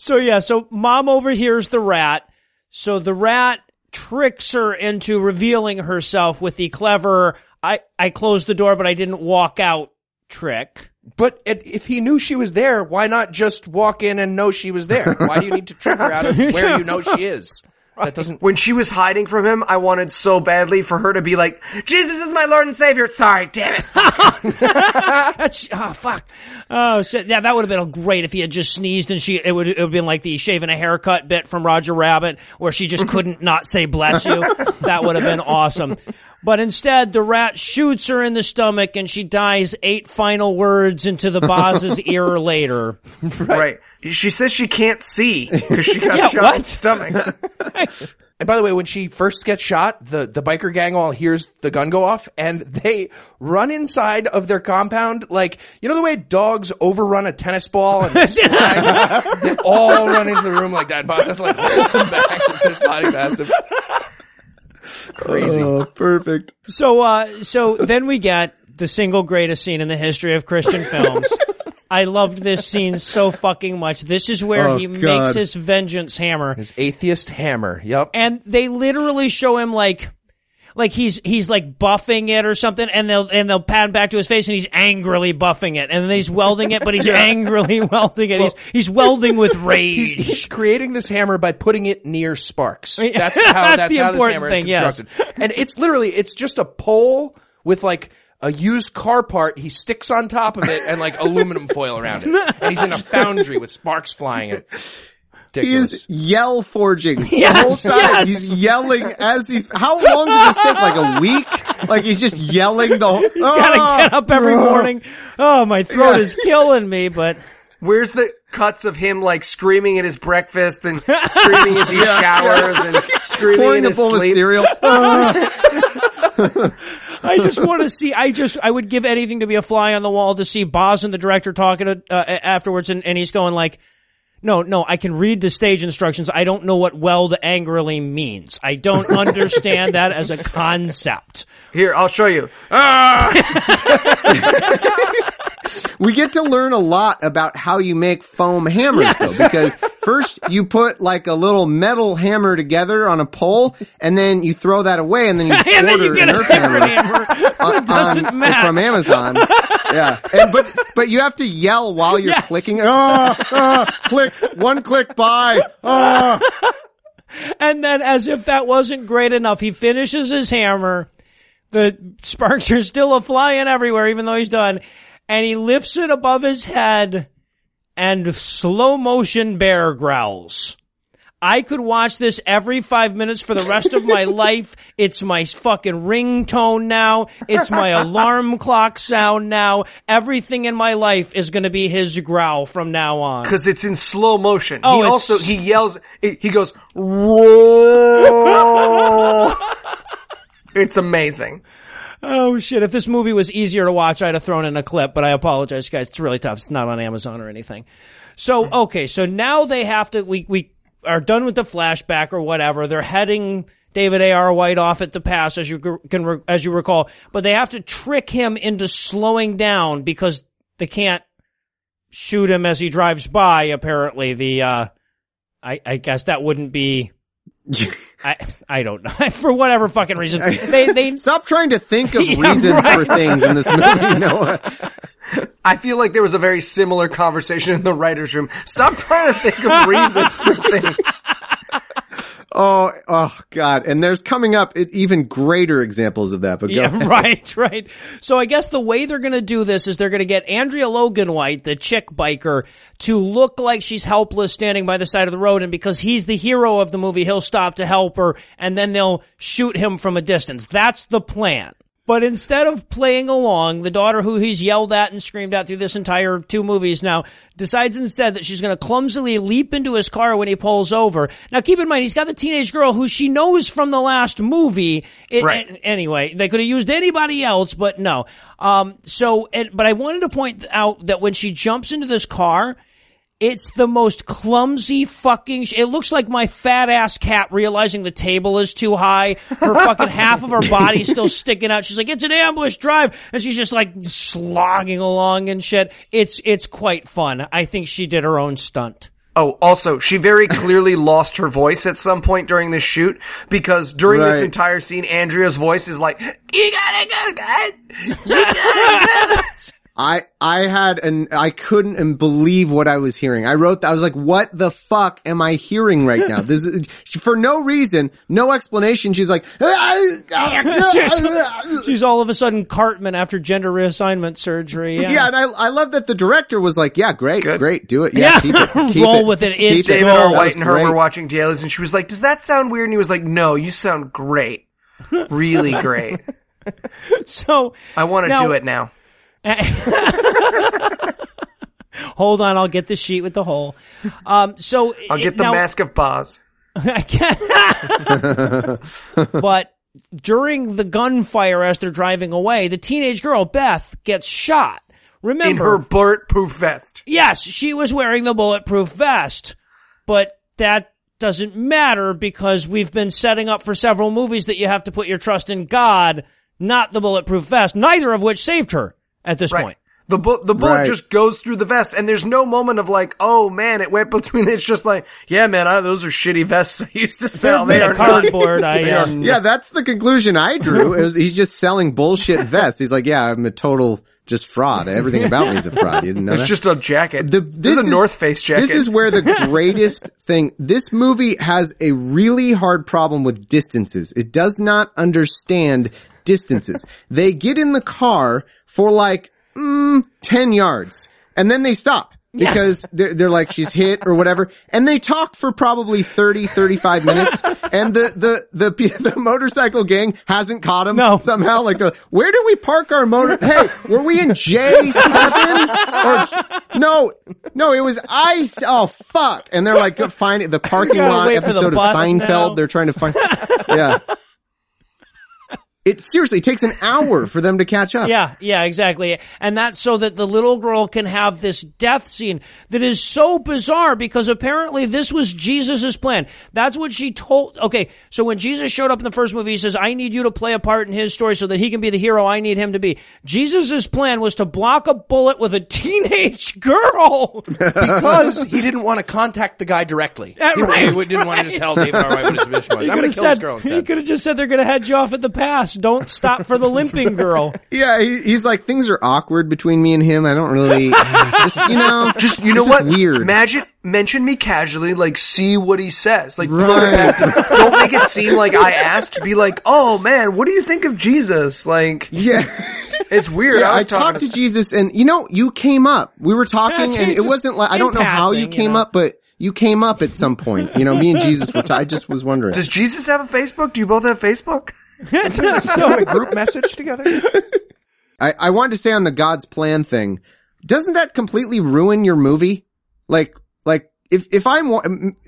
Speaker 5: So yeah, so mom overhears the rat. So the rat tricks her into revealing herself with the clever I I closed the door but I didn't walk out trick.
Speaker 2: But it, if he knew she was there, why not just walk in and know she was there? Why do you need to trick her out of (laughs) where you know she is? That doesn't.
Speaker 4: when she was hiding from him, I wanted so badly for her to be like, Jesus is my Lord and Savior. Sorry, damn it. (laughs)
Speaker 5: That's oh fuck. Oh shit. Yeah, that would have been great if he had just sneezed and she it would it would have been like the shaving a haircut bit from Roger Rabbit where she just couldn't not say bless you. That would have been awesome. But instead, the rat shoots her in the stomach and she dies eight final words into the Boz's ear later. (laughs)
Speaker 4: right. She says she can't see (laughs) because she got
Speaker 5: Yeah,
Speaker 4: shot in
Speaker 5: what?
Speaker 4: the stomach. (laughs)
Speaker 2: And by the way, when she first gets shot, the, the biker gang all hears the gun go off and they run inside of their compound. Like, you know the way dogs overrun a tennis ball and they (laughs) slide? they all run into the room like that. And Boz has to like hold them back as they're sliding past him. Crazy.
Speaker 3: Oh, perfect.
Speaker 5: So, uh, so then we get the single greatest scene in the history of Christian films. I loved this scene so (laughs) fucking much. This is where
Speaker 3: Oh,
Speaker 5: he
Speaker 3: God.
Speaker 5: makes his vengeance hammer.
Speaker 2: His atheist hammer. Yep.
Speaker 5: and they literally show him like like he's he's like buffing it or something and they'll and they'll pan back to his face and he's angrily buffing it and then he's welding it but he's (laughs) angrily (laughs) welding it he's he's welding with rage
Speaker 2: He's, he's creating this hammer by putting it near sparks. That's how
Speaker 5: That's
Speaker 2: that's,
Speaker 5: the
Speaker 2: how this
Speaker 5: important
Speaker 2: hammer
Speaker 5: thing,
Speaker 2: is
Speaker 5: yes.
Speaker 2: constructed. And it's literally it's just a pole with like a used car part. He sticks on top of it and like (laughs) aluminum foil around it. And he's in a foundry with sparks flying at it.
Speaker 3: He
Speaker 2: Ridiculous.
Speaker 3: is yell forging (laughs) the
Speaker 5: Yes,
Speaker 3: whole time.
Speaker 5: yes.
Speaker 3: He's yelling as he's. How long does this take? Like a week? Like he's just yelling the whole.
Speaker 5: gotta
Speaker 3: "Ah,
Speaker 5: get up every morning oh my throat is killing me but (laughs)
Speaker 4: Where's the cuts of him like screaming at his breakfast and screaming as he showers and screaming
Speaker 3: Pouring
Speaker 4: in
Speaker 3: a
Speaker 4: his
Speaker 3: bowl of
Speaker 4: sleep?
Speaker 3: cereal. Ah.
Speaker 5: I just want to see. I just I would give anything to be a fly on the wall to see Boz and the director talking to, uh, afterwards, and, and he's going like, "No, no, I can read the stage instructions. I don't know what weld angrily means. I don't (laughs) understand that as a concept."
Speaker 4: Here, I'll show you. (laughs)
Speaker 3: we get to learn a lot about how you make foam hammers though, because first you put like a little metal hammer together on a pole, and then you throw that away, and then you (laughs)
Speaker 5: and then
Speaker 3: order
Speaker 5: you get
Speaker 3: an earth hammer.
Speaker 5: hammer (laughs) doesn't
Speaker 3: on- from Amazon. (laughs) yeah, and, but but you have to yell while you're
Speaker 5: Yes.
Speaker 3: clicking. Ah, ah, click one click buy. Ah.
Speaker 5: And then, as if that wasn't great enough, he finishes his hammer. The sparks are still a flying everywhere, even though he's done. And he lifts it above his head and slow motion bear growls. I could watch this every five minutes for the rest of my (laughs) life. It's my fucking ringtone now. It's my alarm clock sound now. Everything in my life is going to be his growl from now on.
Speaker 4: Cause it's in slow motion.
Speaker 5: Oh,
Speaker 4: he also, he yells, he goes, roll. (laughs) it's amazing.
Speaker 5: Oh shit! If this movie was easier to watch, I'd have thrown in a clip. But I apologize, guys. It's really tough. It's not on Amazon or anything. So okay, so now they have to. We we are done with the flashback or whatever. They're heading David A. R. White off at the pass, as you can as you recall. But they have to trick him into slowing down because they can't shoot him as he drives by. Apparently, the uh, I I guess that wouldn't be. (laughs) I I don't know (laughs) for whatever fucking reason (laughs) they they
Speaker 3: Stop trying to think of
Speaker 5: Yeah,
Speaker 3: reasons
Speaker 5: right.
Speaker 3: for things in this movie, Noah.
Speaker 4: I feel like there was a very similar conversation in the writer's room. Stop trying to think of reasons for things. (laughs)
Speaker 3: Oh, oh God. And there's coming up even greater examples of that, but
Speaker 5: Yeah, (laughs)
Speaker 3: ahead.
Speaker 5: right, right. So I guess the way they're going to do this is they're going to get Andrea Logan White, the chick biker, to look like she's helpless standing by the side of the road. And because he's the hero of the movie, he'll stop to help her and then they'll shoot him from a distance. That's the plan. But instead of playing along, the daughter who he's yelled at and screamed at through this entire two movies now decides instead that she's going to clumsily leap into his car when he pulls over. Now keep in mind, he's got the teenage girl who she knows from the last movie. It-
Speaker 4: Right.
Speaker 5: a- Anyway, they could have used anybody else, but no. Um, so, and, but I wanted to point out that when she jumps into this car, it's the most clumsy fucking. Sh- it looks like my fat ass cat realizing the table is too high. Her fucking half of her body (laughs) still sticking out. She's like, "It's an ambush drive," and she's just like slogging along and shit. It's it's quite fun. I think she did her own stunt.
Speaker 4: Oh, also, she very clearly (laughs) lost her voice at some point during this shoot because during this entire scene, Andrea's voice is like, "You gotta go, guys. You gotta go." (laughs)
Speaker 3: I I had an I couldn't believe what I was hearing. I wrote I was like, what the fuck am I hearing right now? This is for no reason, no explanation. She's like, ah, ah, ah, (laughs)
Speaker 5: She's all of a sudden Cartman after gender reassignment surgery.
Speaker 3: yeah, and I I love that the director was like, yeah, great,
Speaker 4: Good.
Speaker 3: great, do it, yeah,
Speaker 5: Yeah.
Speaker 3: keep it, (laughs) keep
Speaker 5: Roll
Speaker 3: it,
Speaker 5: with it.
Speaker 3: keep
Speaker 5: It's
Speaker 4: David
Speaker 5: gold.
Speaker 4: R. White and her
Speaker 3: great.
Speaker 4: were watching dailies, and she was like, "Does that sound weird?" And he was like, "No, you sound great, really great. (laughs)
Speaker 5: So
Speaker 4: I want to do it now." (laughs)
Speaker 5: hold on, I'll get the sheet with the hole. Um, so
Speaker 4: I'll get the
Speaker 5: now-
Speaker 4: mask of Boz.
Speaker 5: I (laughs) can't. but during the gunfire as they're driving away, the teenage girl Beth gets shot.
Speaker 4: In
Speaker 5: Remember,
Speaker 4: her bulletproof vest.
Speaker 5: yes, she was wearing the bulletproof vest, but that doesn't matter because we've been setting up for several movies that you have to put your trust in God, not the bulletproof vest, neither of which saved her at this
Speaker 4: Right.
Speaker 5: point.
Speaker 4: The bu- the bullet
Speaker 3: Right.
Speaker 4: just goes through the vest, and there's no moment of like, oh man, it went (laughs) between. It's just like, yeah, man, I, those are shitty vests I used to sell. They
Speaker 5: They're cardboard. I, (laughs)
Speaker 4: They are
Speaker 5: uh,
Speaker 3: Yeah, that's the conclusion I drew. (laughs) It was, he's just selling bullshit vests. He's like, yeah, I'm a total just fraud. Everything about me is a fraud. You didn't know
Speaker 4: It's
Speaker 3: that?
Speaker 4: just a jacket.
Speaker 3: The,
Speaker 4: this, is a North Face jacket.
Speaker 3: This is where the greatest thing, this movie has a really hard problem with distances. It does not understand distances. they get in the car for like, mm, 10 yards and then they stop. Because they're, they're like, she's hit or whatever. And they talk for probably 30, 35 minutes. And the, the, the, (laughs) the motorcycle gang hasn't caught him
Speaker 5: No.
Speaker 3: somehow. Like, the, where do we park our motor? Hey, were we in J7? Or, no, no, it was ice. Oh, fuck. And they're like, find it. The parking lot episode of Seinfeld.
Speaker 5: now.
Speaker 3: They're trying to find, yeah. It seriously takes an hour (laughs) for them to catch up.
Speaker 5: Yeah, yeah, exactly. And that's so that the little girl can have this death scene that is so bizarre because apparently this was Jesus's plan. That's what she told. Okay, so when Jesus showed up in the first movie, he says, I need you to play a part in his story so that he can be the hero I need him to be. Jesus's plan was to block a bullet with a teenage (laughs) girl.
Speaker 2: because he didn't want to contact the guy directly.
Speaker 5: Yeah,
Speaker 2: he,
Speaker 5: right,
Speaker 2: he didn't want to just tell David R. White what his mission was. I'm going to kill this
Speaker 5: said,
Speaker 2: girl
Speaker 5: he could have just said they're going to head you off at the pass. Don't stop for the limping girl. (laughs)
Speaker 3: Yeah, he, he's like, things are awkward between me and him. I don't really, (laughs) just, you know,
Speaker 4: just you know
Speaker 3: it's
Speaker 4: what?
Speaker 3: weird.
Speaker 4: Imagine mention me casually, like see what he says. Like
Speaker 3: Right.
Speaker 4: don't make it seem like I asked. To be like, oh man, what do you think of Jesus? Like
Speaker 3: yeah.
Speaker 4: it's weird.
Speaker 3: Yeah,
Speaker 4: I
Speaker 3: I talked to Jesus and you know, you came up. We were talking
Speaker 5: That's
Speaker 3: and it wasn't like, I don't know how
Speaker 5: passing,
Speaker 3: you
Speaker 5: you
Speaker 3: came
Speaker 5: know.
Speaker 3: up, but you came up at some point. You know, me and Jesus were, t- I just was wondering.
Speaker 4: Does Jesus have a Facebook? Do you both have Facebook?
Speaker 2: So (laughs) a group message together.
Speaker 3: I, I wanted to say on the God's plan thing, doesn't that completely ruin your movie? Like, like, if, if I'm wa-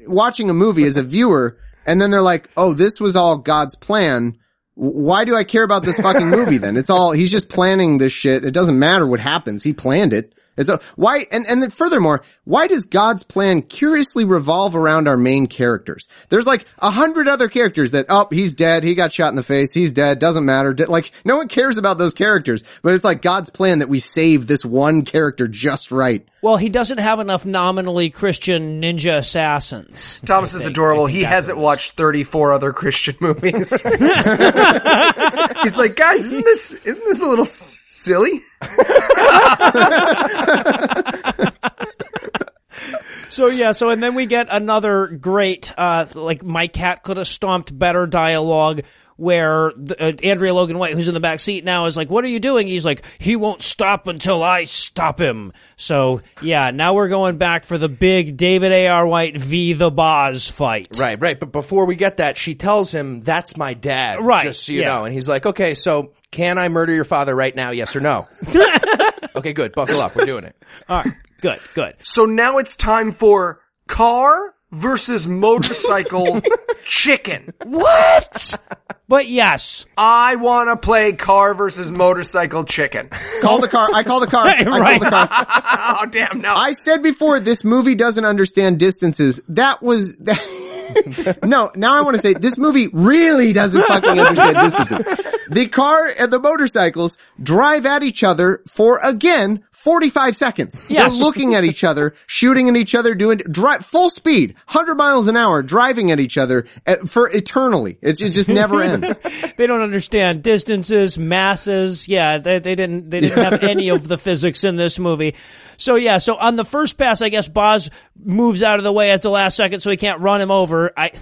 Speaker 3: watching a movie as a viewer and then they're like, oh, this was all God's plan, why do I care about this fucking movie then? It's all, he's just planning this shit. It doesn't matter what happens. He planned it. It's a, why, and, and then furthermore, why does God's plan curiously revolve around our main characters? There's like a hundred other characters that, oh, he's dead. He got shot in the face. He's dead. Doesn't matter. Di- Like, no one cares about those characters, but it's like God's plan that we save this one character just right.
Speaker 5: Well, he doesn't have enough nominally Christian ninja assassins.
Speaker 4: Thomas
Speaker 5: I
Speaker 4: is adorable. He hasn't
Speaker 5: what
Speaker 4: watched 34 other Christian movies. (laughs) He's like, guys, isn't this isn't this a little s- silly? (laughs)
Speaker 5: So yeah, so and then we get another great, uh, like my cat could have stomped better dialogue where the, uh, Andrea Logan White, who's in the back seat now, is like, "What are you doing?" He's like, "He won't stop until I stop him." So yeah, now we're going back for the big David A. R. White v. the Boz fight.
Speaker 2: Right, right. But before we get that, she tells him, that's my dad.
Speaker 5: Right,
Speaker 2: Just so you
Speaker 5: yeah.
Speaker 2: know. And he's like, okay, so can I murder your father right now? Yes or no? (laughs) okay, good. Buckle up. We're doing it.
Speaker 5: All right, good, good.
Speaker 4: So now it's time for car versus motorcycle (laughs) chicken.
Speaker 5: What? but yes,
Speaker 4: I want to play car versus motorcycle chicken.
Speaker 3: Call the car. I call the car. (laughs) I call the car.
Speaker 4: Oh damn no.
Speaker 3: I said before this movie doesn't understand distances. That was (laughs) no. Now I want to say this movie really doesn't fucking understand distances. The car and the motorcycles drive at each other for again. 45 seconds.
Speaker 5: Yes.
Speaker 3: They're looking at each other, shooting at each other, doing drive full speed, 100 miles an hour, driving at each other at, for eternally. It, it just never (laughs) ends.
Speaker 5: they don't understand distances, masses. Yeah, they, they didn't they didn't have any of the physics in this movie. So yeah, so on the first pass, I guess Boz moves out of the way at the last second, so he can't run him over. I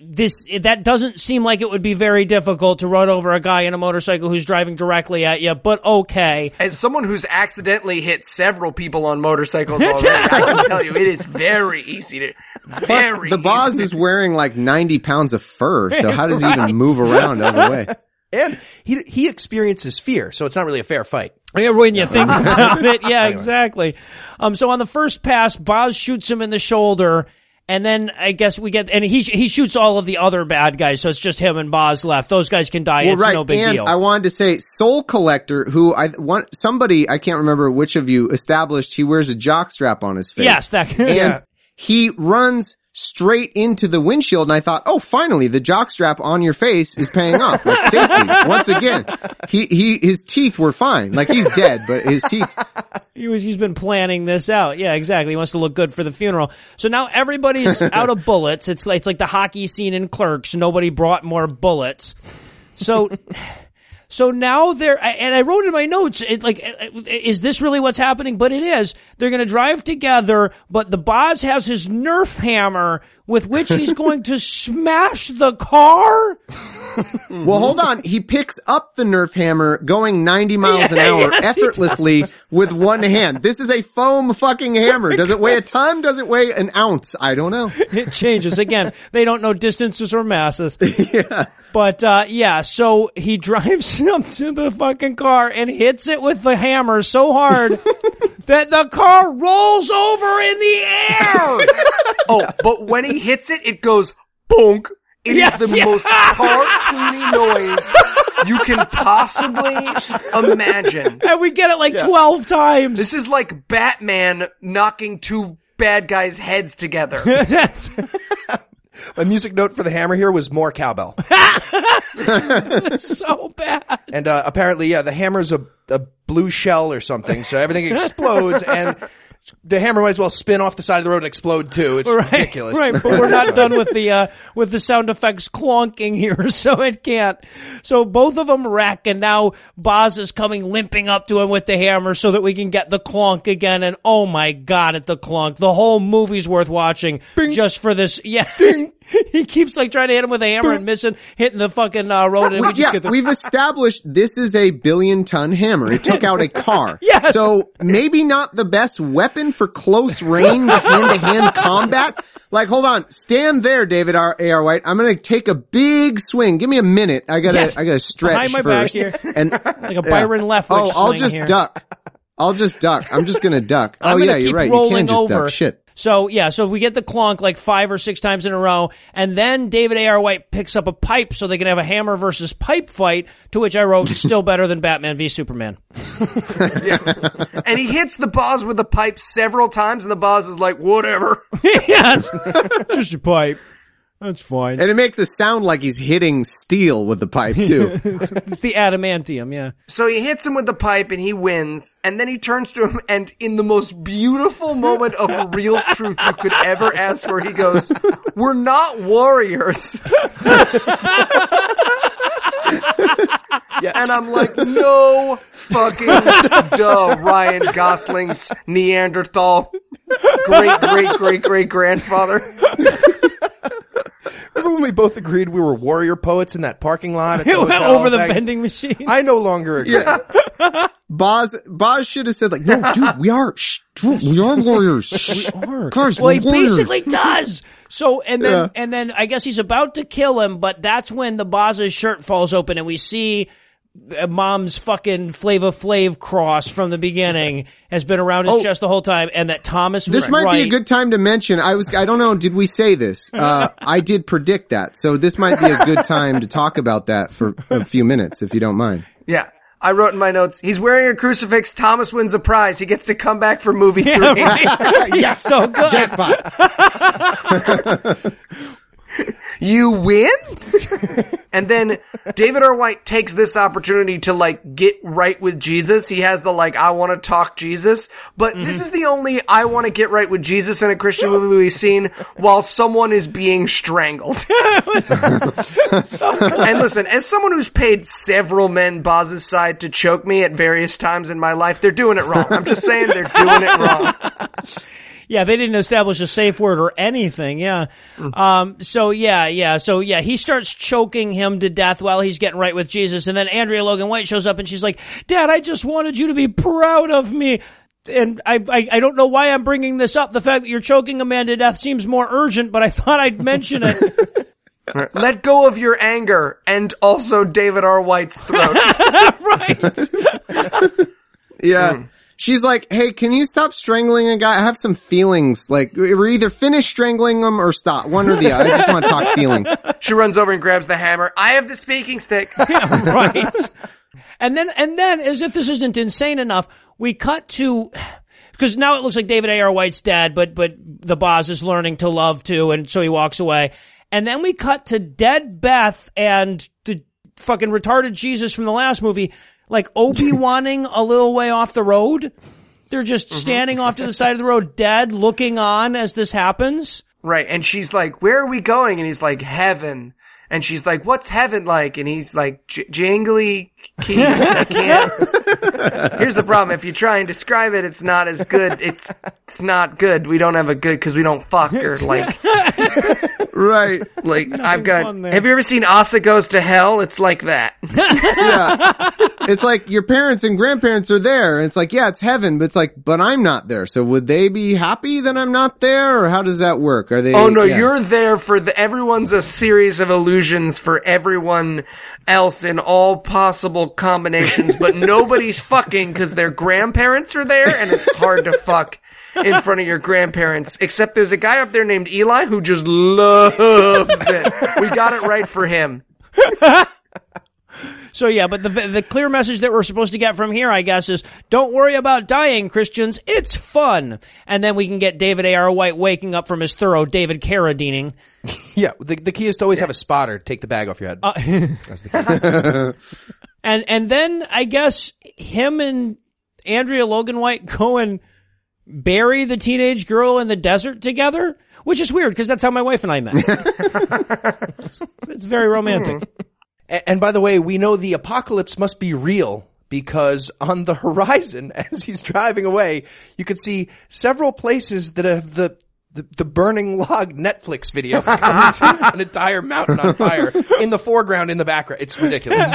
Speaker 5: this that doesn't seem like it would be very difficult to run over a guy in a motorcycle who's driving directly at you, but okay.
Speaker 4: As someone who's accidentally hit several people on motorcycles already, I can tell you it is very easy to. (laughs)
Speaker 3: Plus, the
Speaker 4: Boz
Speaker 3: is wearing like 90 pounds of fur, so how does he
Speaker 5: Right.
Speaker 3: even move around out of the way? (laughs)
Speaker 2: And he, he experiences fear, so it's not really a fair fight.
Speaker 5: Yeah, when you think (laughs) about it, yeah, exactly. Um, so on the first pass, Boz shoots him in the shoulder, and then I guess we get, and he he shoots all of the other bad guys, so it's just him and Boz left. Those guys can die.
Speaker 3: Well,
Speaker 5: it's
Speaker 3: right.
Speaker 5: no big
Speaker 3: and
Speaker 5: deal.
Speaker 3: I wanted to say Soul Collector, who I want somebody I can't remember which of you established he wears a jock strap on his face.
Speaker 5: yes, that. (laughs)
Speaker 3: and he runs straight into the windshield and I thought, oh, finally, the jock strap on your face is paying off. Like safety. (laughs) Once again, he, he, his teeth were fine. Like he's dead, but his teeth. (laughs)
Speaker 5: He was, he's been planning this out. Yeah, exactly. He wants to look good for the funeral. So now everybody's (laughs) out of bullets. It's like, it's like the hockey scene in Clerks. Nobody brought more bullets. So, so now they're, and I wrote in my notes, it, like, is this really what's happening? But it is. They're going to drive together, but the Boz has his Nerf hammer with which he's going to smash the car. (laughs)
Speaker 3: Well, hold on. He picks up the Nerf hammer going 90 miles an (laughs) hour
Speaker 5: yes,
Speaker 3: effortlessly with one hand. This is a foam fucking (laughs) hammer. Does it weigh a ton? Does it weigh an ounce? I don't know.
Speaker 5: it changes again. They don't know distances or masses. yeah. But uh, yeah, so he drives up to the fucking car and hits it with the hammer so hard that the car rolls over in the air.
Speaker 4: Oh, but when he hits it, it goes bonk. It is
Speaker 5: Yes,
Speaker 4: the
Speaker 5: yeah.
Speaker 4: most cartoony (laughs) noise you can possibly imagine.
Speaker 5: and we get it like 12 times.
Speaker 4: This is like Batman knocking two bad guys' heads together. (laughs)
Speaker 5: That's
Speaker 2: My music note for the hammer here was more cowbell. (laughs)
Speaker 5: so bad.
Speaker 2: And uh, apparently, yeah, the hammer's a, a blue shell or something, so everything explodes, and the hammer might as well spin off the side of the road and explode too. It's
Speaker 5: Right,
Speaker 2: ridiculous.
Speaker 5: right, but we're not done with the uh, with the sound effects clonking here, (laughs) so it can't. So both of them wreck, and now Boz is coming limping up to him with the hammer so that we can get the clonk again. And oh my god, at the clonk, the whole movie's worth watching just for this. Yeah, (laughs) (laughs) he keeps like trying to hit him with a hammer and missing, hitting the fucking uh, road, and we,
Speaker 3: We-
Speaker 5: just
Speaker 3: yeah,
Speaker 5: get the.
Speaker 3: we've established this is a billion ton hammer. It took out a car. (laughs)
Speaker 5: Yes.
Speaker 3: So maybe not the best weapon for close range hand to hand combat. Like, hold on, stand there, David R. A. R. White. I'm gonna take a big swing. Give me a minute. I gotta,
Speaker 5: Yes.
Speaker 3: I gotta stretch
Speaker 5: Behind my back
Speaker 3: first.
Speaker 5: here.
Speaker 3: And (laughs)
Speaker 5: Like a Byron left.
Speaker 3: Oh, I'll just
Speaker 5: here.
Speaker 3: duck. I'll just duck. I'm just gonna duck.
Speaker 5: I'm
Speaker 3: oh
Speaker 5: gonna
Speaker 3: yeah, you're right. You
Speaker 5: rolling
Speaker 3: can just
Speaker 5: over.
Speaker 3: duck. Shit.
Speaker 5: So yeah, so we get the clunk like five or six times in a row, and then David A. R. White picks up a pipe so they can have a hammer versus pipe fight. To which I wrote, still better than Batman v Superman. (laughs)
Speaker 4: and he (laughs) hits the Boz with the pipe several times, and the Boz is like, whatever. (laughs)
Speaker 5: yes, just a pipe. That's fine.
Speaker 3: And it makes it sound like he's hitting steel with the pipe too. (laughs)
Speaker 5: It's the adamantium. Yeah.
Speaker 4: So he hits him with the pipe and he wins, and then he turns to him and in the most beautiful moment of real truth you could ever ask for, he goes, we're not warriors. (laughs) And I'm like, no fucking duh, Ryan Gosling's Neanderthal. great great great great grandfather. (laughs)
Speaker 2: Remember when we both agreed we were warrior poets in that parking lot? At (laughs) the
Speaker 5: It went
Speaker 2: hotel
Speaker 5: over the
Speaker 2: back-
Speaker 5: vending machine.
Speaker 2: I no longer agree. (laughs)
Speaker 3: Boz, Boz should have said like, no, dude, we are, shh, dude, we are warriors. (laughs) we are. Guys,
Speaker 5: Well,
Speaker 3: we're
Speaker 5: he
Speaker 3: warriors.
Speaker 5: basically does. So, and then,
Speaker 3: Yeah.
Speaker 5: and then I guess he's about to kill him, but that's when the Boz's shirt falls open and we see mom's fucking Flava Flav cross from the beginning has been around his
Speaker 3: Oh.
Speaker 5: chest the whole time and that Thomas was
Speaker 3: This might be a good time to mention. I was, I don't know, did we say this? (laughs) Uh, I did predict that. So this might be a good time to talk about that for a few minutes, if you don't mind.
Speaker 4: Yeah. I wrote in my notes, he's wearing a crucifix, Thomas wins a prize, he gets to come back for movie three.
Speaker 5: yes, (laughs) so good. (laughs)
Speaker 4: you win? (laughs) and then David R. White takes this opportunity to like get right with Jesus. He has the like, I want to talk Jesus, but this mm-hmm. is the only I want to get right with Jesus in a Christian movie we've seen while someone is being strangled. (laughs) and listen, as someone who's paid several men Boz's side to choke me at various times in my life, they're doing it wrong. I'm just saying they're doing it wrong. (laughs)
Speaker 5: Yeah, they didn't establish a safe word or anything. Yeah. Um, so yeah, yeah. So yeah, he starts choking him to death while he's getting right with Jesus. And then Andrea Logan White shows up and she's like, Dad, I just wanted you to be proud of me. And I, I, I don't know why I'm bringing this up. The fact that you're choking a man to death seems more urgent, but I (laughs) thought I'd mention it. (laughs)
Speaker 4: Let go of your anger and also David R. White's throat. (laughs) Right.
Speaker 3: yeah. She's like, hey, can you stop strangling a guy? I have some feelings. Like, we're either finish strangling him or stop. One or the other. I just want to talk (laughs) feeling.
Speaker 4: She runs over and grabs the hammer. I have the speaking stick. (laughs)
Speaker 5: right. And then, and then, as if this isn't insane enough, we cut to, because now it looks like David A.R. White's dead, but, but the Boz is learning to love too, and so he walks away. And then we cut to dead Beth and the fucking retarded Jesus from the last movie, like Obi-Waning a little way off the road. They're just mm-hmm. standing off to the side of the road, dead, looking on as this happens.
Speaker 4: Right. And she's like, where are we going? And he's like, heaven. And she's like, what's heaven like? And he's like, J- jangly keys. I can't. (laughs) Here's the problem. If you try and describe it, it's not as good. It's, it's not good. We don't have a good, cause we don't fuck or (laughs) like, (laughs) (laughs)
Speaker 3: Right.
Speaker 4: like I've got,
Speaker 5: fun there.
Speaker 4: have you ever seen Asa Goes to Hell? It's like that. (laughs)
Speaker 3: Yeah. It's like your parents and grandparents are there. And it's like, yeah, it's heaven, but it's like, but I'm not there. So would they be happy that I'm not there? Or how does that work? Are they?
Speaker 4: Oh no,
Speaker 3: yeah.
Speaker 4: you're there for the, everyone's a series of illusions for everyone else in all possible combinations, but (laughs) nobody's fucking because their grandparents are there and it's hard to fuck in front of your grandparents. Except there's a guy up there named Eli who just loves it. We got it right for him. (laughs)
Speaker 5: So yeah, but the the clear message that we're supposed to get from here, I guess, is don't worry about dying, Christians. It's fun. And then we can get David A. R. White waking up from his thorough David Carradining. (laughs)
Speaker 2: Yeah, the, the key is to always have a spotter take the bag off your head.
Speaker 5: Uh, (laughs)
Speaker 2: That's the key.
Speaker 5: And and then I guess him and Andrea Logan White go and bury the teenage girl in the desert together, which is weird because that's how my wife and I met. (laughs) it's very romantic. Hmm.
Speaker 2: A- And by the way, we know the apocalypse must be real because on the horizon, (laughs) as he's driving away, you can see several places that have the the, the burning log Netflix video, (laughs) an entire mountain on fire in the foreground, in the background. It's ridiculous.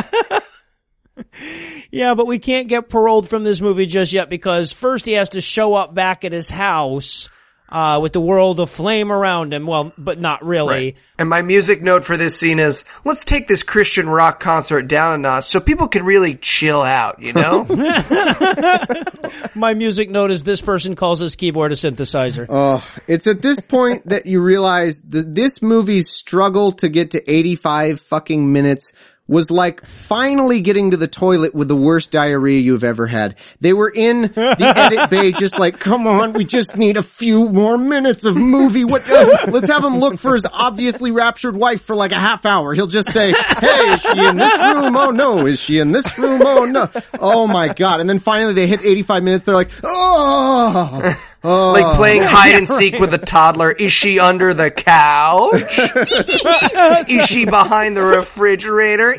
Speaker 5: Yeah, but we can't get paroled from this movie just yet because first he has to show up back at his house uh, with the world aflame around him. Well, but not really.
Speaker 4: And my music note for this scene is, let's take this Christian rock concert down a notch so people can really chill out, you know? (laughs) (laughs)
Speaker 5: My music note is this person calls his keyboard a synthesizer.
Speaker 3: Oh, it's at this point that you realize that this movie's struggle to get to 85 fucking minutes was like finally getting to the toilet with the worst diarrhea you've ever had. They were in the (laughs) edit bay just like, come on, we just need a few more minutes of movie. What, uh, let's have him look for his obviously raptured wife for like a half hour. He'll just say, hey, is she in this room? Oh no. Is she in this room? Oh no. Oh my God. And then finally they hit 85 minutes. They're like, oh.
Speaker 4: Like oh. playing hide and seek with a toddler. Is she under the couch? (laughs) Is she behind the refrigerator?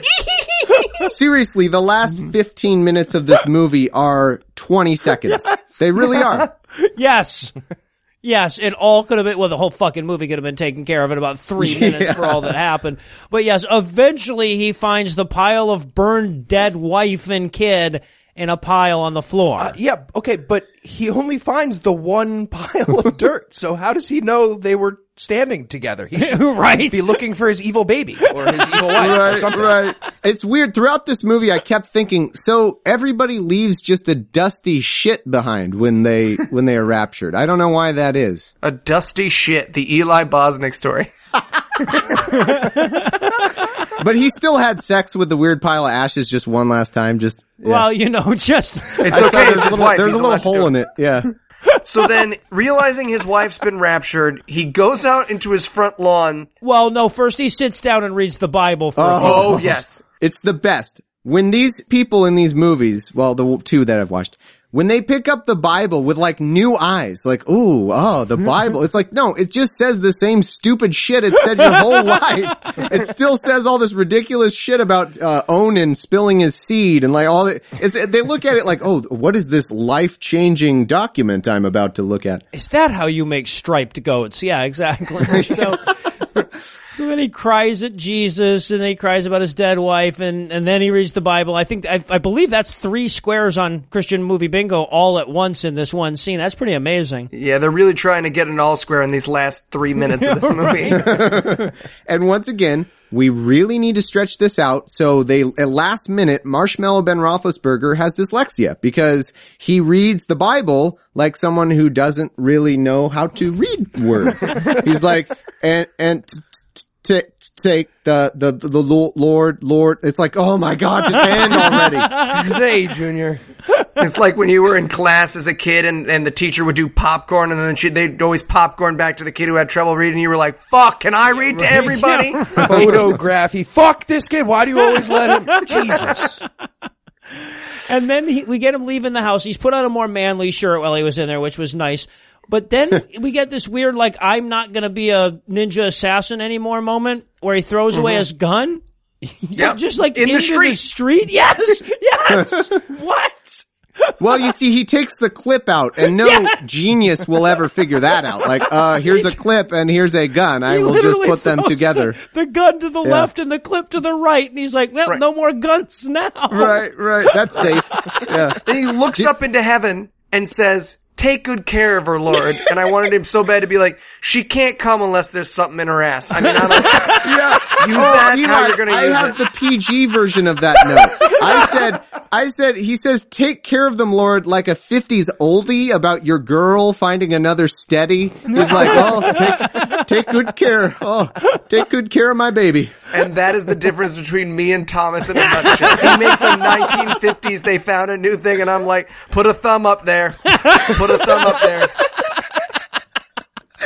Speaker 4: (laughs)
Speaker 3: Seriously, the last 15 minutes of this movie are 20 seconds. They really are. (laughs)
Speaker 5: Yes. Yes, it all could have been, well, the whole fucking movie could have been taken care of in about three minutes for all that happened. But yes, eventually he finds the pile of burned dead wife and kid in a pile on the floor.
Speaker 2: Uh, yeah, okay, but he only finds the one (laughs) pile of dirt. So how does he know they were standing together? He should (laughs)
Speaker 5: Right.
Speaker 2: be looking for his evil baby or his (laughs) evil wife or something.
Speaker 3: right. It's weird. Throughout this movie, I kept thinking, so everybody leaves just a dusty shit behind when they, when they are raptured. I don't know why that is.
Speaker 4: A dusty shit, the Eli Bosnick story. (laughs)
Speaker 3: But he still had sex with the weird pile of ashes just one last time. Just, yeah.
Speaker 5: Well, you know, just,
Speaker 4: It's okay.
Speaker 3: there's a little, there's a little
Speaker 4: allowed to do
Speaker 3: hole in it. Yeah. (laughs)
Speaker 4: So then, realizing his wife's been raptured, he goes out into his front lawn.
Speaker 5: well, no, first he sits down and reads the Bible for a Oh,
Speaker 4: oh yes.
Speaker 3: It's the best. When these people in these movies, well, the two that I've watched, when they pick up the Bible with like new eyes, like, ooh, oh, the (laughs) Bible. It's like, no, it just says the same stupid shit it said your whole (laughs) life. It still says all this ridiculous shit about, uh, Onan spilling his seed and like all that. It's, they look at it like, oh, what is this life-changing document I'm about to look at?
Speaker 5: Is that how you make striped goats? Yeah, exactly. (laughs) so, so then he cries at Jesus, and then he cries about his dead wife, and, and then he reads the Bible. I think I, I believe that's three squares on Christian movie bingo all at once in this one scene. That's pretty amazing.
Speaker 4: Yeah, they're really trying to get an all square in these last three minutes of (laughs) this movie. (laughs) (laughs)
Speaker 3: And once again, we really need to stretch this out. So they, at last minute, Marshmallow Ben Roethlisberger has dyslexia because he reads the Bible like someone who doesn't really know how to read words. He's like, and, and, t- t- t- take the, the, the lo- Lord, Lord. It's like, oh my God, just hand (laughs) already.
Speaker 2: Today, Junior.
Speaker 4: It's like when you were in class as a kid and, and the teacher would do popcorn and then she, they'd always popcorn back to the kid who had trouble reading. You were like, fuck, can I read to everybody? (laughs)
Speaker 2: Photography. Fuck this kid. Why do you always let him? (laughs) Jesus.
Speaker 5: And then he, we get him leaving the house. He's put on a more manly shirt while he was in there, which was nice. But then (laughs) we get this weird, like, I'm not going to be a ninja assassin anymore moment where he throws away his gun. (laughs) Yeah, just like
Speaker 4: In the
Speaker 5: into
Speaker 4: street.
Speaker 5: street. (laughs) Yes, yes. what?
Speaker 3: Well, you see, he takes the clip out and no genius will ever figure that out. Like, uh, here's a clip and here's a gun. I
Speaker 5: He
Speaker 3: will just put them together.
Speaker 5: The, the gun to the left and the clip to the right, and he's like, "Well,
Speaker 4: Right.
Speaker 5: no more guns now."
Speaker 3: Right, right. That's safe. Yeah.
Speaker 4: Then he looks up into heaven and says, take good care of her, Lord. (laughs) And I wanted him so bad to be like, she can't come unless there's something in her ass. I mean, I don't, (laughs)
Speaker 3: Yeah.
Speaker 4: use
Speaker 3: Oh,
Speaker 4: that
Speaker 3: Eli,
Speaker 4: how you're going to
Speaker 3: I
Speaker 4: use
Speaker 3: have
Speaker 4: it.
Speaker 3: the PG version of that note. I said, I said, he says, take care of them, Lord, like a 50s oldie about your girl finding another steady. He's like, (laughs) oh, take, take good care. Oh, take good care of my baby.
Speaker 4: And that is the difference between me and Thomas in a nutshell. He makes a 1950s, they found a new thing, and I'm like, put a thumb up there. Put a thumb up there.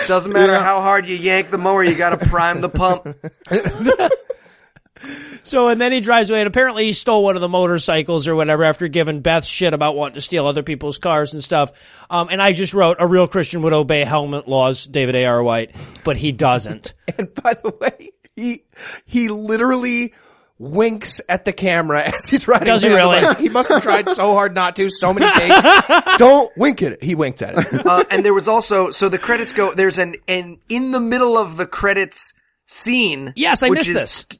Speaker 4: Doesn't matter
Speaker 3: Yeah.
Speaker 4: how hard you yank the mower, you gotta prime the pump. (laughs)
Speaker 5: So, and then he drives away, and apparently he stole one of the motorcycles or whatever after giving Beth shit about wanting to steal other people's cars and stuff. Um, and I just wrote, a real Christian would obey helmet laws, David A.R. White, but he doesn't. (laughs)
Speaker 2: And by the way, he he literally winks at the camera (laughs) as he's riding.
Speaker 5: Does he really?
Speaker 2: bike. He must have tried so hard not to. So many takes. (laughs) Don't wink at it. He winked at it. (laughs)
Speaker 4: Uh, and there was also, so the credits go, there's an, an, in the middle of the credits scene.
Speaker 5: Yes, I
Speaker 4: which
Speaker 5: missed
Speaker 4: is-
Speaker 5: this.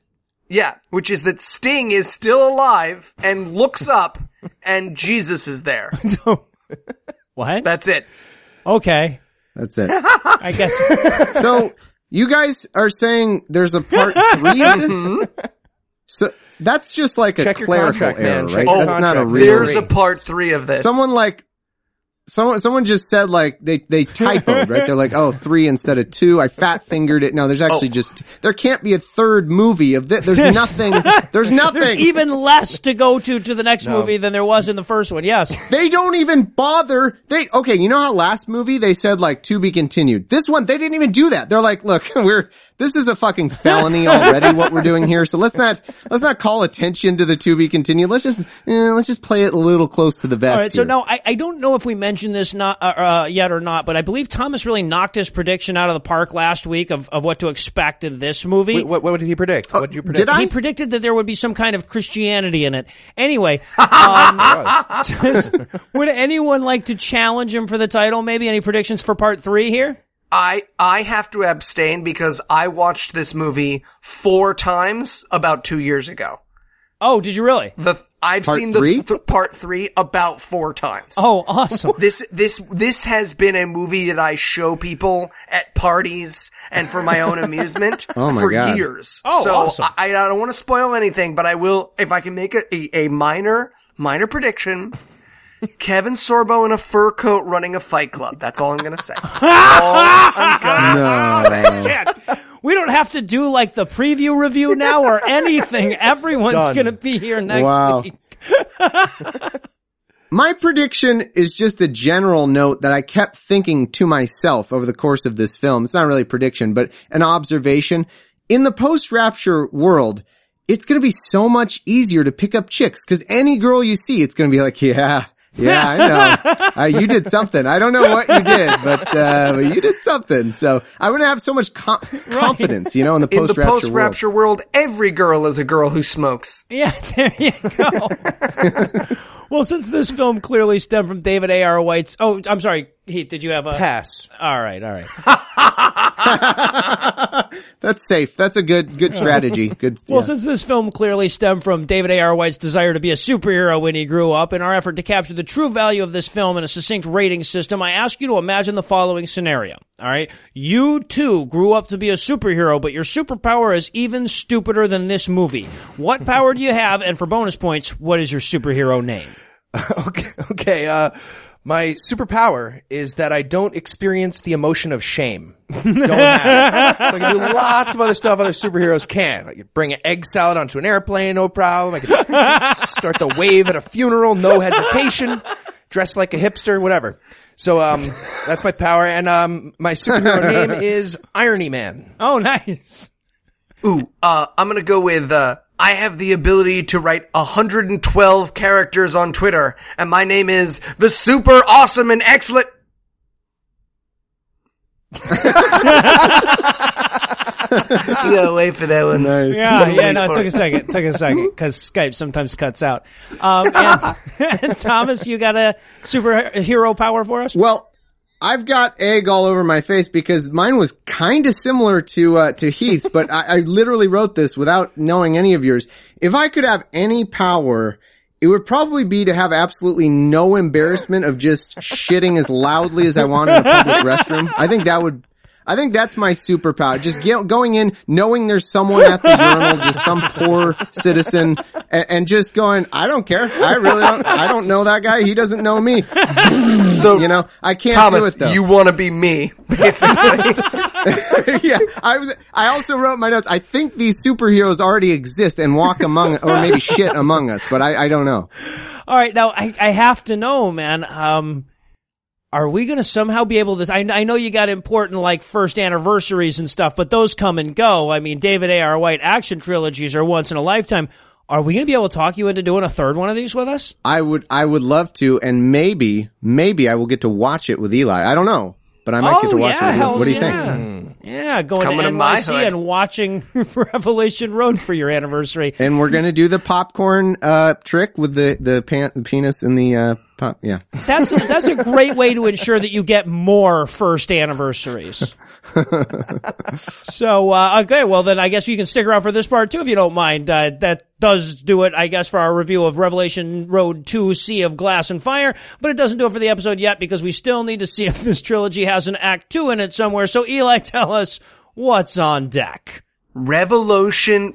Speaker 4: Yeah, which is that Sting is still alive and looks up and Jesus is there.
Speaker 5: What?
Speaker 4: That's it.
Speaker 5: okay.
Speaker 3: That's it.
Speaker 5: I guess.
Speaker 3: So you guys are saying there's a part three of this? So that's just like a
Speaker 2: Check your
Speaker 3: clerical
Speaker 2: contract,
Speaker 3: error,
Speaker 2: man. Check
Speaker 3: right?
Speaker 2: your
Speaker 3: That's not a
Speaker 2: contract.
Speaker 3: real.
Speaker 4: There's a part three of this.
Speaker 3: someone like someone someone just said like they they typoed right they're like oh three instead of two i fat fingered it no there's actually
Speaker 4: Oh.
Speaker 3: just there can't be a third movie of this there's nothing (laughs) there's nothing
Speaker 5: There's even less to go to to the next movie than there was in the first one. Yes.
Speaker 3: they don't even bother they okay you know how last movie they said like to be continued this one they didn't even do that they're like look (laughs) we're this is a fucking felony already what we're doing here so let's not let's not call attention to the to be continued let's just eh, let's just play it a little close to the vest
Speaker 5: All right. So
Speaker 3: here.
Speaker 5: now I, I don't know if we mentioned mentioned this not uh, uh, yet or not, but I believe Thomas really knocked his prediction out of the park last week of, of what to expect in this movie.
Speaker 2: Wait, what, what did he predict? what did you predict?
Speaker 3: did I?
Speaker 5: He predicted that there would be some kind of Christianity in it. Anyway, (laughs) um, does- (laughs) would anyone like to challenge him for the title? Maybe any predictions for part three here?
Speaker 4: I I have to abstain because I watched this movie four times about two years ago.
Speaker 5: Oh, did you really?
Speaker 4: The I've
Speaker 3: Part
Speaker 4: seen
Speaker 3: three?
Speaker 4: the th- part three about four times.
Speaker 5: Oh, awesome.
Speaker 4: This this this has been a movie that I show people at parties and for my own amusement (laughs)
Speaker 3: Oh my
Speaker 4: for
Speaker 3: God.
Speaker 4: years.
Speaker 5: Oh,
Speaker 4: so
Speaker 5: awesome.
Speaker 4: I, I don't want to spoil anything, but I will if I can make a, a, a minor minor prediction. (laughs) Kevin Sorbo in a fur coat running a fight club. That's all I'm gonna say. (laughs) all I'm gonna
Speaker 3: No.
Speaker 5: We don't have to do like the preview review now or (laughs) anything. Everyone's
Speaker 2: Done.
Speaker 5: going to be here next
Speaker 3: Wow.
Speaker 5: week. (laughs)
Speaker 3: My prediction is just a general note that I kept thinking to myself over the course of this film. It's not really a prediction, but an observation. In the post-rapture world, it's going to be so much easier to pick up chicks because any girl you see, it's going to be like, yeah, yeah, I know. (laughs) uh, you did something. I don't know what you did, but, uh, but you did something. So I wouldn't have so much com- confidence, you know, in the (laughs)
Speaker 4: in the
Speaker 3: post-rapture world.
Speaker 4: post-rapture world, every girl is a girl who smokes. (laughs)
Speaker 5: Yeah, there you go. Well, since this film clearly stemmed from David A.R. White's. Oh, I'm sorry, Heath. Did you have a
Speaker 2: Pass.
Speaker 5: All right, all right. (laughs)
Speaker 3: That's safe. That's a good, good strategy. Good.
Speaker 5: Well,
Speaker 3: yeah.
Speaker 5: since this film clearly stemmed from David A.R. White's desire to be a superhero when he grew up, in our effort to capture the true value of this film in a succinct rating system, I ask you to imagine the following scenario. All right. You too grew up to be a superhero, but your superpower is even stupider than this movie. What power do you have? And for bonus points, what is your superhero name? (laughs)
Speaker 2: Okay. Okay. Uh, my superpower is that I don't experience the emotion of shame. Don't have it. So I can do lots of other stuff other superheroes can. I could bring an egg salad onto an airplane, no problem. I can start the wave at a funeral, no hesitation. Dress like a hipster, whatever. So, um, that's my power. And, um, my superhero (laughs) name is Irony Man.
Speaker 5: Oh, nice.
Speaker 4: Ooh, uh, I'm gonna go with, uh, I have the ability to write 112 characters on Twitter, and my name is the super awesome and excellent. (laughs) (laughs) you gotta wait for that one.
Speaker 3: Nice.
Speaker 5: Yeah, yeah, no, it took
Speaker 4: it.
Speaker 5: a second. Took a second (laughs) because Skype sometimes cuts out. Um, and, and Thomas, you got a superhero power for us?
Speaker 3: Well, I've got egg all over my face because mine was kind of similar to uh, to Heath's, but I, I literally wrote this without knowing any of yours. If I could have any power, it would probably be to have absolutely no embarrassment of just shitting as loudly as I want in a public restroom. I think that would. I think that's my superpower. Just get, going in, knowing there's someone at the urinal, just some poor citizen, and, and just going, I don't care. I really don't. I don't know that guy. He doesn't know me.
Speaker 4: So,
Speaker 3: You know, I can't do it though.
Speaker 4: you wanna be me, basically. (laughs)
Speaker 3: yeah, I was. I also wrote my notes. I think these superheroes already exist and walk among, or maybe shit among us, but I, I don't know.
Speaker 5: All right, now I, I have to know, man. Um, are we going to somehow be able to? I, I know you got important like first anniversaries and stuff, but those come and go. I mean, David A. R. White action trilogies are once in a lifetime. Are we going to be able to talk you into doing a third one of these with us?
Speaker 3: I would, I would love to, and maybe, maybe I will get to watch it with Eli. I don't know, but I might get to watch
Speaker 5: Oh, yeah,
Speaker 3: it. With Eli. What do you
Speaker 5: yeah.
Speaker 3: think?
Speaker 5: Yeah, going
Speaker 4: Coming
Speaker 5: to
Speaker 4: to my
Speaker 5: NYC
Speaker 4: hood.
Speaker 5: and watching (laughs) Revelation Road for your anniversary.
Speaker 3: And we're gonna do the popcorn uh trick with the the, pan, the penis in the uh pop. Yeah,
Speaker 5: That's that's a great way to ensure that you get more first anniversaries. so uh, okay, well then I guess you can stick around for this part too if you don't mind. Uh, that does do it, I guess, for our review of Revelation Road Two: Sea of Glass and Fire. But it doesn't do it for the episode yet because we still need to see (laughs) if this trilogy has an Act Two in it somewhere. So Eli, tell us what's on deck.
Speaker 4: Revolution.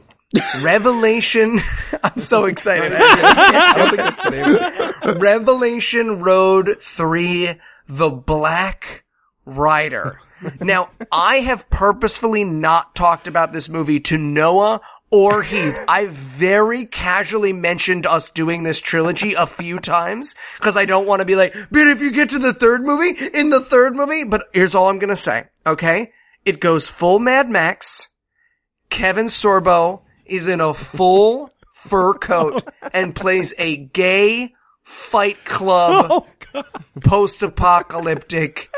Speaker 4: Revelation. (laughs) I'm so excited. (laughs) I don't think that's the name. (laughs) Revelation Road 3, The Black Rider. Now, I have purposefully not talked about this movie to Noah or Heath. I very casually mentioned us doing this trilogy a few times because I don't want to be like, but if you get to the third movie, in the third movie, but here's all I'm going to say. Okay. It goes full Mad Max. Kevin Sorbo is in a full fur coat (laughs) and plays a gay Fight Club, oh, post-apocalyptic,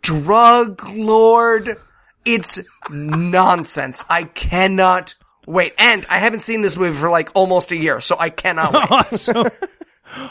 Speaker 4: drug lord. It's nonsense. I cannot wait. And I haven't seen this movie for like almost a year, so I cannot (laughs) oh, wait.
Speaker 5: Awesome.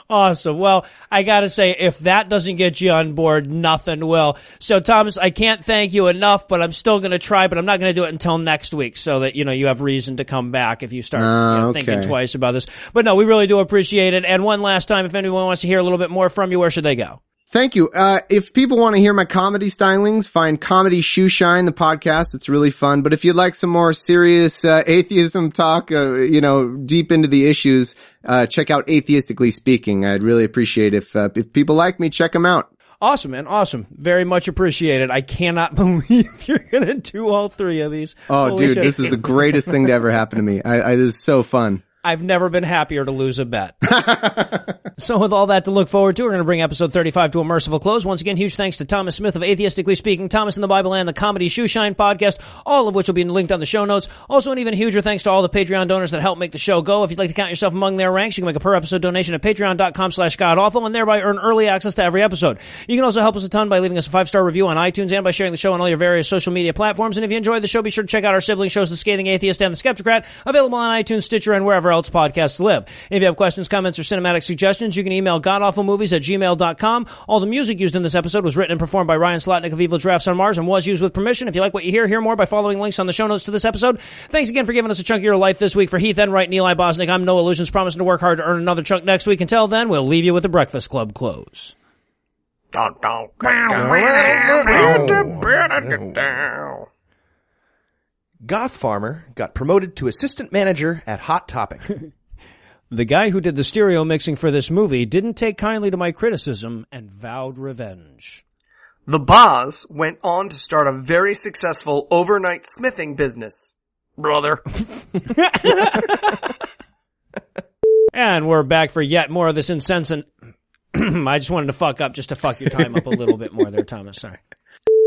Speaker 5: Awesome. Well, I gotta say, if that doesn't get you on board, nothing will. So, Thomas, I can't thank you enough, but I'm still gonna try, but I'm not gonna do it until next week so that, you know, you have reason to come back if you start
Speaker 3: Ah,
Speaker 5: you know,
Speaker 3: okay.
Speaker 5: thinking twice about this. But no, we really do appreciate it. And one last time, if anyone wants to hear a little bit more from you, where should they go?
Speaker 3: Thank you. Uh, if people want to hear my comedy stylings, find Comedy Shoeshine, the podcast. It's really fun. But if you'd like some more serious, uh, (laughs) atheism talk, uh, you know, deep into the issues, uh, check out Atheistically Speaking. I'd really appreciate if, uh, if people like me, check them out.
Speaker 5: Awesome, man. Awesome. Very much appreciated. I cannot (laughs) believe you're gonna do all three of these.
Speaker 3: Oh,
Speaker 5: Holy
Speaker 3: dude,
Speaker 5: shit.
Speaker 3: this is the greatest thing to ever happen to me. I, I, this is so fun.
Speaker 5: I've never been happier to lose a bet. (laughs) so with all that to look forward to, we're going to bring episode 35 to a merciful close. Once again, huge thanks to Thomas Smith of Atheistically Speaking, Thomas and the Bible, and the Comedy Shoeshine podcast, all of which will be linked on the show notes. Also, an even huger thanks to all the Patreon donors that help make the show go. If you'd like to count yourself among their ranks, you can make a per episode donation at patreon.com slash godawful and thereby earn early access to every episode. You can also help us a ton by leaving us a five-star review on iTunes and by sharing the show on all your various social media platforms. And if you enjoyed the show, be sure to check out our sibling shows, The Scathing Atheist and The Skeptocrat, available on iTunes, Stitcher, and wherever else podcasts live. If you have questions, comments, or cinematic suggestions, you can email godawfulmovies at gmail.com. All the music used in this episode was written and performed by Ryan Slotnick of Evil Giraffes on Mars and was used with permission. If you like what you hear, hear more by following links on the show notes to this episode. Thanks again for giving us a chunk of your life this week. For Heath Enright and Eli Bosnick, I'm Noah Lugeons, promising to work hard to earn another chunk next week. Until then, we'll leave you with the Breakfast Club close.
Speaker 2: Goth Farmer got promoted to assistant manager at Hot Topic. (laughs)
Speaker 5: The guy who did the stereo mixing for this movie didn't take kindly to my criticism and vowed revenge.
Speaker 4: The Boz went on to start a very successful overnight smithing business. Brother. (laughs) (laughs)
Speaker 5: And we're back for yet more of this incensant. (clears throat) I just wanted to fuck up just to fuck your time up a little bit more there, Thomas. Sorry.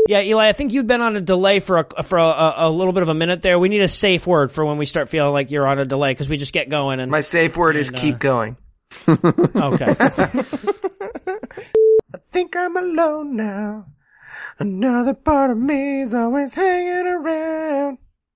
Speaker 5: Yeah, Eli, I think you've been on a delay for a for a, a little bit of a minute there. We need a safe word for when we start feeling like you're on a delay because we just get going and
Speaker 4: My safe word is
Speaker 5: uh,
Speaker 4: keep going. (laughs) (laughs)
Speaker 5: okay.
Speaker 4: I think I'm alone now. Another part of me is always hanging around.